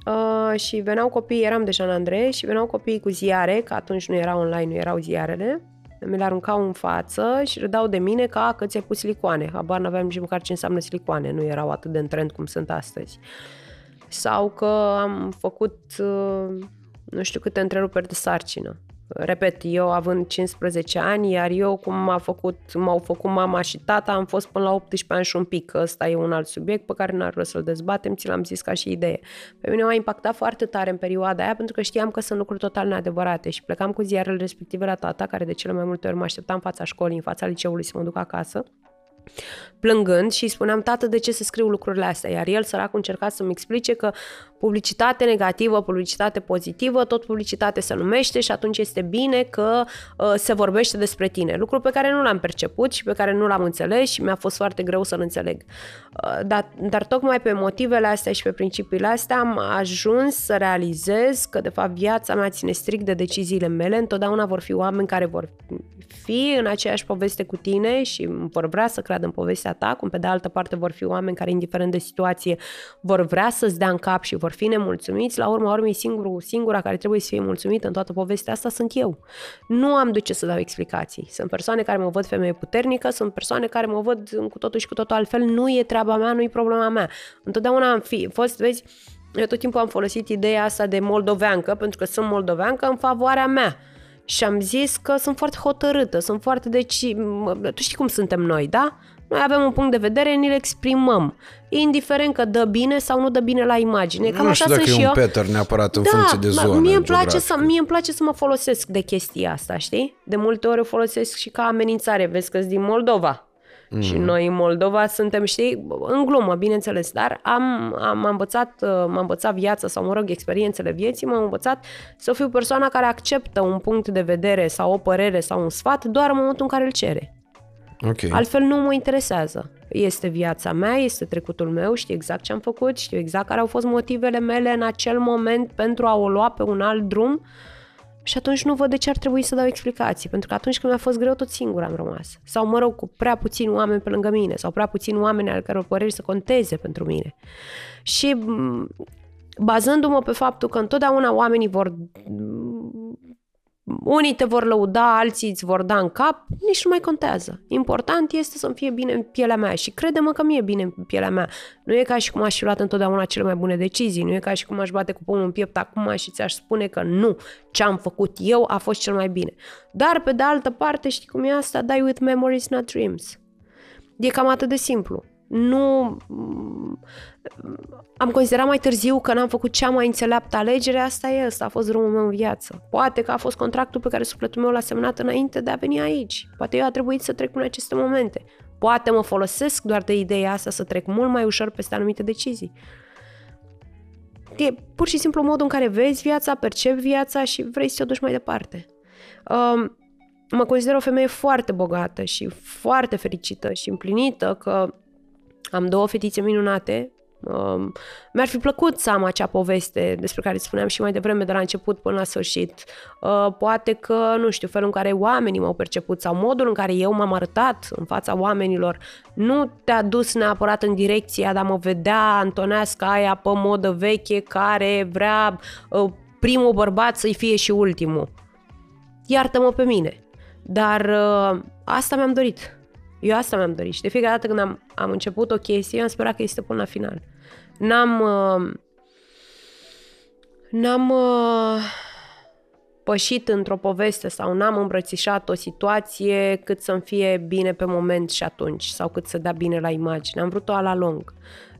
[SPEAKER 2] uh, și veneau copii, eram deja în Andrei, și veneau copiii cu ziare, că atunci nu era online, nu erau ziarele, mi le aruncau în față și râdau de mine ca că ți-ai pus silicoane. Habar n-aveam nici măcar ce înseamnă silicoane, nu erau atât de în trend cum sunt astăzi. Sau că am făcut uh, nu știu câte întreruperi de sarcină. Repet, eu având 15 ani, iar eu cum m-a făcut, m-au făcut mama și tata, am fost până la 18 ani și un pic. Ăsta e un alt subiect pe care n-ar rost să-l dezbatem, ți l-am zis ca și idee. Pe mine m-a impactat foarte tare în perioada aia pentru că știam că sunt lucruri total neadevărate și plecam cu ziarele respective la tata, care de cele mai multe ori mă aștepta în fața școlii, în fața liceului să mă duc acasă plângând și îi spuneam, tată, de ce se scriu lucrurile astea? Iar el, săracul, încerca să-mi explice că publicitate negativă, publicitate pozitivă, tot publicitate se numește și atunci este bine că uh, se vorbește despre tine. Lucru pe care nu l-am perceput și pe care nu l-am înțeles și mi-a fost foarte greu să-l înțeleg. Uh, dar, dar tocmai pe motivele astea și pe principiile astea am ajuns să realizez că, de fapt, viața mea ține strict de deciziile mele. Întotdeauna vor fi oameni care vor fi în aceeași poveste cu tine și vor vrea să creadă în povestea ta, cum pe de altă parte vor fi oameni care, indiferent de situație, vor vrea să-ți dea în cap și vor fi nemulțumiți. La urma urmei, singurul, singura care trebuie să fie mulțumită în toată povestea asta sunt eu. Nu am de ce să dau explicații. Sunt persoane care mă văd femeie puternică, sunt persoane care mă văd cu totul și cu totul altfel. Nu e treaba mea, nu e problema mea. Întotdeauna am fi fost, vezi, eu tot timpul am folosit ideea asta de moldoveancă, pentru că sunt moldoveancă în favoarea mea. Și am zis că sunt foarte hotărâtă, sunt foarte deci... Tu știi cum suntem noi, da? Noi avem un punct de vedere, ni-l exprimăm. Indiferent că dă bine sau nu dă bine la imagine. Cam
[SPEAKER 1] nu
[SPEAKER 2] așa
[SPEAKER 1] știu dacă
[SPEAKER 2] sunt
[SPEAKER 1] e
[SPEAKER 2] și
[SPEAKER 1] un
[SPEAKER 2] eu.
[SPEAKER 1] pattern neapărat în
[SPEAKER 2] Da,
[SPEAKER 1] funcție de
[SPEAKER 2] mă-
[SPEAKER 1] zonă
[SPEAKER 2] mie îmi, place să,
[SPEAKER 1] geografică.
[SPEAKER 2] mie îmi place să mă folosesc de chestia asta, știi? De multe ori o folosesc și ca amenințare. Vezi că din Moldova. Mm. Și noi în Moldova suntem, știi, în glumă, bineînțeles, dar am, am învățat, uh, m-a învățat viața sau, mă rog, experiențele vieții, m-am învățat să fiu persoana care acceptă un punct de vedere sau o părere sau un sfat doar în momentul în care îl cere.
[SPEAKER 1] Ok.
[SPEAKER 2] Altfel nu mă interesează. Este viața mea, este trecutul meu, știu exact ce am făcut, știu exact care au fost motivele mele în acel moment pentru a o lua pe un alt drum Și atunci nu văd de ce ar trebui să dau explicații, pentru că atunci când mi-a fost greu, tot singur am rămas. Sau, mă rog, cu prea puțini oameni pe lângă mine, sau prea puțini oameni al căror păreri să conteze pentru mine. Și bazându-mă pe faptul că întotdeauna oamenii vor unii te vor lăuda, alții îți vor da în cap, nici nu mai contează. Important este să-mi fie bine în pielea mea și crede-mă că mie bine în pielea mea. Nu e ca și cum aș fi luat întotdeauna cele mai bune decizii, nu e ca și cum aș bate cu pomul în piept acum și ți-aș spune că nu, ce am făcut eu a fost cel mai bine. Dar, pe de altă parte, știi cum e asta? Die with memories, not dreams. E cam atât de simplu nu am considerat mai târziu că n-am făcut cea mai înțeleaptă alegere, asta e, asta a fost drumul meu în viață. Poate că a fost contractul pe care sufletul meu l-a semnat înainte de a veni aici. Poate eu a trebuit să trec prin aceste momente. Poate mă folosesc doar de ideea asta să trec mult mai ușor peste anumite decizii. E pur și simplu modul în care vezi viața, percepi viața și vrei să o duci mai departe. Um, mă consider o femeie foarte bogată și foarte fericită și împlinită că am două fetițe minunate. Um, mi-ar fi plăcut să am acea poveste despre care îți spuneam și mai devreme, de la început până la sfârșit. Uh, poate că, nu știu, felul în care oamenii m-au perceput sau modul în care eu m-am arătat în fața oamenilor nu te-a dus neapărat în direcția de a mă vedea Antoneasca aia pe modă veche care vrea uh, primul bărbat să-i fie și ultimul. Iartă-mă pe mine. Dar uh, asta mi-am dorit eu asta mi-am dorit și de fiecare dată când am, am început o chestie, am sperat că este până la final. N-am... Uh, n-am uh, pășit într-o poveste sau n-am îmbrățișat o situație cât să-mi fie bine pe moment și atunci sau cât să dea bine la imagine. Am vrut-o la lung.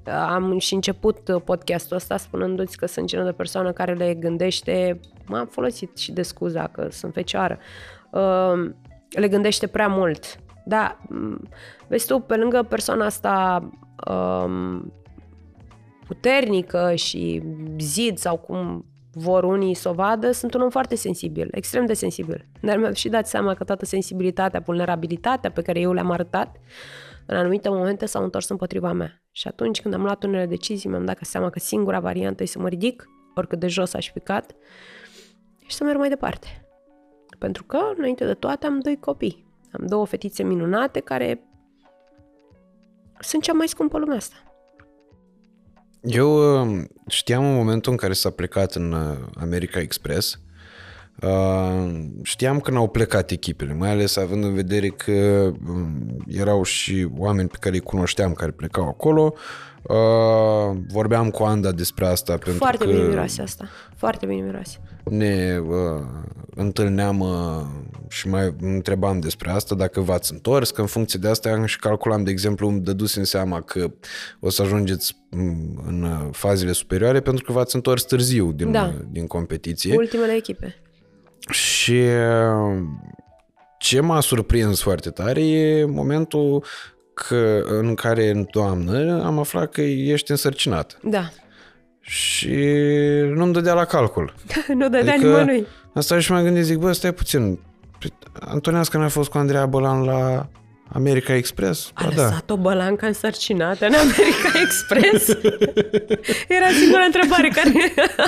[SPEAKER 2] Am și început podcastul ăsta spunându-ți că sunt genul de persoană care le gândește, m-am folosit și de scuza că sunt fecioară, uh, le gândește prea mult da, vezi tu, pe lângă persoana asta um, puternică și zid sau cum vor unii să o vadă, sunt un om foarte sensibil, extrem de sensibil. Dar mi-am și dat seama că toată sensibilitatea, vulnerabilitatea pe care eu le-am arătat, în anumite momente s-au întors împotriva mea. Și atunci când am luat unele decizii, mi-am dat seama că singura variantă e să mă ridic, oricât de jos aș fi picat, și să merg mai departe. Pentru că, înainte de toate, am doi copii. Am două fetițe minunate care sunt cea mai scumpă lumea asta.
[SPEAKER 1] Eu uh, știam în momentul în care s-a plecat în uh, America Express, uh, știam că n-au plecat echipele, mai ales având în vedere că um, erau și oameni pe care îi cunoșteam care plecau acolo. Vorbeam cu Anda despre asta.
[SPEAKER 2] Foarte pentru
[SPEAKER 1] că
[SPEAKER 2] bine miroase asta. Foarte bine miroase
[SPEAKER 1] ne uh, întâlneam uh, și mai întrebam despre asta, dacă v-ați întors, că în funcție de asta și calculam, de exemplu, îmi în seama că o să ajungeți mm, în fazele superioare pentru că v-ați întors târziu din, da. din competiție.
[SPEAKER 2] Ultimele echipe.
[SPEAKER 1] Și uh, ce m-a surprins foarte tare e momentul că, în care în toamnă am aflat că ești însărcinat.
[SPEAKER 2] Da
[SPEAKER 1] și nu-mi dădea la calcul. [LAUGHS]
[SPEAKER 2] nu dădea adică, nimănui.
[SPEAKER 1] Asta și mai gândit, zic, bă, stai puțin, Antonească n-a fost cu Andreea Bălan la America Express?
[SPEAKER 2] A ba, da. lăsat-o bălanca însărcinată în America [LAUGHS] Express? Era singura întrebare care...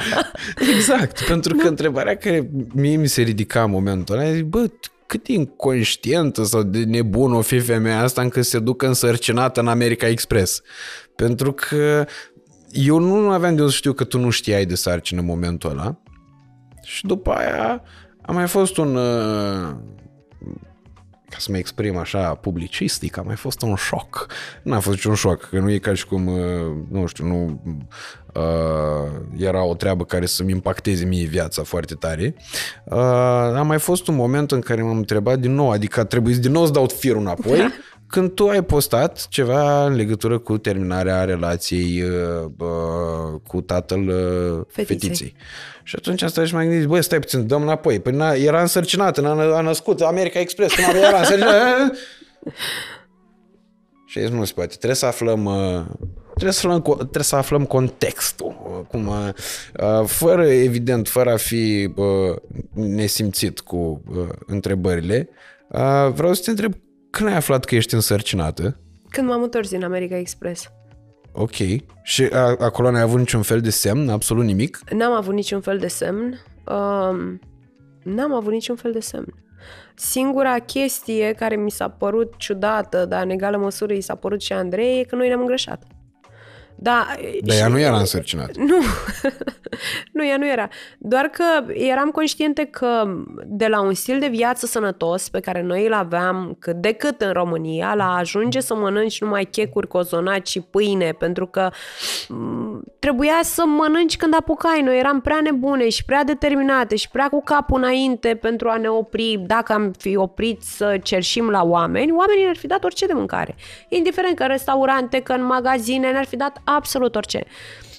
[SPEAKER 2] [LAUGHS]
[SPEAKER 1] exact, pentru că nu. întrebarea care mie mi se ridica în momentul ăla, zic, bă, cât de inconștientă sau de nebună o fi femeia asta încât se ducă însărcinată în America Express. Pentru că eu nu aveam de unde să știu că tu nu știai de sarcină în momentul ăla. Și după aia a mai fost un, uh, ca să mă exprim așa publicistic, a mai fost un șoc. N-a fost niciun șoc, că nu e ca și cum, uh, nu știu, nu uh, era o treabă care să-mi impacteze mie viața foarte tare. Uh, a mai fost un moment în care m-am întrebat din nou, adică trebuie din nou să dau firul înapoi da [LAUGHS] când tu ai postat ceva în legătură cu terminarea relației uh, uh, cu tatăl uh, fetiței. fetiței. Și atunci am stat și m-am gândit, băi, stai puțin, dăm înapoi. Păi na, era însărcinată, a, a născut America Express, cum era însărcinată. [LAUGHS] și aici nu se poate. Trebuie să aflăm uh, trebuie să aflăm, trebuie să aflăm contextul. Uh, cum, uh, uh, fără, evident, fără a fi uh, nesimțit cu uh, întrebările, uh, vreau să te întreb când ai aflat că ești însărcinată?
[SPEAKER 2] Când m-am întors din America Express.
[SPEAKER 1] Ok. Și a, acolo n-ai avut niciun fel de semn? Absolut nimic?
[SPEAKER 2] N-am avut niciun fel de semn. Um, N-am avut niciun fel de semn. Singura chestie care mi s-a părut ciudată, dar în egală măsură i s-a părut și Andrei, e că noi ne-am îngreșat. Da,
[SPEAKER 1] Dar ea nu era însărcinată.
[SPEAKER 2] Nu, [LAUGHS] nu, ea nu era. Doar că eram conștiente că de la un stil de viață sănătos pe care noi îl aveam cât de cât în România, la a ajunge să mănânci numai checuri, cozonaci și pâine, pentru că m- trebuia să mănânci când apucai. Noi eram prea nebune și prea determinate și prea cu capul înainte pentru a ne opri. Dacă am fi oprit să cerșim la oameni, oamenii ne-ar fi dat orice de mâncare. Indiferent că în restaurante, că în magazine, ne-ar fi dat absolut orice.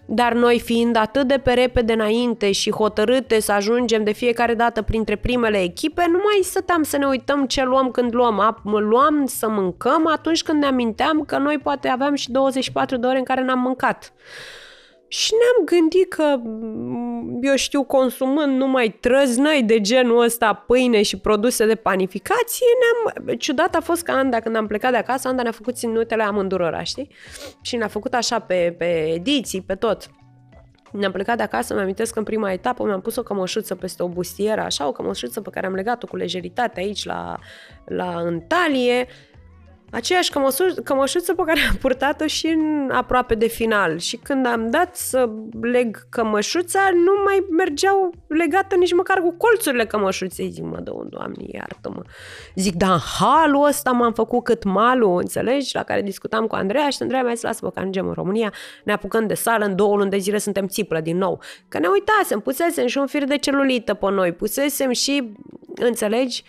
[SPEAKER 2] Dar noi fiind atât de pe repede înainte și hotărâte să ajungem de fiecare dată printre primele echipe, nu mai stăteam să ne uităm ce luăm când luăm. A, luam să mâncăm atunci când ne aminteam că noi poate aveam și 24 de ore în care n-am mâncat. Și ne-am gândit că, eu știu, consumând numai trăznăi de genul ăsta, pâine și produse de panificație, ne-am... Ciudat a fost că Anda, când am plecat de acasă, Anda ne-a făcut ținutele amândurora, știi? Și ne-a făcut așa pe, pe ediții, pe tot. Ne-am plecat de acasă, mi amintesc că în prima etapă mi-am pus o cămășuță peste o bustieră, așa, o cămășuță pe care am legat-o cu lejeritate aici la, la întalie aceeași cămășuță, cămășuță pe care am purtat-o și în aproape de final. Și când am dat să leg cămășuța, nu mai mergeau legată nici măcar cu colțurile cămășuței. Zic, mă, doamne, iartă-mă. Zic, dar în halul ăsta m-am făcut cât malul, înțelegi? La care discutam cu Andreea și Andreea mi-a zis, lasă-mă că ajungem în România, ne apucăm de sală, în două luni de zile suntem țiplă din nou. Că ne uitasem, pusesem și un fir de celulită pe noi, pusesem și, înțelegi,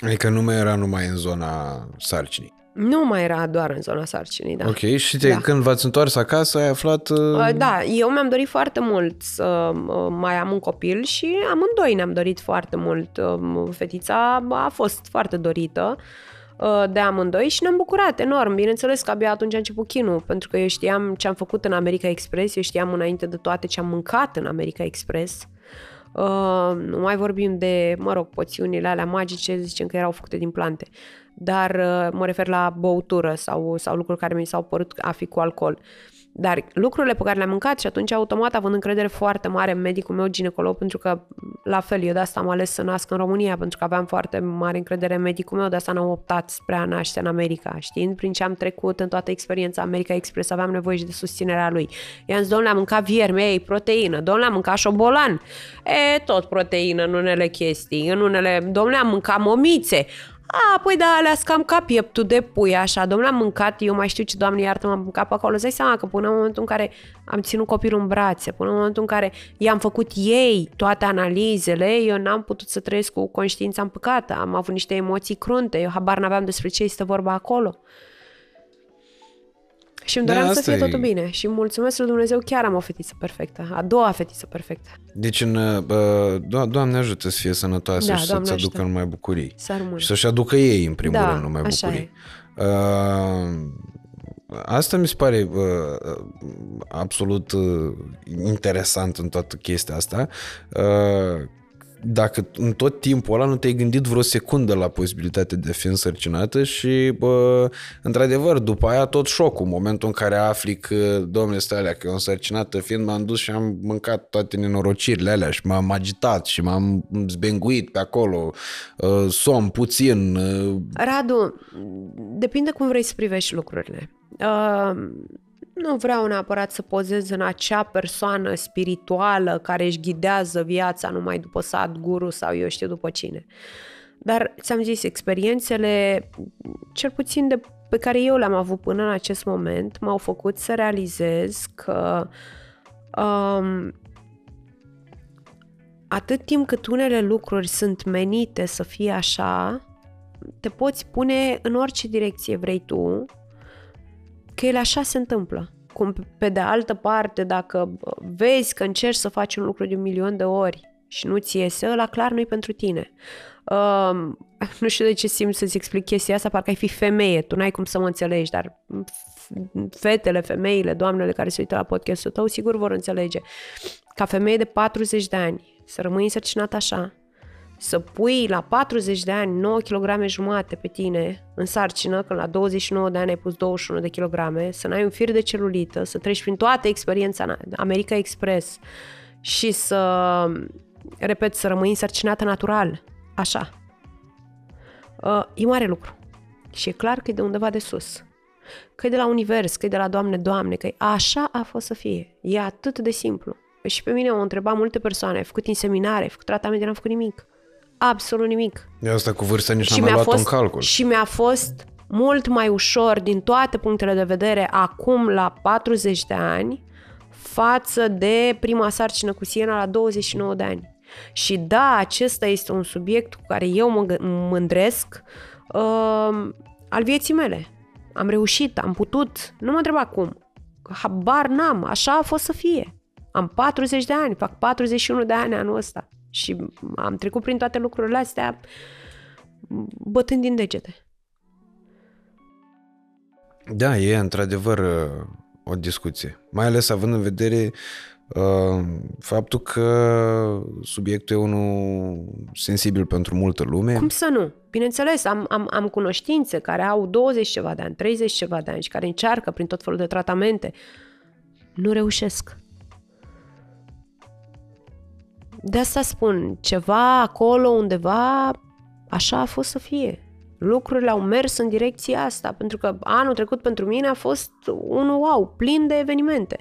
[SPEAKER 1] Adică nu mai era numai în zona sarcinii.
[SPEAKER 2] Nu mai era doar în zona sarcinii, da.
[SPEAKER 1] Ok, și te,
[SPEAKER 2] Da.
[SPEAKER 1] când v-ați întors acasă ai aflat... Uh...
[SPEAKER 2] Uh, Da, eu mi-am dorit foarte mult să uh, mai am un copil și amândoi ne-am dorit foarte mult. Um, Fetița a fost foarte dorită uh, de amândoi și ne-am bucurat enorm. Bineînțeles că abia atunci a început chinul, pentru că eu știam ce am făcut în America Express, eu știam înainte de toate ce am mâncat în America Express. Uh, nu mai vorbim de, mă rog, poțiunile alea magice, zicem că erau făcute din plante. Dar uh, mă refer la băutură sau, sau lucruri care mi s-au părut a fi cu alcool. Dar lucrurile pe care le-am mâncat și atunci automat având încredere foarte mare în medicul meu ginecolog, pentru că la fel, eu de asta am ales să nasc în România, pentru că aveam foarte mare încredere în medicul meu, de asta n-am optat spre a naște în America, știind prin ce am trecut în toată experiența America Express, aveam nevoie și de susținerea lui. I-am zis, domnule, am mâncat vierme, ei, proteină, domnule, am mâncat șobolan, e, tot proteină în unele chestii, în unele, domnule, am mâncat momițe, a, păi da, alea cam ca pieptul de pui, așa. Domnule, am mâncat, eu mai știu ce, doamne, iartă, m-am mâncat pe acolo. Îți dai seama că până în momentul în care am ținut copilul în brațe, până în momentul în care i-am făcut ei toate analizele, eu n-am putut să trăiesc cu conștiința împăcată. Am avut niște emoții crunte, eu habar n-aveam despre ce este vorba acolo. Și îmi
[SPEAKER 1] Da,
[SPEAKER 2] doream să
[SPEAKER 1] asta
[SPEAKER 2] fie
[SPEAKER 1] e.
[SPEAKER 2] totul bine. Și mulțumesc lui Dumnezeu, chiar am o fetiță perfectă. A doua fetiță perfectă.
[SPEAKER 1] Deci, în, uh, do- Doamne ajută să fie sănătoasă
[SPEAKER 2] Da,
[SPEAKER 1] și
[SPEAKER 2] Doamne
[SPEAKER 1] să-ți aducă
[SPEAKER 2] ajută.
[SPEAKER 1] numai bucurii.
[SPEAKER 2] Să rămână.
[SPEAKER 1] Și să-și aducă ei, în primul
[SPEAKER 2] Da,
[SPEAKER 1] rând, numai
[SPEAKER 2] așa
[SPEAKER 1] bucurii. Uh, asta mi se pare uh, absolut uh, interesant în toată chestia asta. Uh, dacă în tot timpul ăla nu te-ai gândit vreo secundă la posibilitatea de a fi însărcinată și, bă, într-adevăr, după aia tot șocul, momentul în care afli că, domnule, stai alea, că eu însărcinată fiind, m-am dus și am mâncat toate nenorocirile alea și m-am agitat și m-am zbenguit pe acolo, uh, somn puțin, uh,
[SPEAKER 2] Radu, depinde cum vrei să privești lucrurile. Uh, nu vreau neapărat să pozez în acea persoană spirituală care își ghidează viața numai după Sadhguru sau eu știu după cine. Dar ți-am zis, experiențele, cel puțin de, pe care eu le-am avut până în acest moment, m-au făcut să realizez că um, atât timp cât unele lucruri sunt menite să fie așa, te poți pune în orice direcție vrei tu, că ele așa se întâmplă. Cum pe de altă parte, dacă vezi că încerci să faci un lucru de un milion de ori și nu ți iese, ăla clar nu-i pentru tine. Uh, [LAUGHS] nu știu de ce simt să-ți explic chestia asta, parcă ai fi femeie, tu n-ai cum să mă înțelegi, dar fetele, femeile, doamnele care se uită la podcastul tău, sigur vor înțelege. Ca femeie de 40 de ani, să rămâi însărcinat așa, să pui la 40 de ani 9 kg jumate pe tine în sarcină, când la 29 de ani ai pus 21 de kilograme, să n-ai un fir de celulită, să treci prin toată experiența în America Express și să repet, să rămâi însărcinată natural, așa, uh, e mare lucru. Și e clar că e de undeva de sus. Că e de la univers, că e de la Doamne, Doamne, că e așa a fost să fie. E atât de simplu. Și pe mine m-au întrebat multe persoane, ai făcut inseminare, ai făcut tratamente, n-am făcut nimic. Absolut nimic.
[SPEAKER 1] De asta cu vârsta nici n-am mai luat
[SPEAKER 2] fost,
[SPEAKER 1] în calcul.
[SPEAKER 2] Și mi-a fost mult mai ușor din toate punctele de vedere acum la 40 de ani față de prima sarcină cu Siena la 29 de ani. Și da, acesta este un subiect cu care eu mă mândresc uh, al vieții mele. Am reușit, am putut, nu mă întreb acum. Habar n-am, așa a fost să fie. Am 40 de ani, fac 41 de ani anul ăsta și am trecut prin toate lucrurile astea bătând din degete.
[SPEAKER 1] Da, e într-adevăr uh, o discuție. Mai ales având în vedere uh, faptul că subiectul e unul sensibil pentru multă lume.
[SPEAKER 2] Cum să nu? Bineînțeles, am, am, am cunoștințe care au 20 ceva de ani, 30 ceva de ani și care încearcă prin tot felul de tratamente. Nu reușesc. De asta spun, ceva acolo, undeva, așa a fost să fie. Lucrurile au mers în direcția asta, pentru că anul trecut pentru mine a fost un wow, plin de evenimente.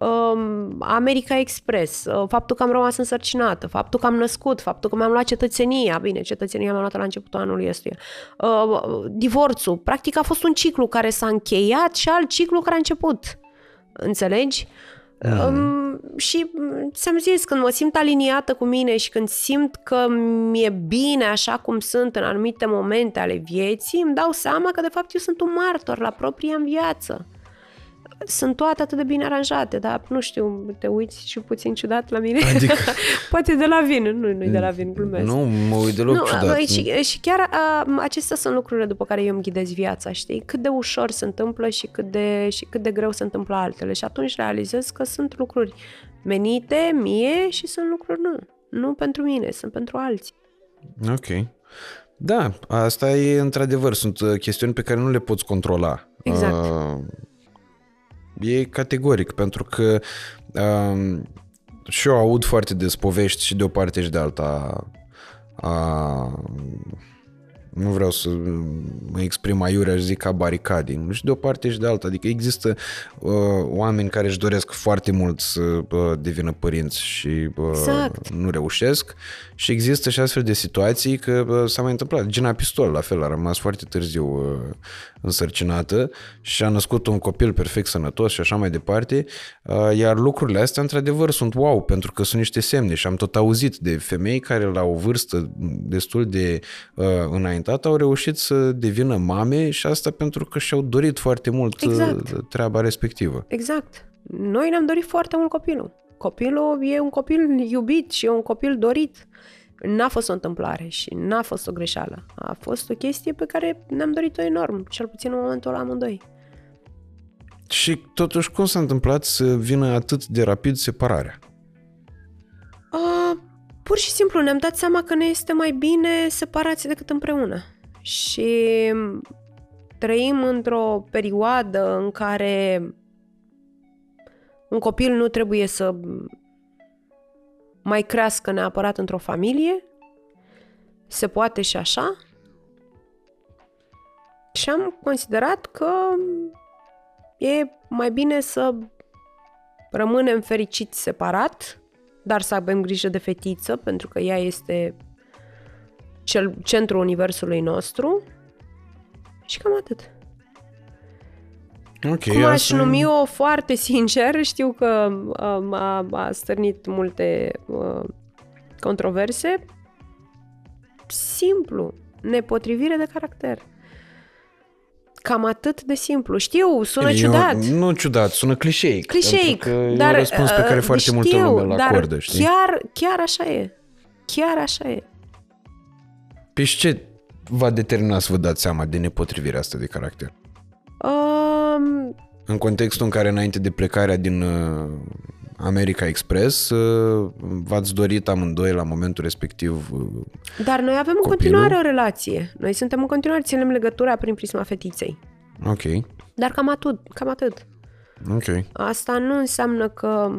[SPEAKER 2] Um, America Express, uh, faptul că am rămas însărcinată, faptul că am născut, faptul că mi-am luat cetățenia, bine, cetățenia mi-am luat la începutul anului ăstuia, uh, divorțul, practic a fost un ciclu care s-a încheiat și alt ciclu care a început. Înțelegi? Mm. Um, și ți-am zis, când mă simt aliniată cu mine și când simt că mi-e bine așa cum sunt în anumite momente ale vieții, îmi dau seama că de fapt eu sunt un martor la propria în viață sunt toate atât de bine aranjate, dar nu știu, te uiți și puțin ciudat la mine. Adică... [LAUGHS] Poate de la vin, nu, nu de la vin, glumesc.
[SPEAKER 1] Nu, mă uit deloc nu, ciudat.
[SPEAKER 2] Și, și chiar a, acestea sunt lucrurile după care eu îmi ghidez viața, știi? Cât de ușor se întâmplă și cât de, și cât de greu se întâmplă altele. Și atunci realizez că sunt lucruri menite mie și sunt lucruri nu. Nu pentru mine, sunt pentru alții.
[SPEAKER 1] Ok. Da, asta e într-adevăr, sunt uh, chestiuni pe care nu le poți controla.
[SPEAKER 2] Exact. Uh,
[SPEAKER 1] E categoric, pentru că uh, și eu aud foarte des povești și de o parte și de alta a, nu vreau să mă exprim aiurea, aș zic ca baricading, și de o parte și de alta. Adică există uh, oameni care își doresc foarte mult să uh, devină părinți și uh, exact. nu reușesc și există și astfel de situații că uh, s-a mai întâmplat. Gina Pistol, la fel, a rămas foarte târziu uh, însărcinată și a născut un copil perfect sănătos și așa mai departe, uh, iar lucrurile astea într-adevăr sunt wow, pentru că sunt niște semne și am tot auzit de femei care la o vârstă destul de uh, înaintată au reușit să devină mame și asta pentru că și-au dorit foarte mult uh, exact. treaba respectivă.
[SPEAKER 2] Exact. Noi ne-am dorit foarte mult copilul. Copilul e un copil iubit și e un copil dorit. N-a fost o întâmplare și n-a fost o greșeală. A fost o chestie pe care ne-am dorit-o enorm, cel puțin în momentul ăla amândoi.
[SPEAKER 1] Și totuși cum s-a întâmplat să vină atât de rapid separarea?
[SPEAKER 2] Uh, pur și simplu ne-am dat seama că ne este mai bine separați decât împreună. Și trăim într-o perioadă în care un copil nu trebuie să mai crească neapărat într-o familie, se poate și așa. Și am considerat că e mai bine să rămânem fericiți separat, dar să avem grijă de fetiță, pentru că ea este cel, centrul universului nostru. Și cam atât.
[SPEAKER 1] Okay,
[SPEAKER 2] Cum aș numi-o foarte sincer, știu că um, a, a stârnit multe uh, controverse. Simplu, nepotrivire de caracter. Cam atât de simplu. Știu, sună
[SPEAKER 1] Eu,
[SPEAKER 2] ciudat.
[SPEAKER 1] Nu ciudat, sună clișeic.
[SPEAKER 2] Clișeic,
[SPEAKER 1] dar... E un răspuns pe care uh, foarte știu, multă lume îl acordă,
[SPEAKER 2] știi? Chiar, chiar așa e. Chiar așa e.
[SPEAKER 1] Pe ce va determina să vă dați seama de nepotrivirea asta de caracter?
[SPEAKER 2] Um,
[SPEAKER 1] în contextul în care înainte de plecarea din uh, America Express, uh, v-ați dorit amândoi la momentul respectiv uh,
[SPEAKER 2] Dar noi avem copilul? în continuare o relație. Noi suntem în continuare, ținem legătura prin prisma fetiței.
[SPEAKER 1] Ok.
[SPEAKER 2] Dar cam atât, cam atât.
[SPEAKER 1] Ok.
[SPEAKER 2] Asta nu înseamnă că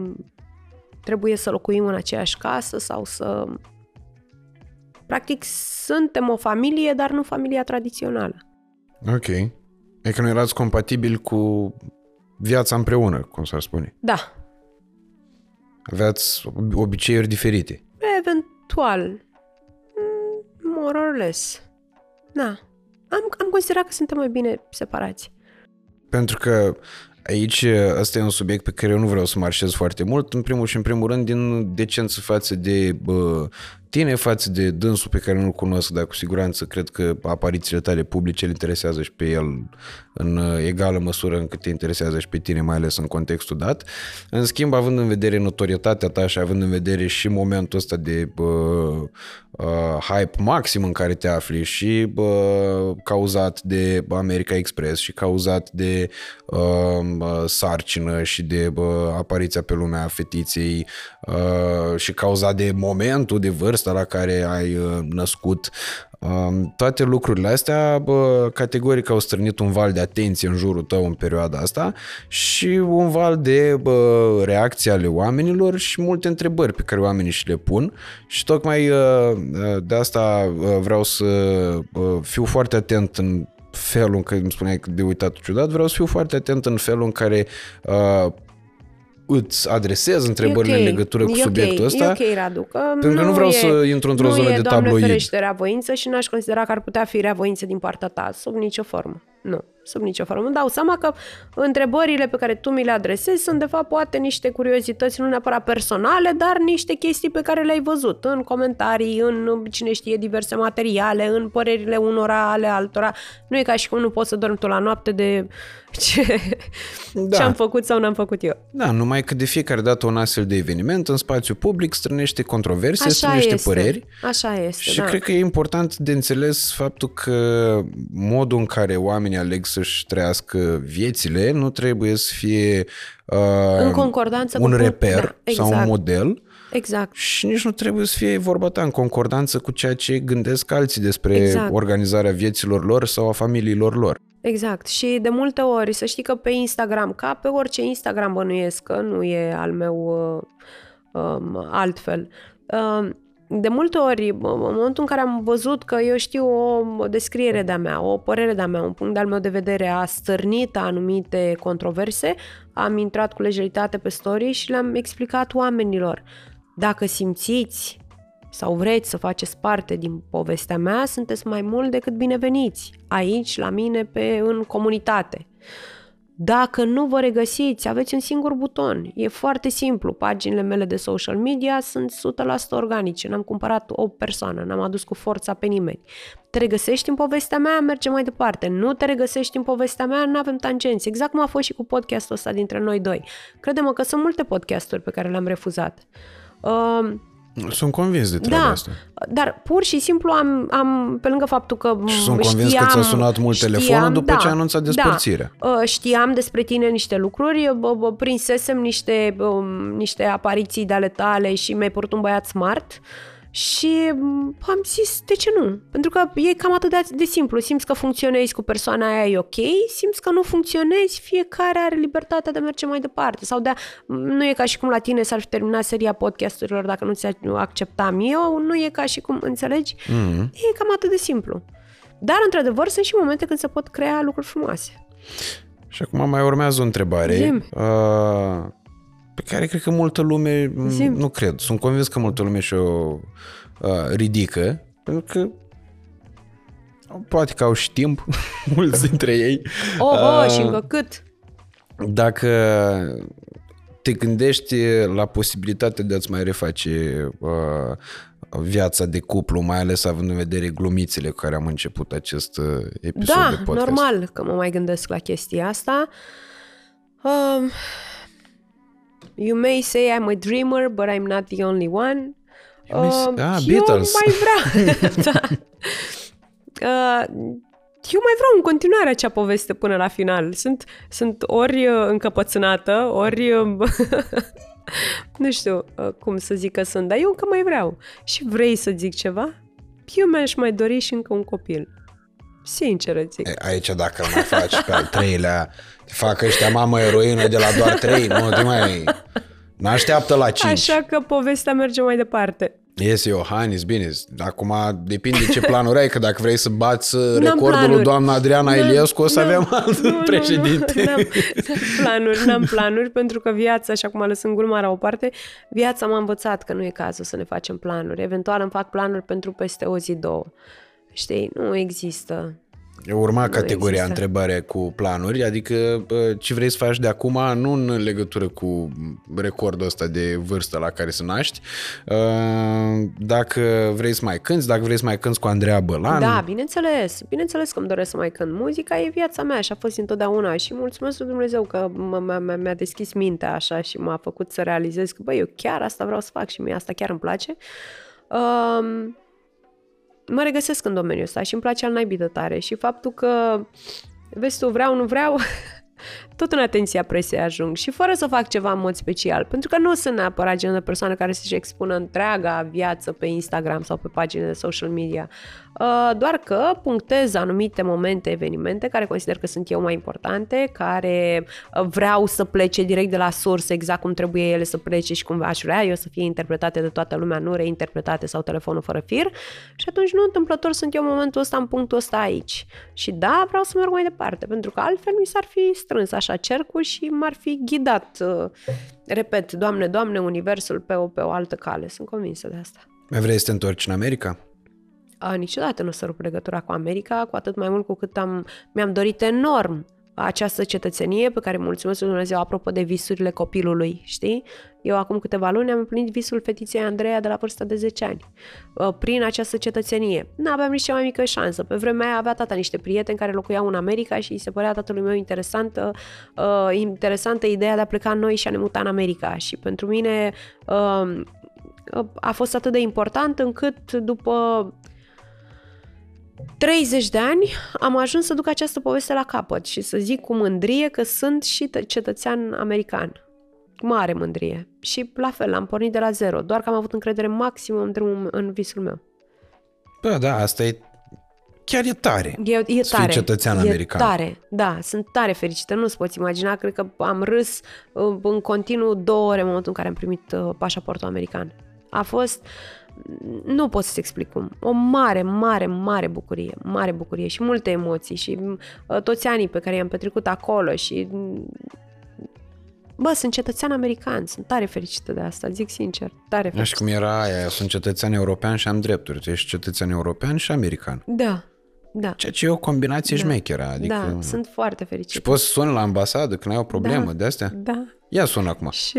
[SPEAKER 2] trebuie să locuim în aceeași casă sau să... Practic, suntem o familie, dar nu familia tradițională.
[SPEAKER 1] Ok. E că nu erați compatibil cu viața împreună, cum s-ar spune.
[SPEAKER 2] Da,
[SPEAKER 1] Aveați obiceiuri diferite.
[SPEAKER 2] eventual. Mm, More or less. Da. Am, am considerat că suntem mai bine separați.
[SPEAKER 1] Pentru că aici ăsta e un subiect pe care eu nu vreau să marșez foarte mult, în primul și în primul rând din decență față de bă, tine, față de dânsul pe care nu-l cunosc, dar cu siguranță cred că aparițiile tale publice îl interesează și pe el în uh, egală măsură încât te interesează și pe tine, mai ales în contextul dat. În schimb, având în vedere notorietatea ta și având în vedere și momentul ăsta de bă, uh, hype maxim în care te afli și bă, cauzat de America Express și cauzat de uh, bă, sarcină și de bă, apariția pe lumea fetiței uh, și cauzat de momentul de vârstă la care ai uh, născut. Um, toate lucrurile astea bă, categoric au strânit un val de atenție în jurul tău în perioada asta și un val de bă, reacții ale oamenilor și multe întrebări pe care oamenii și le pun și tocmai uh, uh, de asta uh, vreau să uh, fiu foarte atent în felul în care îmi spuneai de uitat ciudat, vreau să fiu foarte atent în felul în care uh, îți adresez întrebările
[SPEAKER 2] E ok.
[SPEAKER 1] în legătură cu
[SPEAKER 2] E ok.
[SPEAKER 1] subiectul ăsta.
[SPEAKER 2] E ok, Radu, că
[SPEAKER 1] Pentru că nu vreau
[SPEAKER 2] e,
[SPEAKER 1] să intru într-o
[SPEAKER 2] nu
[SPEAKER 1] zonă
[SPEAKER 2] e,
[SPEAKER 1] de
[SPEAKER 2] Doamne
[SPEAKER 1] tabloid.
[SPEAKER 2] ferește, reavoință și n-aș considera că ar putea fi reavoință din partea ta, sub nicio formă. Nu, sub nicio formă. Îmi dau seama că întrebările pe care tu mi le adresezi sunt, de fapt, poate niște curiozități, nu neapărat personale, dar niște chestii pe care le-ai văzut în comentarii, în, cine știe, diverse materiale, în părerile unora ale altora. Nu e ca și cum nu poți să dormi tu la noapte de [LAUGHS] ce,
[SPEAKER 1] Da.
[SPEAKER 2] ce am făcut sau n-am făcut eu.
[SPEAKER 1] Da, numai că de fiecare dată un astfel de eveniment în spațiu public strânește controverse,
[SPEAKER 2] Așa
[SPEAKER 1] strânește
[SPEAKER 2] este.
[SPEAKER 1] păreri
[SPEAKER 2] Așa este,
[SPEAKER 1] și
[SPEAKER 2] da.
[SPEAKER 1] cred că e important de înțeles faptul că modul în care oamenii aleg să-și trăiască viețile nu trebuie să fie uh,
[SPEAKER 2] În concordanță
[SPEAKER 1] un
[SPEAKER 2] cu-
[SPEAKER 1] reper
[SPEAKER 2] da,
[SPEAKER 1] sau un
[SPEAKER 2] exact.
[SPEAKER 1] model
[SPEAKER 2] Exact.
[SPEAKER 1] și nici nu trebuie să fie vorba ta în concordanță cu ceea ce gândesc alții despre
[SPEAKER 2] Exact.
[SPEAKER 1] organizarea vieților lor sau a familiilor lor.
[SPEAKER 2] Exact. Și de multe ori, să știi că pe Instagram, ca pe orice Instagram bănuiesc, că nu e al meu uh, um, altfel. Uh, de multe ori, în momentul în care am văzut că eu știu o descriere de-a mea, o părere de-a mea, un punct de-al meu de vedere a stârnit anumite controverse, am intrat cu lejeritate pe story și le-am explicat oamenilor. Dacă simțiți sau vreți să faceți parte din povestea mea, sunteți mai mult decât bineveniți aici, la mine, pe, în comunitate. Dacă nu vă regăsiți, aveți un singur buton. E foarte simplu. Paginile mele de social media sunt 100% organice. N-am cumpărat o persoană, n-am adus cu forța pe nimeni. Te regăsești în povestea mea, mergem mai departe. Nu te regăsești în povestea mea, nu avem tangenți. Exact cum a fost și cu podcastul ăsta dintre noi doi. Crede-mă că sunt multe podcasturi pe care le-am refuzat. Uh,
[SPEAKER 1] Sunt convins de treaba
[SPEAKER 2] da,
[SPEAKER 1] asta.
[SPEAKER 2] dar pur și simplu am, am pe lângă faptul că
[SPEAKER 1] Și sunt convins
[SPEAKER 2] știam,
[SPEAKER 1] că ți-a sunat mult telefonul după
[SPEAKER 2] da,
[SPEAKER 1] ce a anunțat despărțirea.
[SPEAKER 2] Da, Uh, știam despre tine niște lucruri, bă, bă, prinsesem niște, um, niște apariții de ale tale și mi-ai părut un băiat smart și um, am zis, de ce nu? Pentru că e cam atât de, de simplu. Simți că funcționezi cu persoana aia, e ok, simți că nu funcționezi, fiecare are libertatea de a merge mai departe. Sau de a, nu e ca și cum la tine s-ar fi terminat seria podcasturilor dacă nu ți acceptam eu, nu e ca și cum, înțelegi?
[SPEAKER 1] Mm-hmm.
[SPEAKER 2] E cam atât de simplu. Dar, într-adevăr, sunt și momente când se pot crea lucruri frumoase.
[SPEAKER 1] Și acum mai urmează o întrebare
[SPEAKER 2] Zim.
[SPEAKER 1] uh, pe care cred că multă lume, m,
[SPEAKER 2] Zim.
[SPEAKER 1] nu cred, sunt convins că multă lume și-o uh, ridică, pentru că poate că au și timp, [LAUGHS] mulți dintre ei.
[SPEAKER 2] Oh, oh,
[SPEAKER 1] Uh,
[SPEAKER 2] și încă cât?
[SPEAKER 1] Dacă te gândești la posibilitatea de a-ți mai reface uh, viața de cuplu, mai ales având în vedere glumițele cu care am început acest uh, episod
[SPEAKER 2] Da,
[SPEAKER 1] de podcast.
[SPEAKER 2] normal că mă mai gândesc la chestia asta. Um, you may say I'm a dreamer, but I'm not the only one.
[SPEAKER 1] You may say-
[SPEAKER 2] Um,
[SPEAKER 1] ah,
[SPEAKER 2] eu
[SPEAKER 1] Beatles.
[SPEAKER 2] mai vreau. [LAUGHS] da. Uh, eu mai vreau în continuare acea poveste până la final. Sunt, sunt ori uh, încăpățânată, ori... uh, [LAUGHS] nu știu uh, cum să zic că sunt, dar eu încă mai vreau. Și vrei să zic ceva? Eu mi-aș mai dori și încă un copil. Sincer îți zic.
[SPEAKER 1] E, Aici dacă îl mai faci pe al treilea, te fac ăștia mamă eroină de la doar trei, nu te mai... N-așteaptă la 5.
[SPEAKER 2] Așa că povestea merge mai departe.
[SPEAKER 1] Iese Iohannis, bine, acum depinde ce planuri ai, că dacă vrei să bați
[SPEAKER 2] N-am
[SPEAKER 1] recordul lui
[SPEAKER 2] planuri.
[SPEAKER 1] doamna Adriana
[SPEAKER 2] N-am-
[SPEAKER 1] Iliescu, o să
[SPEAKER 2] n-am-
[SPEAKER 1] avem alt
[SPEAKER 2] nu, nu,
[SPEAKER 1] președinte.
[SPEAKER 2] Nu, n-am, n-am planuri, n-am planuri, pentru că viața, și acum lăsând gluma la o parte, viața m-a învățat că nu e cazul să ne facem planuri. Eventual îmi fac planuri pentru peste o zi, două. Știi, nu există.
[SPEAKER 1] Urma categoria
[SPEAKER 2] există.
[SPEAKER 1] întrebare cu planuri, adică bă, ce vrei să faci de acum, nu în legătură cu recordul ăsta de vârstă la care să naști, uh, dacă vrei să mai cânti, dacă vrei să mai cânti cu Andreea Bălan.
[SPEAKER 2] Da, bineînțeles. Bineînțeles că îmi doresc să mai cânt. Muzica e viața mea și a fost întotdeauna și mulțumesc lui Dumnezeu că m- m- m- mi-a deschis mintea așa și m-a făcut să realizez că, băi, eu chiar asta vreau să fac și mie asta chiar îmi place. Um, mă regăsesc în domeniul ăsta și îmi place al naibii de tare și faptul că, vezi tu, vreau, nu vreau, [LAUGHS] tot în atenția presei ajung și fără să fac ceva în mod special, pentru că nu sunt neapărat genul de persoană care să-și expună întreaga viață pe Instagram sau pe pagine de social media, Uh, doar că punctez anumite momente, evenimente care consider că sunt eu mai importante, care uh, vreau să plece direct de la sursă exact cum trebuie ele să plece și cum aș vrea eu să fie interpretate de toată lumea, nu reinterpretate sau telefonul fără fir și atunci nu întâmplător sunt eu în momentul ăsta, în punctul ăsta aici. Și da, vreau să merg mai departe, pentru că altfel mi s-ar fi strâns așa cercul și m-ar fi ghidat, uh, repet, Doamne, Doamne, Universul pe o, pe o altă cale. Sunt convinsă de asta.
[SPEAKER 1] Mai vrei să te întorci în America?
[SPEAKER 2] A, niciodată nu o să rup legătura cu America, cu atât mai mult cu cât am, mi-am dorit enorm această cetățenie pe care mulțumesc lui Dumnezeu apropo de visurile copilului, știi? Eu acum câteva luni am împlinit visul fetiței Andreea de la vârsta de 10 ani. Uh, Prin această cetățenie. Nu aveam nici cea mai mică șansă. Pe vremea aia avea tata niște prieteni care locuiau în America și îi se părea tatălui meu interesantă, uh, interesantă ideea de a pleca noi și a ne muta în America. Și pentru mine uh, a fost atât de important încât după 30 de ani am ajuns să duc această poveste la capăt și să zic cu mândrie că sunt și tă- cetățean american. Mare mândrie. Și la fel, am pornit de la zero, doar că am avut încredere maximă în, drumul, în visul meu.
[SPEAKER 1] Bă, da, asta e chiar e tare.
[SPEAKER 2] E, e
[SPEAKER 1] Să fii
[SPEAKER 2] tare.
[SPEAKER 1] cetățean
[SPEAKER 2] e
[SPEAKER 1] american.
[SPEAKER 2] tare, da, sunt tare fericită, nu-ți poți imagina, cred că am râs uh, în continuu două ore în momentul în care am primit uh, pașaportul american. A fost, nu pot să-ți explic cum, o mare, mare, mare bucurie, mare bucurie și multe emoții și uh, toți anii pe care i-am petrecut acolo și mm, Bă, sunt cetățean american, sunt tare fericită de asta, zic sincer, tare
[SPEAKER 1] Nu
[SPEAKER 2] fericită.
[SPEAKER 1] știu cum era aia, sunt cetățean european și am drepturi. Tu ești cetățean european și american.
[SPEAKER 2] Da, da,
[SPEAKER 1] Ceea ce e o combinație
[SPEAKER 2] Da.
[SPEAKER 1] șmecheră. Adică...
[SPEAKER 2] da, sunt foarte
[SPEAKER 1] Și
[SPEAKER 2] fericită.
[SPEAKER 1] poți să suni la ambasadă când ai o problemă
[SPEAKER 2] Da.
[SPEAKER 1] de astea?
[SPEAKER 2] Da,
[SPEAKER 1] Ia sună acum.
[SPEAKER 2] Și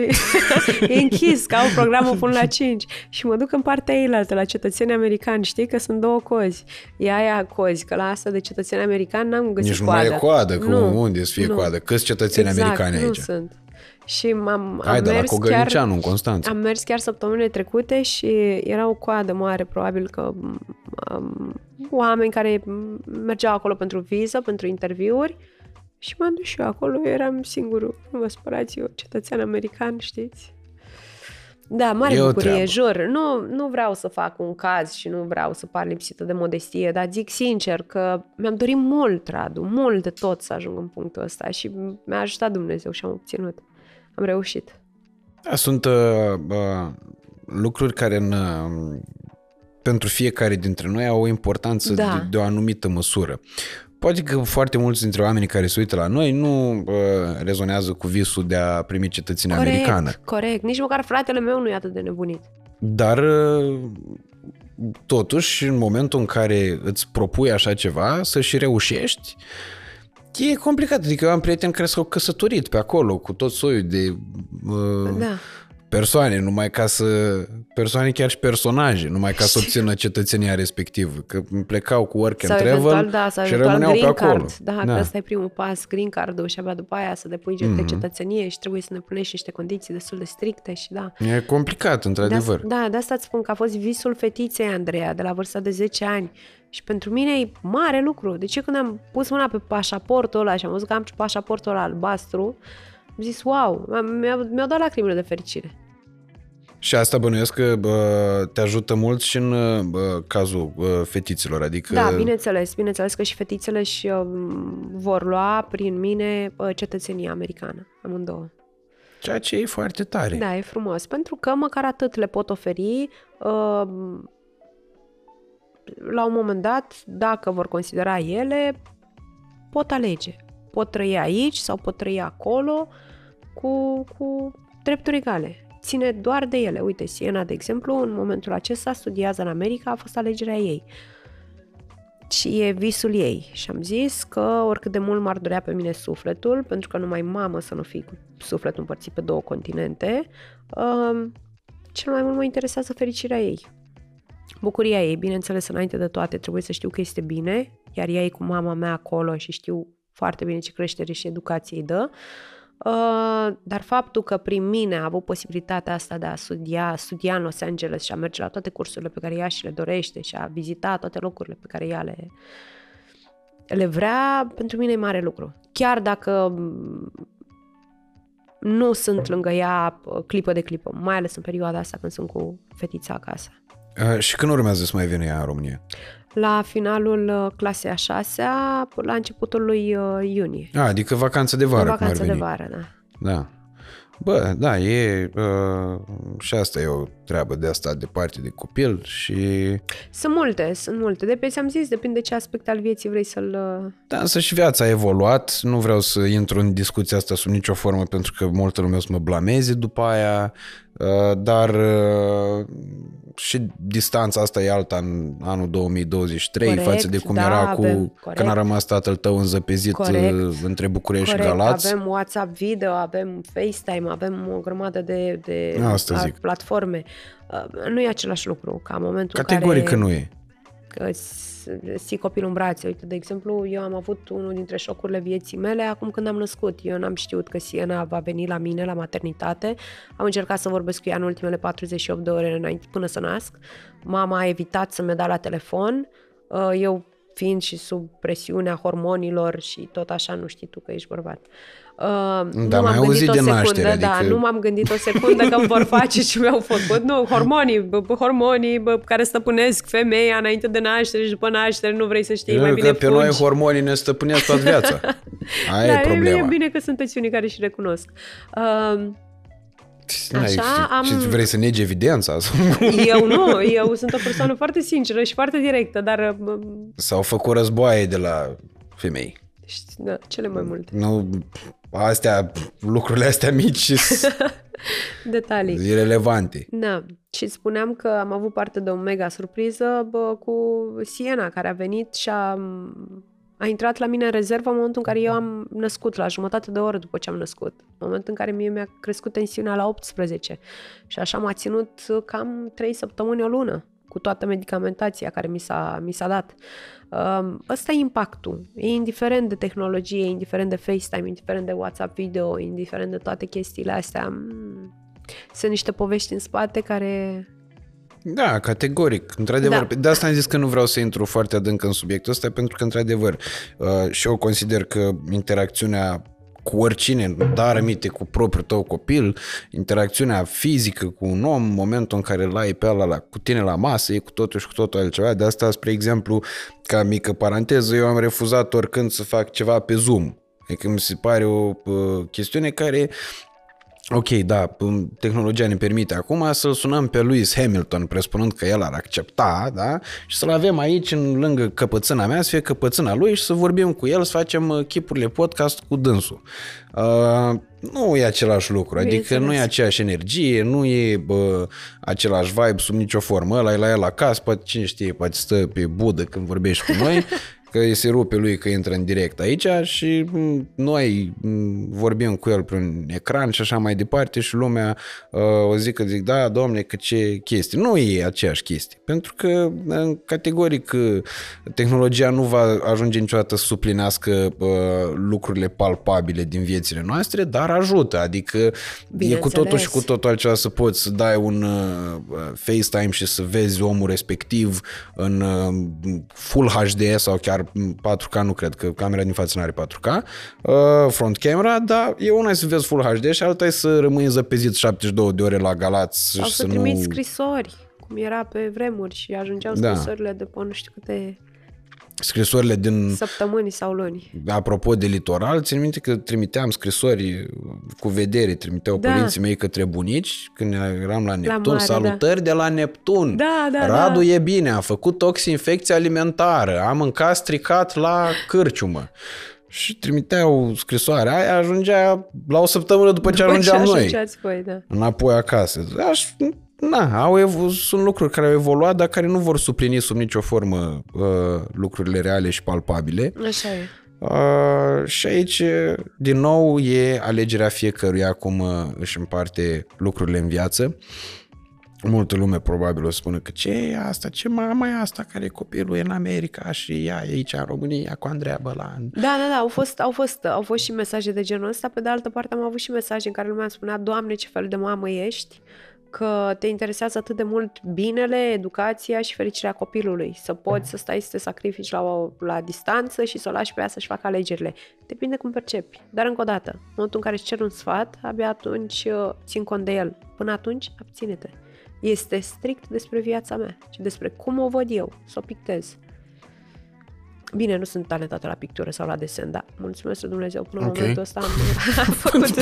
[SPEAKER 2] [LAUGHS] e închis, că au programul până la 5. Și mă duc în partea eilaltă, la cetățeni americani. Știi că sunt două cozi. E aia cozi, că la asta de cetățeni americani n-am găsit
[SPEAKER 1] Nici nu
[SPEAKER 2] coadă.
[SPEAKER 1] mai e coadă, că
[SPEAKER 2] Nu,
[SPEAKER 1] unde să fie
[SPEAKER 2] nu.
[SPEAKER 1] coadă? Câți cetățeni
[SPEAKER 2] exact,
[SPEAKER 1] americani
[SPEAKER 2] nu
[SPEAKER 1] aici?
[SPEAKER 2] sunt. Și m-am,
[SPEAKER 1] Hai
[SPEAKER 2] am
[SPEAKER 1] de la
[SPEAKER 2] mers chiar,
[SPEAKER 1] Cogălnicianu în Constanța.
[SPEAKER 2] am mers chiar săptămânile trecute și era o coadă mare, probabil că um, oameni care mergeau acolo pentru viză, pentru interviuri și m-am dus și eu acolo, eu eram singurul, nu vă spărați, eu cetățean american, știți? Da, mare
[SPEAKER 1] E o
[SPEAKER 2] bucurie,
[SPEAKER 1] treabă.
[SPEAKER 2] jur. Nu, nu vreau să fac un caz și nu vreau să par lipsită de modestie, dar zic sincer că mi-am dorit mult, Radu, mult de tot să ajung în punctul ăsta și mi-a ajutat Dumnezeu și am obținut. Am reușit.
[SPEAKER 1] Da, sunt uh, uh, lucruri care în, uh, pentru fiecare dintre noi au o importanță
[SPEAKER 2] Da.
[SPEAKER 1] de, de o anumită măsură. Poate că foarte mulți dintre oamenii care se uită la noi nu uh, rezonează cu visul de a primi cetățenia
[SPEAKER 2] Corect,
[SPEAKER 1] americană.
[SPEAKER 2] corect. Nici măcar fratele meu nu e atât de nebunit.
[SPEAKER 1] Dar uh, totuși, în momentul în care îți propui așa ceva, să și reușești, e complicat. Adică eu am prieteni care s-au căsătorit pe acolo cu tot soiul de uh,
[SPEAKER 2] Da.
[SPEAKER 1] Persoane, numai ca să... persoane chiar și personaje, numai ca să obțină cetățenia respectivă. Că plecau cu work and
[SPEAKER 2] Sau
[SPEAKER 1] travel
[SPEAKER 2] eventual, da, sau
[SPEAKER 1] și
[SPEAKER 2] eventual
[SPEAKER 1] rămâneau
[SPEAKER 2] green
[SPEAKER 1] pe acolo.
[SPEAKER 2] card. Da, da. că ăsta e primul pas, green card și abia după aia să depui mm-hmm. de cetățenie și trebuie să ne punești niște condiții destul de stricte și da.
[SPEAKER 1] E complicat, într-adevăr.
[SPEAKER 2] De da, de asta îți spun că a fost visul fetiței Andreea de la vârsta de 10 ani. Și pentru mine e mare lucru. De ce când am pus mâna pe pașaportul ăla și am văzut că am pașaportul ăla albastru, am zis, wow, mi-a, mi-au dat lacrimile de fericire.
[SPEAKER 1] Și asta bănuiesc că bă, te ajută mult și în bă, cazul bă, fetiților, adică...
[SPEAKER 2] Da, bineînțeles, bineînțeles că și fetițele și uh, vor lua prin mine uh, cetățenia americană, amândouă.
[SPEAKER 1] Ceea ce e foarte tare.
[SPEAKER 2] Da, e frumos. Pentru că măcar atât le pot oferi uh, la un moment dat, dacă vor considera ele, pot alege. Pot trăi aici sau pot trăi acolo cu, cu drepturi egale. Ține doar de ele. Uite, Siena, de exemplu, în momentul acesta studiază în America, a fost alegerea ei. Și e visul ei. Și am zis că oricât de mult m-ar durea pe mine sufletul, pentru că numai mamă să nu fii cu sufletul împărțit pe două continente, uh, cel mai mult mă interesează fericirea ei. Bucuria ei, bineînțeles, înainte de toate, trebuie să știu că este bine, iar ea e cu mama mea acolo și știu foarte bine ce creștere și educație îi dă. Uh, dar faptul că prin mine a avut posibilitatea asta de a studia, studia în Los Angeles și a merge la toate cursurile pe care ea și le dorește și a vizita toate locurile pe care ea le, le vrea, pentru mine e mare lucru. Chiar dacă nu sunt lângă ea uh, clipă de clipă, mai ales în perioada asta când sunt cu fetița acasă.
[SPEAKER 1] Uh, și când urmează să mai vină ea în România?
[SPEAKER 2] La finalul uh, clasei a șasea, la începutul lui uh, iunie.
[SPEAKER 1] A, adică vacanță de vară.
[SPEAKER 2] Vacanță de vară, da.
[SPEAKER 1] Da. Bă, da, e uh, și asta e o treabă de asta departe de copil și...
[SPEAKER 2] Sunt multe, sunt multe. De pe ți-am zis, depinde ce aspect al vieții vrei să-l...
[SPEAKER 1] Da, însă și viața a evoluat. Nu vreau să intru în discuția asta sub nicio formă pentru că multă lume o să mă blameze după aia, uh, dar uh, și distanța asta e alta în anul 2023 corect, față de cum da, era cu avem, când a rămas tatăl tău înzăpezit corect, între București corect, și Galați.
[SPEAKER 2] Avem WhatsApp video, avem FaceTime, avem o grămadă de, de
[SPEAKER 1] asta zic.
[SPEAKER 2] platforme. Uh, nu e același lucru ca în momentul
[SPEAKER 1] Categoric
[SPEAKER 2] în
[SPEAKER 1] care... că nu e.
[SPEAKER 2] Că ții copilul în brațe. Uite, de exemplu, eu am avut unul dintre șocurile vieții mele acum când am născut. Eu n-am știut că Siena va veni la mine la maternitate. Am încercat să vorbesc cu ea în ultimele 48 de ore înainte, până să nasc. Mama a evitat să-mi dea la telefon. Uh, eu fiind și sub presiunea hormonilor și tot așa, nu știi tu că ești bărbat. Uh,
[SPEAKER 1] da, nu m-am gândit o secundă, naștere,
[SPEAKER 2] da,
[SPEAKER 1] adică...
[SPEAKER 2] nu m-am gândit o secundă că îmi vor [LAUGHS] face ce mi-au făcut. Nu, hormonii, bă, hormonii bă, care stăpânesc femeia înainte de naștere și după naștere, nu vrei să știi, Eu mai bine
[SPEAKER 1] că pe noi hormonii ne stăpânesc toată viața. [LAUGHS] Aia da, e problema.
[SPEAKER 2] E bine că sunteți unii care și recunosc. Uh, Așa,
[SPEAKER 1] am... Și vrei să negi evidența? [LAUGHS]
[SPEAKER 2] Eu nu, eu sunt o persoană foarte sinceră și foarte directă, dar...
[SPEAKER 1] S-au făcut războaie de la femei.
[SPEAKER 2] Da, cele mai multe.
[SPEAKER 1] Nu, astea, lucrurile astea mici [LAUGHS]
[SPEAKER 2] Detalii.
[SPEAKER 1] Irelevante.
[SPEAKER 2] Da. Și spuneam că am avut parte de o mega surpriză bă, cu Siena, care a venit și a, a intrat la mine în rezervă în momentul în care eu am născut, la jumătate de oră după ce am născut. În momentul în care mie mi-a crescut tensiunea la 18. Și așa m-a ținut cam 3 săptămâni, o lună cu toată medicamentația care mi s-a, mi s-a dat. Um, ăsta e impactul. E indiferent de tehnologie, indiferent de FaceTime, indiferent de WhatsApp video, indiferent de toate chestiile astea. Mm, sunt niște povești în spate care
[SPEAKER 1] da, categoric, într-adevăr. Da. De asta am zis că nu vreau să intru foarte adânc în subiectul ăsta, pentru că, într-adevăr, uh, și eu consider că interacțiunea cu oricine, dar aminte cu propriul tău copil, interacțiunea fizică cu un om, momentul în care îl ai pe ăla la, cu tine la masă, e cu totul și cu totul altceva. De asta, spre exemplu, ca mică paranteză, eu am refuzat oricând să fac ceva pe Zoom. Adică mi se pare o uh, chestiune care Ok, da, tehnologia ne permite acum să-l sunăm pe Lewis Hamilton, presupunând că el ar accepta, da? Și să-l avem aici, în lângă căpățâna mea, să fie căpățâna lui și să vorbim cu el, să facem uh, chipurile podcast cu dânsul. Uh, nu e același lucru, adică nu e aceeași energie, nu e bă, același vibe sub nicio formă. Ăla e la el acasă, poate cine știe, poate stă pe budă când vorbești cu noi [LAUGHS] că îi se rupe lui că intră în direct aici și noi vorbim cu el prin ecran și așa mai departe și lumea uh, o zic că zic, da, domne, că ce chestie. Nu e aceeași chestie, pentru că categoric tehnologia nu va ajunge niciodată să suplinească uh, lucrurile palpabile din viețile noastre, dar ajută, adică e cu totul și cu totul altceva să poți să dai un uh, FaceTime și să vezi omul respectiv în Full HD sau chiar 4K nu cred, că camera din față nu are 4K, uh, front camera, dar e una să vezi Full HD și alta e să rămâi zăpezit 72 de ore la Galați.
[SPEAKER 2] Sau
[SPEAKER 1] și
[SPEAKER 2] să, să trimiți nu... scrisori, cum era pe vremuri și ajungeau da. scrisorile de pe nu știu câte
[SPEAKER 1] scrisorile din,
[SPEAKER 2] Săptămâni sau luni.
[SPEAKER 1] apropo de litoral, țin minte că trimiteam scrisori cu vedere, trimiteau
[SPEAKER 2] Da.
[SPEAKER 1] părinții mei către bunici când eram la Neptun,
[SPEAKER 2] mare,
[SPEAKER 1] salutări de la Neptun.
[SPEAKER 2] Da, da,
[SPEAKER 1] Radu
[SPEAKER 2] da.
[SPEAKER 1] e bine, a făcut toxinfecție alimentară, a mâncat stricat la cârciumă. Și trimiteau scrisoarea aia, ajungea la o săptămână după ce
[SPEAKER 2] După
[SPEAKER 1] ajungeam noi
[SPEAKER 2] ajungeați voi, da.
[SPEAKER 1] înapoi acasă. Aș, na, au evo- sunt lucruri care au evoluat, dar care nu vor suplini sub nicio formă uh, lucrurile reale și palpabile.
[SPEAKER 2] Așa e.
[SPEAKER 1] Uh, și aici, din nou, e alegerea fiecăruia cum uh, își împarte lucrurile în viață. Multă lume probabil o să spună că ce e asta, ce mama e asta care copilul e în America și ea e aici în România cu Andreea Bălan.
[SPEAKER 2] Da, da, da, au fost, au, fost, au fost și mesaje de genul ăsta. Pe de altă parte am avut și mesaje în care lumea îmi spunea Doamne, ce fel de mamă ești, că te interesează atât de mult binele, educația și fericirea copilului. Să poți să stai să te sacrifici la, o, la distanță și să o lași pe ea să-și facă alegerile. Depinde cum percepi. Dar încă o dată, în momentul în care îți cer un sfat, abia atunci uh, țin cont de el. Până atunci, abține-te. Este strict despre viața mea și despre cum o văd eu, să o pictez. Bine, nu sunt talentată la pictură sau la desen, dar mulțumesc lui Dumnezeu până în
[SPEAKER 1] Ok.
[SPEAKER 2] momentul ăsta am, [LAUGHS] am, făcut,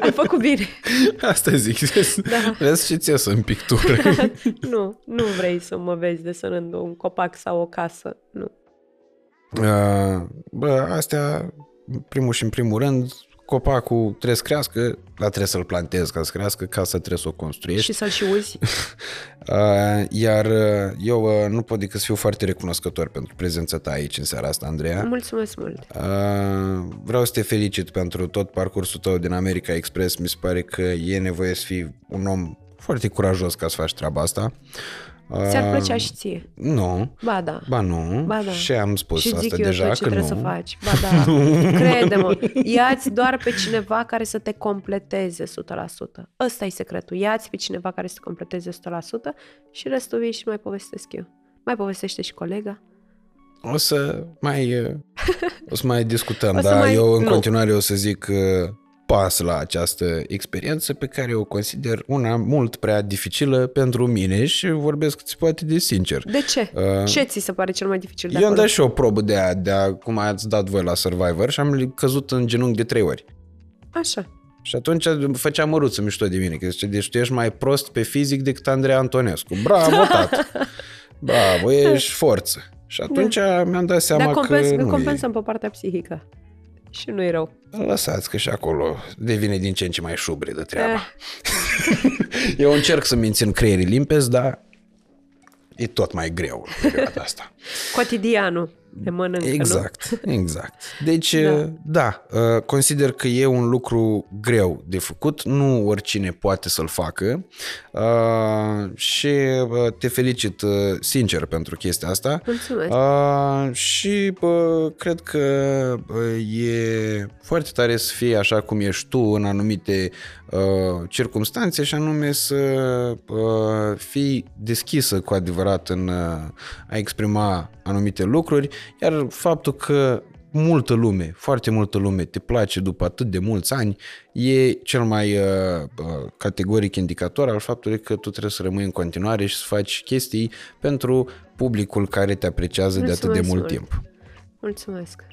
[SPEAKER 2] am făcut bine. [LAUGHS]
[SPEAKER 1] Asta zic,
[SPEAKER 2] Da.
[SPEAKER 1] vezi ce ți în pictură. [LAUGHS]
[SPEAKER 2] nu, nu vrei să mă vezi desenând un copac sau o casă. Nu.
[SPEAKER 1] Uh, Bă, astea, în primul și în primul rând, copacul trebuie să crească, dar trebuie să-l plantezi ca să crească, casa trebuie să o construiești.
[SPEAKER 2] Și să-l și uzi. [LAUGHS]
[SPEAKER 1] Uh, iar uh, eu uh, nu pot decât să fiu foarte recunoscător pentru prezența ta aici în seara asta, Andreea.
[SPEAKER 2] Mulțumesc mult.
[SPEAKER 1] Uh, vreau să te felicit pentru tot parcursul tău din America Express. Mi se pare că e nevoie să fii un om foarte curajos ca să faci treaba asta. Uh,
[SPEAKER 2] Ți-ar plăcea și ție.
[SPEAKER 1] Nu.
[SPEAKER 2] Ba da.
[SPEAKER 1] Ba nu.
[SPEAKER 2] Ba da.
[SPEAKER 1] Și am spus
[SPEAKER 2] și
[SPEAKER 1] asta
[SPEAKER 2] zic eu
[SPEAKER 1] deja
[SPEAKER 2] tot ce
[SPEAKER 1] că
[SPEAKER 2] trebuie
[SPEAKER 1] nu.
[SPEAKER 2] să faci. Ba da, [LAUGHS] crede-mă. Ia-ți doar pe cineva care să te completeze 100%. Ăsta e secretul. Ia-ți pe cineva care să te completeze 100% și restul vii și mai povestesc eu. Mai povestește și colega.
[SPEAKER 1] O să mai, uh, [LAUGHS] o să mai discutăm,
[SPEAKER 2] O să
[SPEAKER 1] dar
[SPEAKER 2] mai-
[SPEAKER 1] eu în
[SPEAKER 2] nu.
[SPEAKER 1] continuare o să zic uh, pas la această experiență pe care o consider una mult prea dificilă pentru mine și vorbesc cât se poate de sincer.
[SPEAKER 2] De ce?
[SPEAKER 1] Uh,
[SPEAKER 2] ce ți se pare cel mai dificil de
[SPEAKER 1] Eu am
[SPEAKER 2] acolo?
[SPEAKER 1] dat și o probă de aia, de a, cum ați dat voi la Survivor și am căzut în genunchi de trei ori.
[SPEAKER 2] Așa.
[SPEAKER 1] Și atunci făcea măruță mișto de mine, că zice, deci tu ești mai prost pe fizic decât Andrei Antonescu. Bravo, [LAUGHS] tată! Bravo, ești forță. Și atunci mi-am dat seama
[SPEAKER 2] Dar compens,
[SPEAKER 1] că nu
[SPEAKER 2] compensăm pe partea psihică. Și nu e rău.
[SPEAKER 1] e. Lăsați că și acolo devine din ce în ce mai șubri de treaba.
[SPEAKER 2] Eh, [LAUGHS]
[SPEAKER 1] Eu încerc să mențin creierii limpezi, dar e tot mai greu în perioada asta. [LAUGHS]
[SPEAKER 2] cotidianul de mănâncă, nu?
[SPEAKER 1] Exact, exact. Deci,
[SPEAKER 2] Da.
[SPEAKER 1] da, da uh, consider că e un lucru greu de făcut, nu oricine poate să-l facă uh, și uh, te felicit uh, sincer pentru chestia asta.
[SPEAKER 2] Mulțumesc.
[SPEAKER 1] Uh, și uh, cred că uh, e foarte tare să fii așa cum ești tu în anumite uh, circumstanțe și anume să uh, fii deschisă cu adevărat în uh, a exprima anumite lucruri, iar faptul că multă lume, foarte multă lume te place după atât de mulți ani, e cel mai uh, uh, categoric indicator al faptului că tu trebuie să rămâi în continuare și să faci chestii pentru publicul care te apreciază de atât de
[SPEAKER 2] Mulțumesc
[SPEAKER 1] mult
[SPEAKER 2] mult.
[SPEAKER 1] timp.
[SPEAKER 2] Mulțumesc.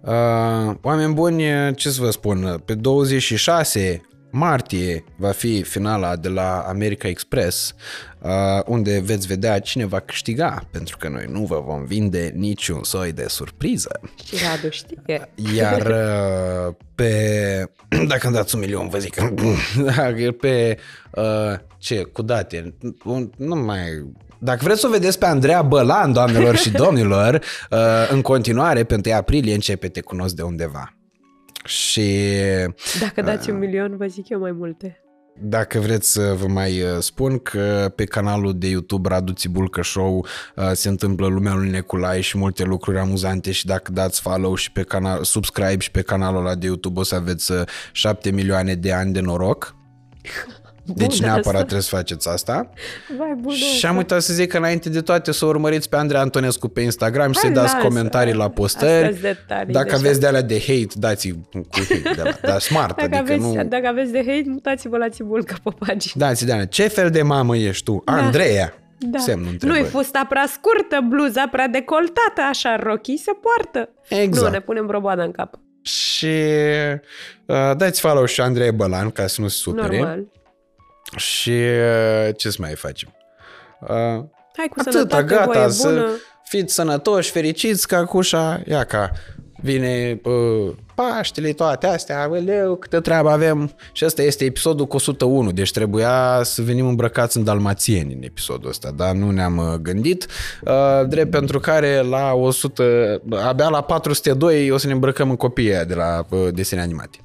[SPEAKER 1] Uh, oameni buni, ce să vă spun, pe 26 martie va fi finala de la America Express, uh, unde veți vedea cine va câștiga, pentru că noi nu vă vom vinde niciun soi de surpriză.
[SPEAKER 2] Și Radu știe.
[SPEAKER 1] Iar uh, pe... [CLEARS THROAT] Dacă îmi dați un milion, vă zic. Dacă pe... Uh, ce? Cu date. Un- Nu mai... Dacă vreți să o vedeți pe Andreea Bălan, doamnelor și domnilor, uh, în continuare, pe 1 aprilie începe Te cunosc de undeva. Și
[SPEAKER 2] Dacă dați un milion, vă zic eu mai multe.
[SPEAKER 1] dacă vreți să vă mai uh, spun că pe canalul de YouTube Radu Țibulcă Show uh, se întâmplă lumea lui Neculai și multe lucruri amuzante și dacă dați follow și pe canal, subscribe și pe canalul ăla de YouTube o să aveți 7 milioane de ani de noroc. [LAUGHS] Deci
[SPEAKER 2] Bun,
[SPEAKER 1] neapărat
[SPEAKER 2] asta.
[SPEAKER 1] trebuie să faceți asta.
[SPEAKER 2] Vai, bună
[SPEAKER 1] Și
[SPEAKER 2] asta.
[SPEAKER 1] am uitat să zic că înainte de toate să o urmăriți pe Andrei Antonescu pe Instagram și să-i
[SPEAKER 2] Hai,
[SPEAKER 1] dați
[SPEAKER 2] lasă.
[SPEAKER 1] comentarii la postări.
[SPEAKER 2] Astea-s detalii
[SPEAKER 1] Dacă
[SPEAKER 2] deja.
[SPEAKER 1] aveți de alea de hate, dați cu hate de la, dar smart,
[SPEAKER 2] Dacă,
[SPEAKER 1] adică
[SPEAKER 2] aveți,
[SPEAKER 1] nu...
[SPEAKER 2] dacă aveți de hate, mutați-vă la țibulcă pe pagini.
[SPEAKER 1] Dați de alea. Ce fel de mamă ești tu?
[SPEAKER 2] Da.
[SPEAKER 1] Andreea. da. semnul întrebării.
[SPEAKER 2] Nu-i fusta prea scurtă, bluza prea decoltată, așa rochii se poartă.
[SPEAKER 1] Exact.
[SPEAKER 2] Nu, ne punem broboada în cap.
[SPEAKER 1] Și uh, dați follow și Andrei Bălan ca să nu se supere.
[SPEAKER 2] Normal.
[SPEAKER 1] Și uh, ce să mai facem?
[SPEAKER 2] Uh, Hai cu Atâta, sănătate, gata, voie bună. să
[SPEAKER 1] fiți sănătoși, fericiți, ca cușa, ia ca vine uh, Paștele, toate astea, aoleu, câtă treabă avem. Și ăsta este episodul cu 101, deci trebuia să venim îmbrăcați în dalmațieni în episodul ăsta, dar nu ne-am uh, gândit. Uh, drept pentru care la 100, abia la 402 o să ne îmbrăcăm în copiii de la uh, desene animate.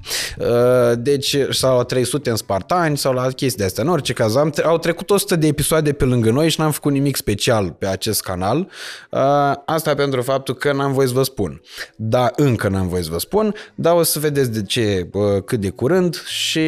[SPEAKER 1] Deci, sau la 300 în Spartani sau la chestii de astea. În orice caz, am, au trecut 100 de episoade pe lângă noi și n-am făcut nimic special pe acest canal. Asta pentru faptul că n-am voie să vă spun. Da, încă n-am voie să vă spun, dar o să vedeți de ce cât de curând și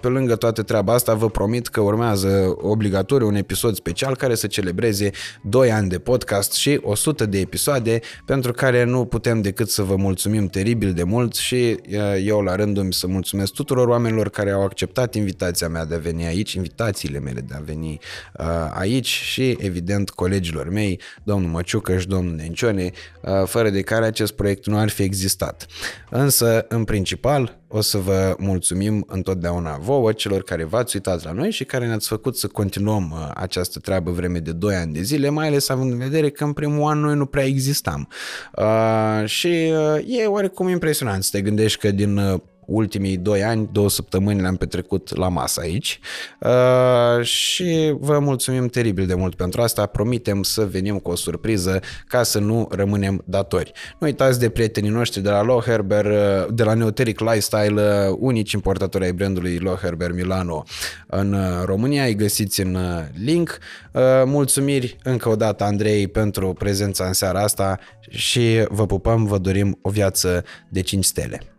[SPEAKER 1] pe lângă toată treaba asta vă promit că urmează obligatoriu un episod special care să celebreze 2 ani de podcast și 100 de episoade pentru care nu putem decât să vă mulțumim teribil de mult și eu la rândul mi să mulțumesc tuturor oamenilor care au acceptat invitația mea de a veni aici, invitațiile mele de a veni aici și evident colegilor mei, domnul Măciucă și domnul Nencione, fără de care acest proiect nu ar fi existat. Însă, în principal, o să vă mulțumim întotdeauna vouă, celor care v-ați uitat la noi și care ne-ați făcut să continuăm uh, această treabă vreme de 2 ani de zile, mai ales având în vedere că în primul an noi nu prea existam. Uh, și uh, e oarecum impresionant să te gândești că din uh, ultimii doi ani, două săptămâni le-am petrecut la masă aici uh, și vă mulțumim teribil de mult pentru asta. Promitem să venim cu o surpriză ca să nu rămânem datori. Nu uitați de prietenii noștri de la Loherber, uh, de la Neoteric Lifestyle, uh, unici importatori ai brandului Loherber Milano în uh, România. Îi găsiți în link. Mulțumiri încă o dată Andrei pentru prezența în seara asta și vă pupăm, vă dorim o viață de 5 stele.